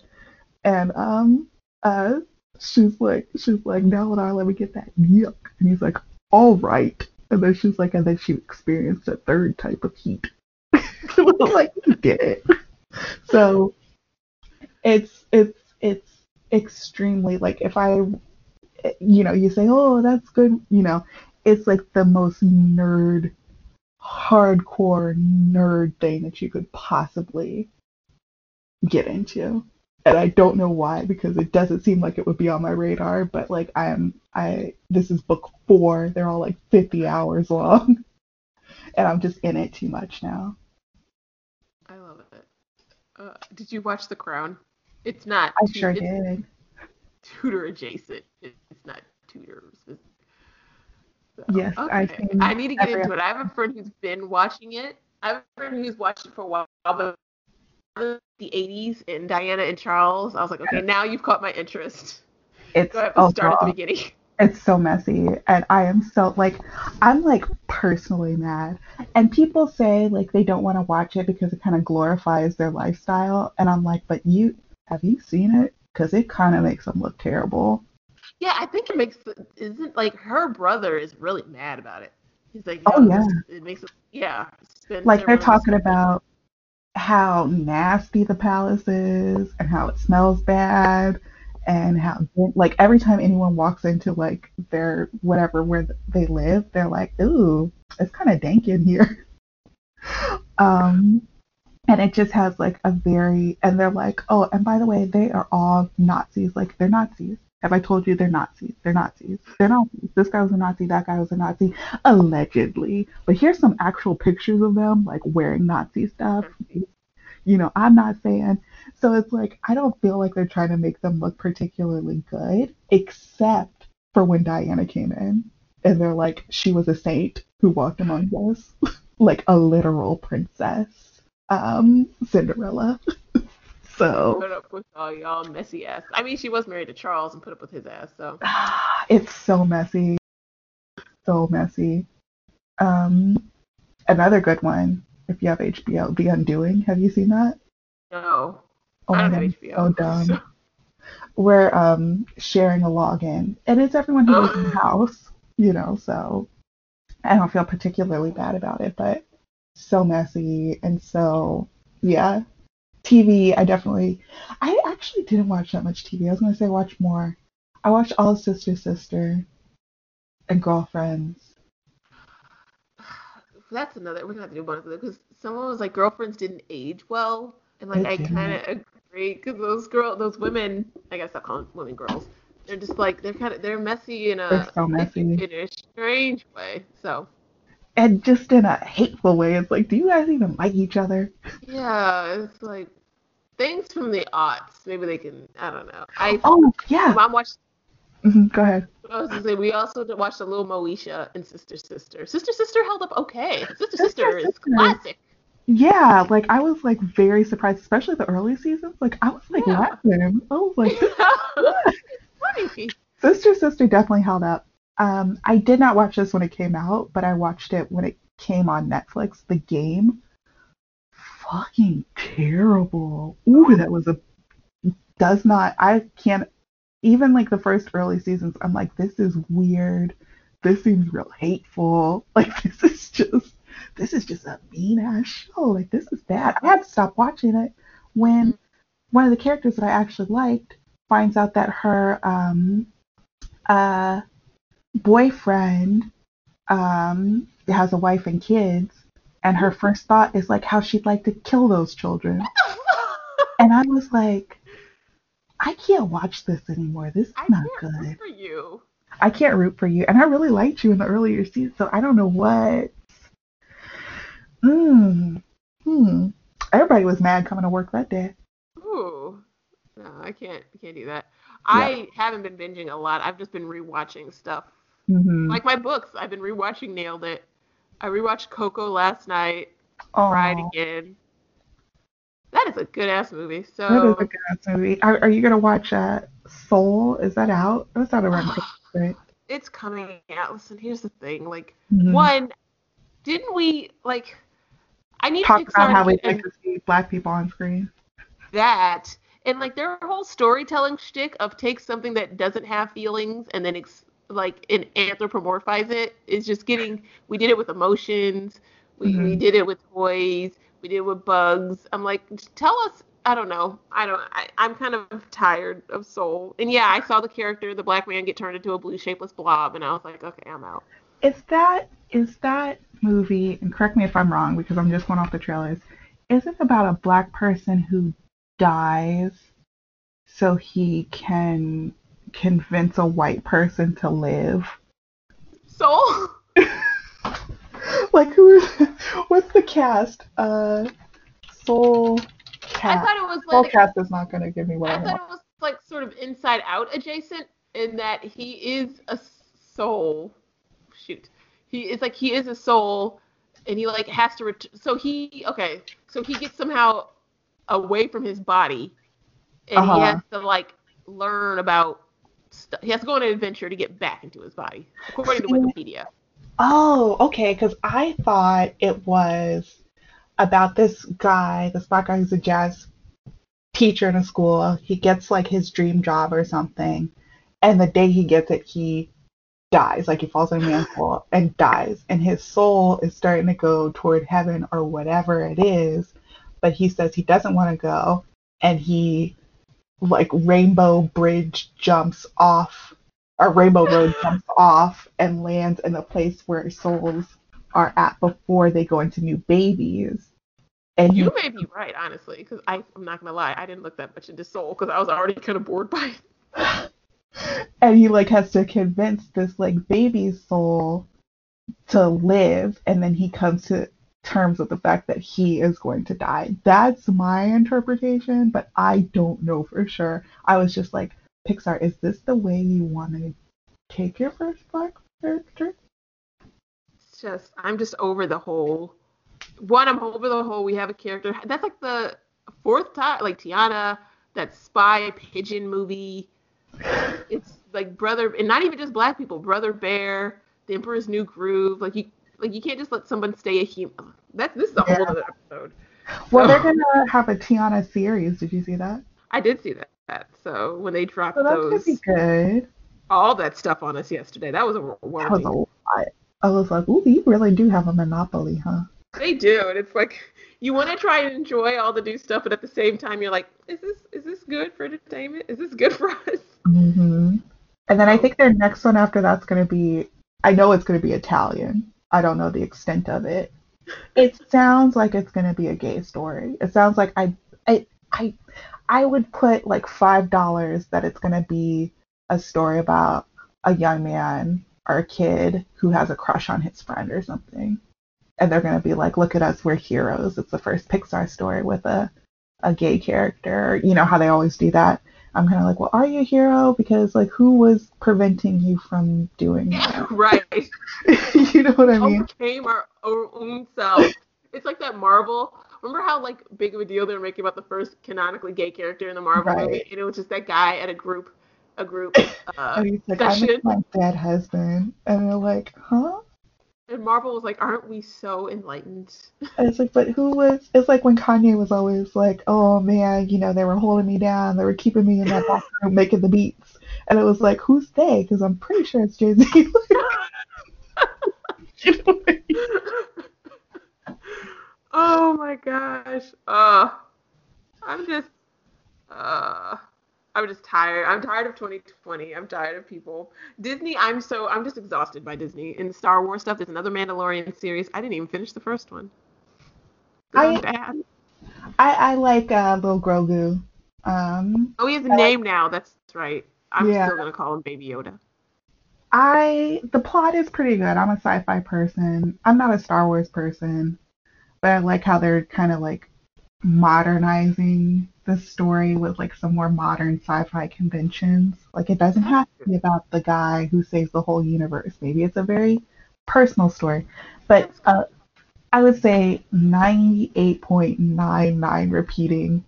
And um uh she's like she's like Dalinar let me get that yuck and he's like all right. And then she's like and then she experienced a third type of heat. (laughs) Like you it. So it's it's it's extremely like if i you know you say oh that's good you know it's like the most nerd hardcore nerd thing that you could possibly get into and i don't know why because it doesn't seem like it would be on my radar but like i am i this is book four they're all like 50 hours long (laughs) and i'm just in it too much now I love it. Uh, did you watch The Crown? It's not. i Tu- sure it's did Tudor adjacent. It's not so, Yes, okay. seen I need to get into it. I have a friend who's been watching it. I have a friend who's watched it for a while, but the 80s and Diana and Charles. I was like, okay, now you've caught my interest. it's So I have to start at the beginning. It's so messy, and I am so like, I'm like personally mad. And people say like they don't want to watch it because it kind of glorifies their lifestyle, and I'm like, but you have you seen it? Because it kind of makes them look terrible. Yeah, I think it makes isn't like her brother is really mad about it. He's like, Oh, yeah. it makes it, yeah. Spencer Like they're talking about how nasty the palace is, and how it smells bad, and how like every time anyone walks into like their whatever where they live, they're like, ooh, it's kind of dank in here. (laughs) um, and it just has like a very, and they're like, oh, and by the way, they are all Nazis. Like they're Nazis. Have I told you they're Nazis? They're Nazis. They're Nazis. This guy was a Nazi. That guy was a Nazi, allegedly. But here's some actual pictures of them like wearing Nazi stuff. You know, I'm not saying. So it's like I don't feel like they're trying to make them look particularly good, except for when Diana came in and they're like, she was a saint who walked among us, (laughs) like a literal princess, um, Cinderella. (laughs) so put up with all y'all messy ass. I mean, she was married to Charles and put up with his ass, so (sighs) it's so messy, so messy. Um, another good one. If you have HBO, The Undoing. Have you seen that? no. Oh I my god, have it's HBO. so (laughs) dumb. We're um sharing a login, and it's everyone who lives in the (sighs) house, you know. So I don't feel particularly bad about it, but so messy and so yeah. TV, I definitely. I actually didn't watch that much TV. I was gonna say watch more. I watched all of Sister Sister and Girlfriends. That's another. We're gonna have to do one of those because someone was like, girlfriends didn't age well, and like I kind of agree because those girl, those women, I guess I'll call them women girls. They're just like they're kind of they're messy in a They're so messy. in a strange way. So And just in a hateful way. It's like, do you guys even like each other? yeah, it's like things from the aughts. Maybe they can. I don't know. I Oh yeah. mom watched. Mhm, Go ahead. I was gonna say we also watched watch the little Moesha and Sister Sister. Sister Sister held up okay. Sister Sister Sister is Sister. classic. Yeah, like I was like very surprised, especially the early seasons. Like I was like Yeah. laughing. I was like, (laughs) Funny. Sister Sister definitely held up. Um, I did not watch this when it came out, but I watched it when it came on Netflix. The game, fucking terrible. Ooh, that was a does not. I can't even like the first early seasons. I'm like, this is weird. This seems real hateful. (laughs) Like this is just this is just a mean ass show. Like this is bad. I had to stop watching it when one of the characters that I actually liked finds out that her um uh boyfriend um has a wife and kids and her first thought is like how she'd like to kill those children. (laughs) And I was like, I can't watch this anymore. This is I not can't root good. for you. I can't root for you. And I really liked you in the earlier season, so I don't know what. Hmm. Hmm. Everybody was mad coming to work that day. Ooh. No, I can't. I can't do that. I haven't been binging a lot. I've just been rewatching stuff. Mm-hmm. Like my books, I've been rewatching Nailed It. I rewatched Coco last night. oh, Cried again. That is a good ass movie. that is So a good ass movie. Are, are you gonna watch uh, Soul? Is that out? That's out around (sighs) right? it's coming out. Listen, here's the thing. Like Mhm. one, didn't we like? I need to Talk Pixar about how we like to see black people on screen. that and like their whole storytelling shtick of take something that doesn't have feelings and then ex- like and anthropomorphize it is just getting. We did it with emotions. We we Mhm. did it with toys. We did it with bugs. I'm like, tell us. I don't know. I don't. I, I'm kind of tired of Soul. And yeah, I saw the character, the black man, get turned into a blue shapeless blob, and I was like, okay, I'm out. Is that is that movie? And correct me if I'm wrong because I'm just going off the trailers. Is it about a black person who dies so he can convince a white person to live? Soul. (laughs) like who is? What's the cast? Uh, Soul I thought it was Soul like Cast is not gonna give me what I I thought want. it was like sort of inside out adjacent in that he is a soul. Shoot. He is like he is a soul and he like has to ret- so he okay, so he gets somehow away from his body and Uh-huh. he has to like learn about st- he has to go on an adventure to get back into his body according to (laughs) Wikipedia. Oh, okay. Because I thought it was about this guy, this black guy who's a jazz teacher in a school. He gets like his dream job or something, and the day he gets it, he dies. Like he falls in a (laughs) manhole and dies, and his soul is starting to go toward heaven or whatever it is, but he says he doesn't want to go, and he like rainbow bridge jumps off or Rainbow Road (gasps) jumps off and lands in the place where souls are at before they go into new babies. And he, You may be right, honestly, because I'm not gonna lie, I didn't look that much into Soul because I was already kind of bored by it. (sighs) and he like has to convince this like baby soul to live, and then he comes to terms with the fact that he is going to die. That's my interpretation, but I don't know for sure. I was just like, Pixar, is this the way you want to take your first black character? It's just I'm just over the whole one, I'm over the whole we have a character that's like the fourth time like Tiana, that spy pigeon movie. It's like brother and not even just black people, Brother Bear, The Emperor's New Groove. Like you like you can't just let someone stay a human. That's this is a whole other episode. Well, So- they're gonna have a Tiana series. Did you see that? I did see that. So when they dropped So those be good. all that stuff on us yesterday, that was a That was a lot. I was like, ooh, you really do have a monopoly, huh? They do, and it's like you want to try and enjoy all the new stuff, but at the same time, you're like, is this is this good for entertainment? Is this good for us? hmm And then I think their next one after that's gonna be. I know it's gonna be Italian. I don't know the extent of it. It sounds like it's gonna be a gay story. It sounds like I, I, I, I would put like five dollars that it's gonna be a story about a young man or a kid who has a crush on his friend or something. And they're gonna be like, look at us, we're heroes. It's the first Pixar story with a a gay character. You know how they always do that. I'm kind of like, well, are you a hero? Because like, who was preventing you from doing that? (laughs) right. (laughs) you know what I mean? Overcame our our own self. It's like that Marvel. Remember how like big of a deal they were making about the first canonically gay character in the Marvel Right. movie, and it was just that guy at a group, a group. Uh, (laughs) And he's like, I'm session. my dead husband, and they're like, huh? And Marvel was like, "Aren't we so enlightened?" And it's like, but who was? It's like when Kanye was always like, oh man, you know, they were holding me down, they were keeping me in that bathroom making the beats, and it was like, who's they? Because I'm pretty sure it's Jay Z. you know I mean? oh my gosh. Uh, I'm just, uh, I'm just tired. I'm tired of 2020. I'm tired of people. Disney, I'm so, I'm just exhausted by Disney. And the Star Wars stuff, there's another Mandalorian series. I didn't even finish the first one. I- bad. I I like uh, Lil Grogu. Um, Oh, he has a I like- name now. That's right. I'm Yeah. still going to call him Baby Yoda. I the plot is pretty good. I'm a sci-fi person. I'm not a Star Wars person, but I like how they're kind of like modernizing the story with like some more modern sci-fi conventions. Like it doesn't have to be about the guy who saves the whole universe. Maybe it's a very personal story. But uh, I would say 98.99 repeating.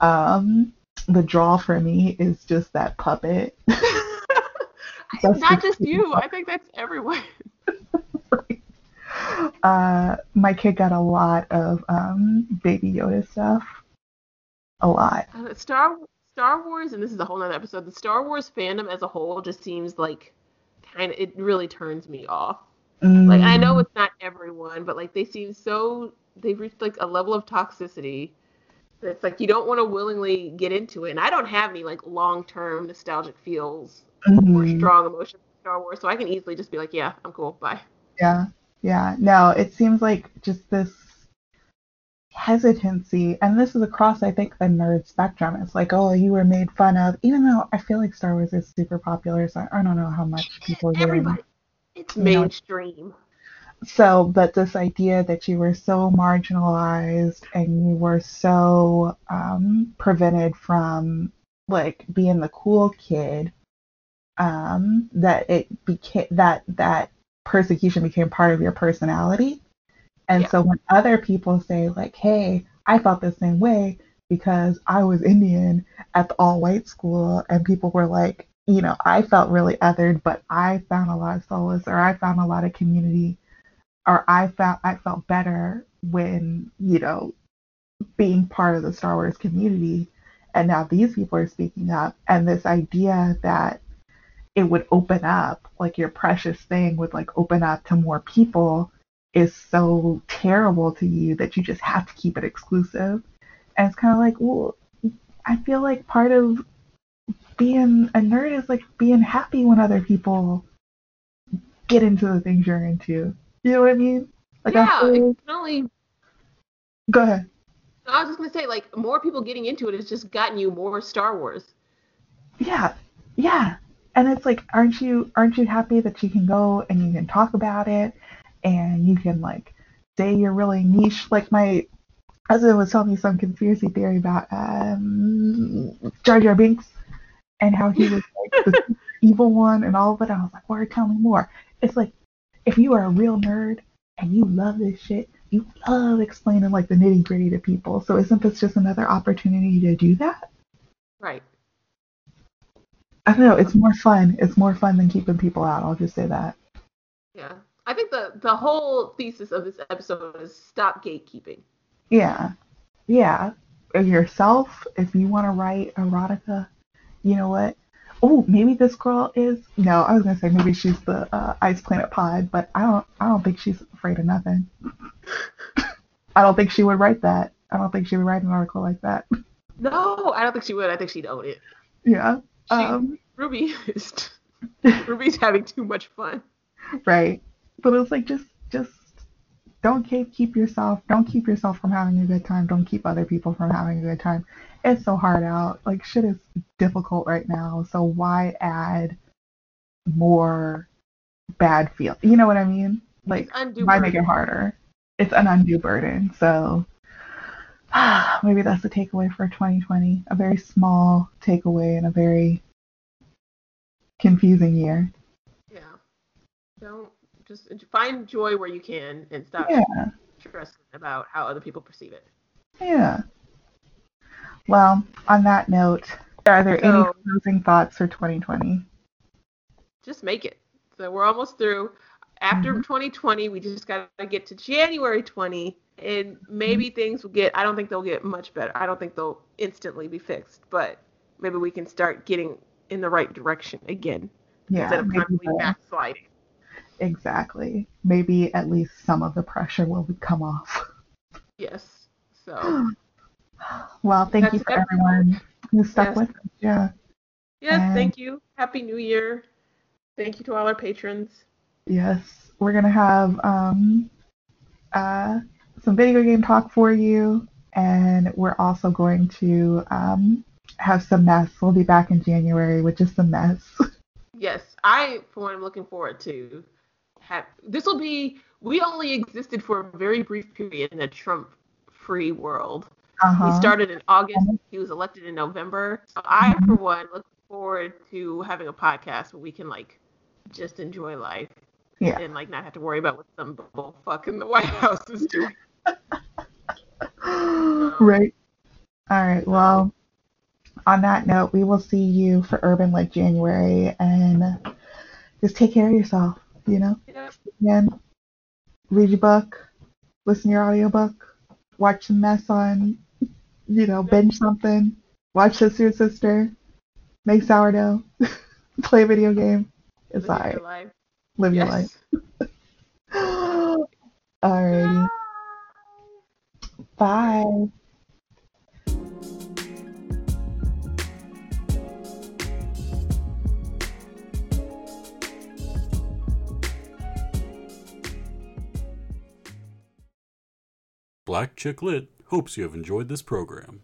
Um, the draw for me is just that puppet. (laughs) Not (laughs) just you. I think that's everyone. (laughs) uh, my kid got a lot of um, Baby Yoda stuff. A lot. Uh, Star Star Wars, and this is a whole other episode. The Star Wars fandom as a whole just seems like kind of it really turns me off. Mm. Like I know it's not everyone, but like they seem so they've reached like a level of toxicity it's like you don't want to willingly get into it. And I don't have any like long term nostalgic feels mm-hmm. or strong emotions in Star Wars, so I can easily just be like, yeah, I'm cool, bye. Yeah, yeah. No, it seems like just this hesitancy, and this is across, I think, the nerd spectrum. It's like, oh, you were made fun of, even though I feel like Star Wars is super popular, so I don't know how much people are Everybody. It's mainstream. Know. So, but this idea that you were so marginalized and you were so um, prevented from like being the cool kid um, that it became that that persecution became part of your personality. And yeah. so when other people say like, "Hey, I felt the same way because I was Indian at the all-white school," and people were like, you know, I felt really othered, but I found a lot of solace or I found a lot of community or I felt I felt better when, you know, being part of the Star Wars community. And now these people are speaking up and this idea that it would open up, like your precious thing would like open up to more people is so terrible to you that you just have to keep it exclusive. And it's kind of like, well, I feel like part of being a nerd is like being happy when other people get into the things you're into. You know what I mean? Like yeah, I feel... it can only. Go ahead. I was just gonna say, like, more people getting into it has just gotten you more Star Wars. Yeah, yeah, and it's like, aren't you aren't you happy that you can go and you can talk about it, and you can like say you're really niche. Like my husband was telling me some conspiracy theory about um, Jar Jar Binks and how he was like the (laughs) evil one and all of it. I was like, "Word, tell me more." It's like if you are a real nerd and you love this shit, you love explaining like the nitty gritty to people. So isn't this just another opportunity to do that? Right. I don't know. It's more fun. It's more fun than keeping people out. I'll just say that. Yeah. I think the the whole thesis of this episode is stop gatekeeping. Yeah. Yeah. Yourself, if you want to write erotica, you know what? oh, maybe this girl is. No, I was gonna say maybe she's the uh, Ice Planet Pod, but I don't. I don't think she's afraid of nothing. (laughs) I don't think she would write that. I don't think she would write an article like that. No, I don't think she would. I think she'd own it. Yeah. Um, Ruby is. (laughs) Ruby's having too much fun. Right, but it's like just just don't keep keep yourself don't keep yourself from having a good time. Don't keep other people from having a good time it's so hard out. Like shit is difficult right now. So why add more bad feel? You know what I mean? Like why make it harder? It's an undue burden. So maybe that's the takeaway for 2020. A very small takeaway in a very confusing year. Yeah. Don't just find joy where you can and stop yeah. stressing about how other people perceive it. Yeah. Well, on that note, are there so, any closing thoughts for 2020? Just make it. So we're almost through. After mm-hmm. 2020, we just got to get to January 20, and maybe mm-hmm. things will get. I don't think they'll get much better. I don't think they'll instantly be fixed, but maybe we can start getting in the right direction again yeah, instead of constantly backsliding. Exactly. Maybe at least some of the pressure will come off. Yes. So (gasps) Well, thank That's you for everyone who stuck yes. with us. Yeah. Yes, and thank you. Happy New Year. Thank you to all our patrons. Yes, we're gonna have um, uh, some video game talk for you, and we're also going to um, have some mess. We'll be back in January with just some mess. (laughs) Yes, I for one am looking forward to have. This will be. We only existed for a very brief period in a Trump-free world. Uh-huh. He started in August. He was elected in November. So I, for one, look forward to having a podcast where we can like just enjoy life Yeah. and like not have to worry about what some fuck in the White House is doing. Right. All right. Well, on that note, we will see you for Urban Lit January and just take care of yourself, you know? Again, read your book, listen to your audiobook, watch some mess on, you know, binge something, watch Sister Sister, make sourdough, (laughs) play a video game. It's Live your alright. life. Live your Yes. life. (laughs) Alrighty. Bye. Black Chick Lit hopes you have enjoyed this program.